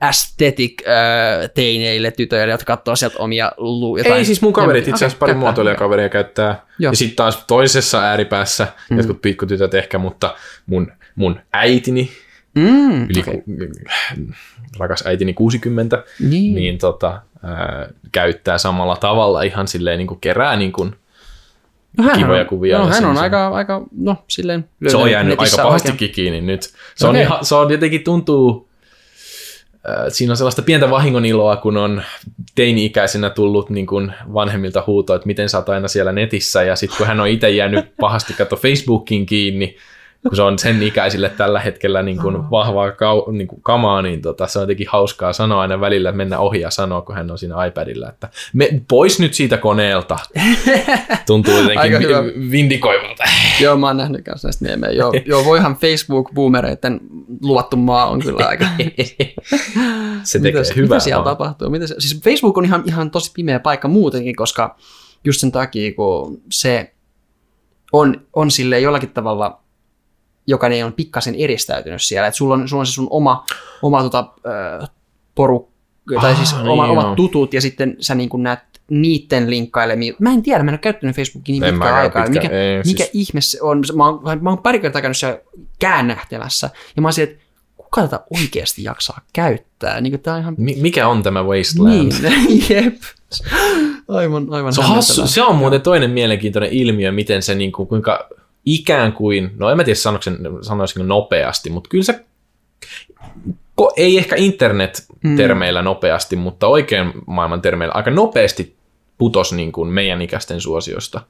aesthetic äh, teineille, tytöille, jotka katsoo sieltä omia lu- jotain. Ei, siis mun kaverit, itse asiassa Okei, pari käyttää. muotoilijakaveria käyttää. Joo. Ja sitten taas toisessa ääripäässä, mm. jotkut pikkutytöt ehkä, mutta mun, mun äitini Mm, yli okei. ku, rakas äitini 60, Niin. niin, niin tota, ää, käyttää samalla tavalla ihan silleen niin kuin kerää niin kuin, No, hän kivoja on, kuvia No, hän on aika, aika, no silleen se on jäänyt aika pahastikin kiinni nyt. Se on, Okei. ihan, se on jotenkin tuntuu, äh, siinä on sellaista pientä vahingoniloa, kun on teini-ikäisenä tullut niin kuin vanhemmilta huuto, että miten sä oot aina siellä netissä, ja sitten kun hän on itse jäänyt pahasti katso Facebookiin kiinni, kun se on sen ikäisille tällä hetkellä niin kuin vahvaa kau, niin kuin kamaa, niin tota, se on jotenkin hauskaa sanoa aina välillä, mennä ohi ja sanoa, kun hän on siinä iPadilla, että me, pois nyt siitä koneelta. (laughs) Tuntuu jotenkin vi- vindikoivalta. Joo, mä oon nähnyt kanssa näistä meemejä. Joo, (laughs) joo voihan Facebook-boomereiden luvattu maa on kyllä aika... (laughs) Se tekee Mitäs- hyvää. Mitä siellä vaan. tapahtuu? Mitä se, siis Facebook on ihan, ihan tosi pimeä paikka muutenkin, koska just sen takia, kun se on, on sille jollakin tavalla, jokainen on pikkasen eristäytynyt siellä. Että sulla on, sulla on se sun oma, oma tota, äh, porukka, tai Ah, siis niin oma, joo. omat tutut, ja sitten sä niin näet niiden linkkailemia. Mä en tiedä, mä en ole käyttänyt Facebookia niin pitkään aikaa. pitkään, Mikä, ei, mikä siis- ihme se on? Mä oon, mä oon pari kertaa käynyt siellä käännähtelässä, ja mä oon siellä, että kuka tätä oikeasti jaksaa käyttää? Niin tää on ihan Mi- mikä on tämä Wasteland? niin, (laughs) jep. Aivan, aivan Se on, hassu, se on muuten toinen mielenkiintoinen ilmiö, miten se niin kuin, kuinka ikään kuin, no en mä tiedä sanoksen, sanoisinko nopeasti, mutta kyllä se, ei ehkä internet-termeillä nopeasti, mutta oikein maailman termeillä aika nopeasti putos niin kuin meidän ikäisten suosiosta.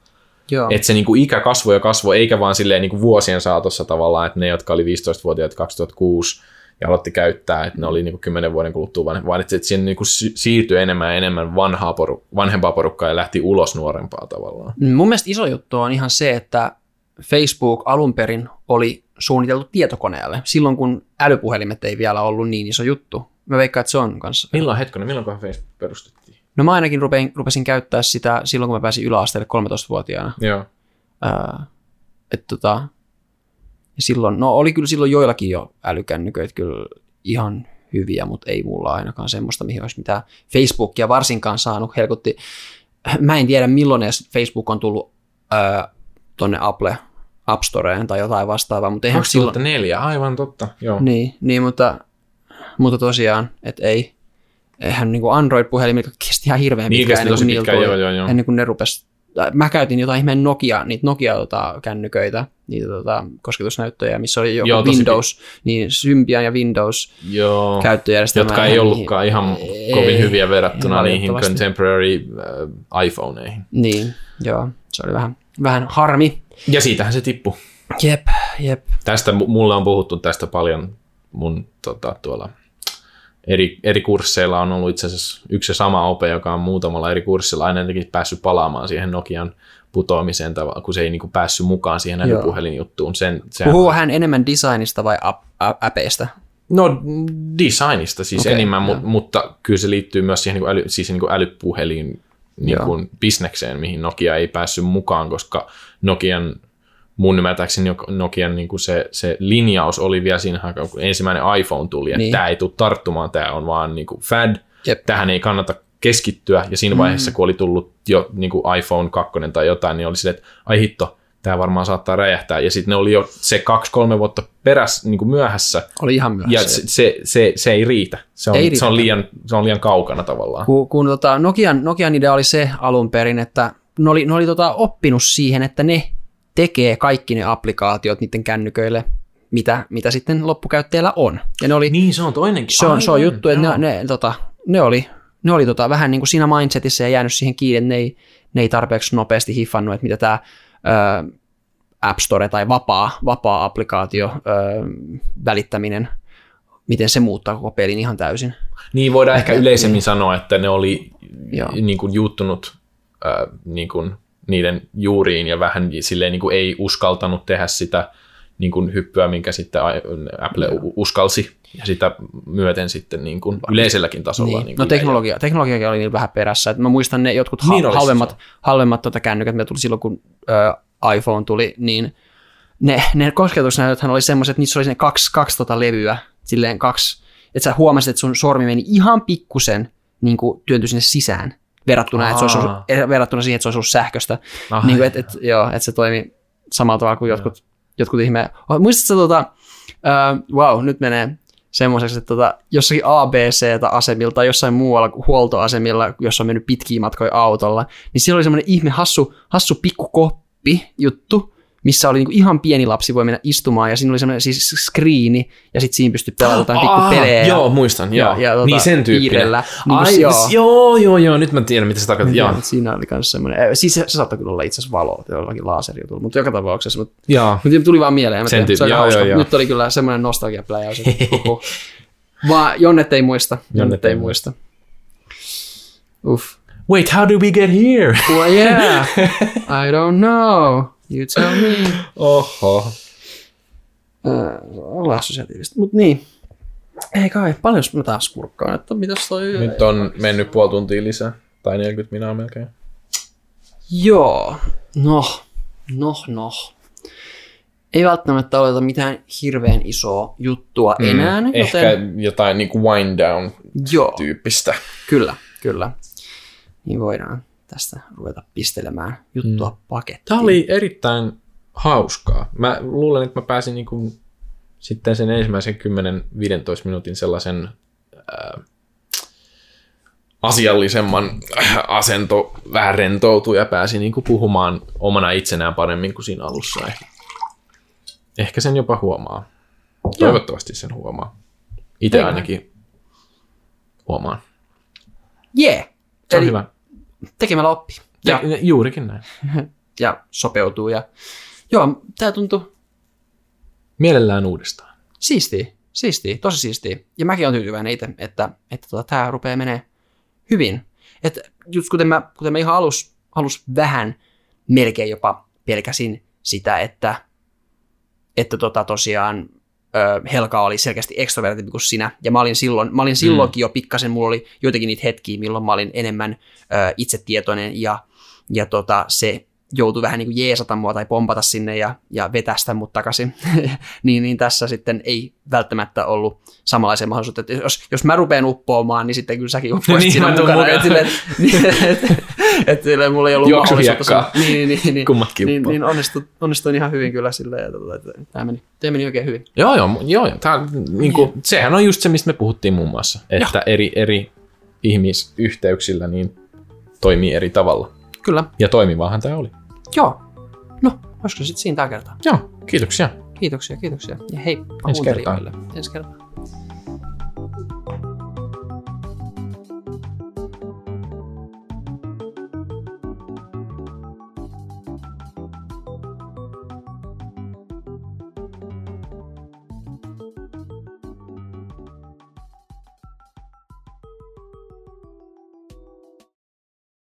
Joo. Että se niin kuin ikä kasvoi ja kasvoi, eikä vaan silleen niin kuin vuosien saatossa tavallaan, että ne, jotka oli 15-vuotiaat 2006 ja aloitti käyttää, että ne oli niin kuin 10 vuoden kuluttua vanhem, vaan että että siihen niin kuin si- siirtyi enemmän ja enemmän vanhaa poru- vanhempaa porukkaa ja lähti ulos nuorempaa tavallaan. Mun mielestä iso juttu on ihan se, että Facebook alun perin oli suunniteltu tietokoneelle, silloin kun älypuhelimet ei vielä ollut niin iso juttu. Mä veikkaan, että se on kanssa. Milloin hetkonen, milloin Facebook perustettiin? No mä ainakin rupein, rupesin käyttää sitä silloin, kun mä pääsin yläasteelle 13-vuotiaana. Joo. Ää, et tota, silloin, no oli kyllä silloin joillakin jo älykännyköitä kyllä ihan hyviä, mutta ei mulla ainakaan semmoista, mihin olisi mitään Facebookia varsinkaan saanut. Helkutti. Mä en tiedä, milloin edes Facebook on tullut ää, tonne Apple App Storeen tai jotain vastaavaa, mutta eihän silloin... 2004, aivan totta. Joo. Niin, niin mutta, mutta tosiaan, että ei, eihän niin Android-puhelimilla kesti ihan hirveän Niin, pitkään, ennen kuin pitkään, tuli, joo, joo, joo. ennen kuin ne rupes, tai mä käytin jotain ihmeen Nokia, niitä Nokia-kännyköitä, niitä tota, kosketusnäyttöjä, missä oli joku Joo, Windows, niin Symbian ja Windows Joo. käyttöjärjestelmä. Jotka ei ollutkaan ihan kovin hyviä verrattuna niihin contemporary äh, iPhoneihin. Niin, joo, se oli vähän, vähän harmi. Ja siitähän se tippui. Jep, jep. Tästä mu- mulle on puhuttu tästä paljon mun tota, tuolla eri, eri kursseilla on ollut itse asiassa yksi ja sama ope, joka on muutamalla eri kurssilla aina jotenkin päässyt palaamaan siihen Nokian putoamiseen, kun se ei niin kuin päässyt mukaan siihen älypuhelinjuttuun. Sen, se Puhuu hän enemmän designista vai äpeistä? No designista siis okay, enemmän, mu- mutta kyllä se liittyy myös siihen niin kuin äly, siis niin kuin älypuhelin niin kuin bisnekseen, mihin Nokia ei päässyt mukaan, koska Nokian mun ymmärtääkseni Nokian niin kuin se, se linjaus oli vielä siinä aikaa, kun ensimmäinen iPhone tuli, että Niin. tämä ei tule tarttumaan, tämä on vaan niin kuin fad, Jep. tähän ei kannata keskittyä, ja siinä vaiheessa, kun oli tullut jo niin kuin iPhone 2 tai jotain, niin oli silleen, että ai hitto, tämä varmaan saattaa räjähtää, ja sitten ne oli jo se kaksi-kolme vuotta peräs niin kuin myöhässä, Oli ihan ja myöhässä. se, se, se, se ei riitä. Se on, Ei riitä. se on, liian, se on liian kaukana tavallaan. kun, kun tota Nokian, Nokian idea oli se alun perin, että ne oli, ne oli tota oppinut siihen, että ne tekee kaikki ne applikaatiot niiden kännyköille, mitä, mitä sitten loppukäyttäjällä on. Ja ne oli, Niin, se on toinenkin. se, on, se on juttu, että joo. ne, ne, tota, ne oli, ne oli tota, vähän niin kuin siinä mindsetissä ja jäänyt siihen kiinni, että ne ei, ne ei tarpeeksi nopeasti hiffannut, että mitä tämä ö, App Store tai vapaa, vapaa applikaatio ö, välittäminen, miten se muuttaa koko pelin ihan täysin. Niin, voidaan ehkä Ehkä- yleisemmin niin. sanoa, että ne oli Joo. niin kuin juuttunut äh, niin kuin niiden juuriin ja vähän silleen niin kuin ei uskaltanut tehdä sitä niin kuin hyppyä, minkä sitten Apple u- uskalsi ja sitä myöten sitten niin kuin yleiselläkin tasolla. Niin. Niin no kuin teknologia, teknologiakin oli niin vähän perässä. Et mä muistan ne jotkut ha- Niin oli halvemmat, se. halvemmat tota kännykät, mitä tuli silloin, kun ö, iPhone tuli, niin ne, ne kosketusnäytöthän oli semmoiset, että niissä oli ne kaksi, kaksi tota levyä, silleen kaksi, että sä huomasit, että sun sormi meni ihan pikkusen niin kuin työntyi sinne sisään, verrattuna, että se olisi ollut, eh, verrattuna siihen, että se olisi ollut sähköstä. Ah, niin kuin, et, et, joo, että se toimi samalla tavalla kuin jotkut jotkut ihme... Oh, muistatko tota, uh, wow, nyt menee semmoiseksi, että tota, jossakin ABC-asemilta tai jossain muualla huoltoasemilla, jossa on mennyt pitkiä matkoja autolla, niin siellä oli semmoinen ihme hassu, hassu pikkukoppi juttu, missä oli niinku ihan pieni lapsi voi mennä istumaan, ja siinä oli semmoinen siis screeni, ja sitten siinä pystyi pelaamaan jotain pikkupelejä. Joo, muistan, joo. Ja, ja tota, niin sen tyyppinen. Niin Ai, joo. joo, joo, joo, nyt mä tiedän, mitä sä tarkoitat. Siinä oli myös semmoinen, siis se, se saattoi kyllä olla itse asiassa valo, jollakin laaserijutulla, mutta joka tapauksessa, mutta, joo. mutta tuli vaan mieleen, mä Sen tiedän, se oli joo, hauska. joo, joo. Nyt oli kyllä semmoinen nostalgiapläjäys. (laughs) Vaan Jonnet ei muista, Jonnet ei ei muista. Uff. Wait, how did we get here? Well, yeah, (laughs) I don't know, you tell me. Oho. Äh, assosiatiivista, mutta niin. Ei kai, paljon mä taas kurkkaan, että mitäs toi... Nyt on mennyt puoli tuntia lisää. Tai 40 minaa melkein. Joo, no, no, no. Ei välttämättä oleta mitään hirveän isoa juttua mm, enää, joten Ehkä jotain niin kuin wind down joo, tyyppistä. kyllä, kyllä. Niin voidaan tästä ruveta pistelemään juttua mm. pakettiin. Tämä oli erittäin hauskaa. Mä luulen, että mä pääsin niin kuin sitten sen ensimmäisen 10-15 minuutin sellaisen ää, asiallisemman äh, asento vähän rentoutui ja pääsi niin kuin puhumaan omana itsenään paremmin kuin siinä alussa. Ehkä, sen jopa huomaa. Toivottavasti sen huomaa. Itse ainakin huomaan. Yeah. Se on Eli hyvä. Tekemällä oppii Ja, ja, juurikin näin. (laughs) ja sopeutuu. Ja, joo, tämä tuntuu Mielellään uudestaan. siistiä, siistiä, tosi siistiä. Ja mäkin olen tyytyväinen itse, että, että tota, tämä rupeaa menee hyvin. Että just kuten mä, kuten mä ihan alus, alus vähän melkein jopa pelkäsin sitä, että, että tota tosiaan Helka oli selkeästi ekstrovertimpi kuin sinä, ja mä olin, silloin, mä olin silloinkin jo pikkasen, mulla oli joitakin niitä hetkiä, milloin mä olin enemmän ö, itsetietoinen, ja, ja tota, se joutui vähän niin kuin jeesata mua tai pompata sinne ja, ja vetästä mut takaisin, (laughs) niin, niin tässä sitten ei välttämättä ollut samanlaisia mahdollisuutta, että jos, jos mä rupean uppoamaan, niin sitten kyllä säkin uppoisit (laughs) Niin, siinä mukana, että silleen, että et, et, silleen mulla ei ollut Juoksuhiekkaa. mahdollisuutta. Niin, niin, niin, Kummatkin niin, niin onnistu, onnistuin ihan hyvin kyllä silleen, että, että, että tämä meni, tämä meni oikein hyvin. Joo, joo, joo, joo. Tää, niin kuin, sehän on just se, mistä me puhuttiin muun muassa, että eri, eri ihmisyhteyksillä niin toimii eri tavalla. Kyllä, Ja toimivaahan tämä oli. Joo. No, olisiko sitten siinä tällä kertaa? Joo, kiitoksia. Kiitoksia, kiitoksia. Ja heippa Ensi kuuntelijoille. Ensi kertaa.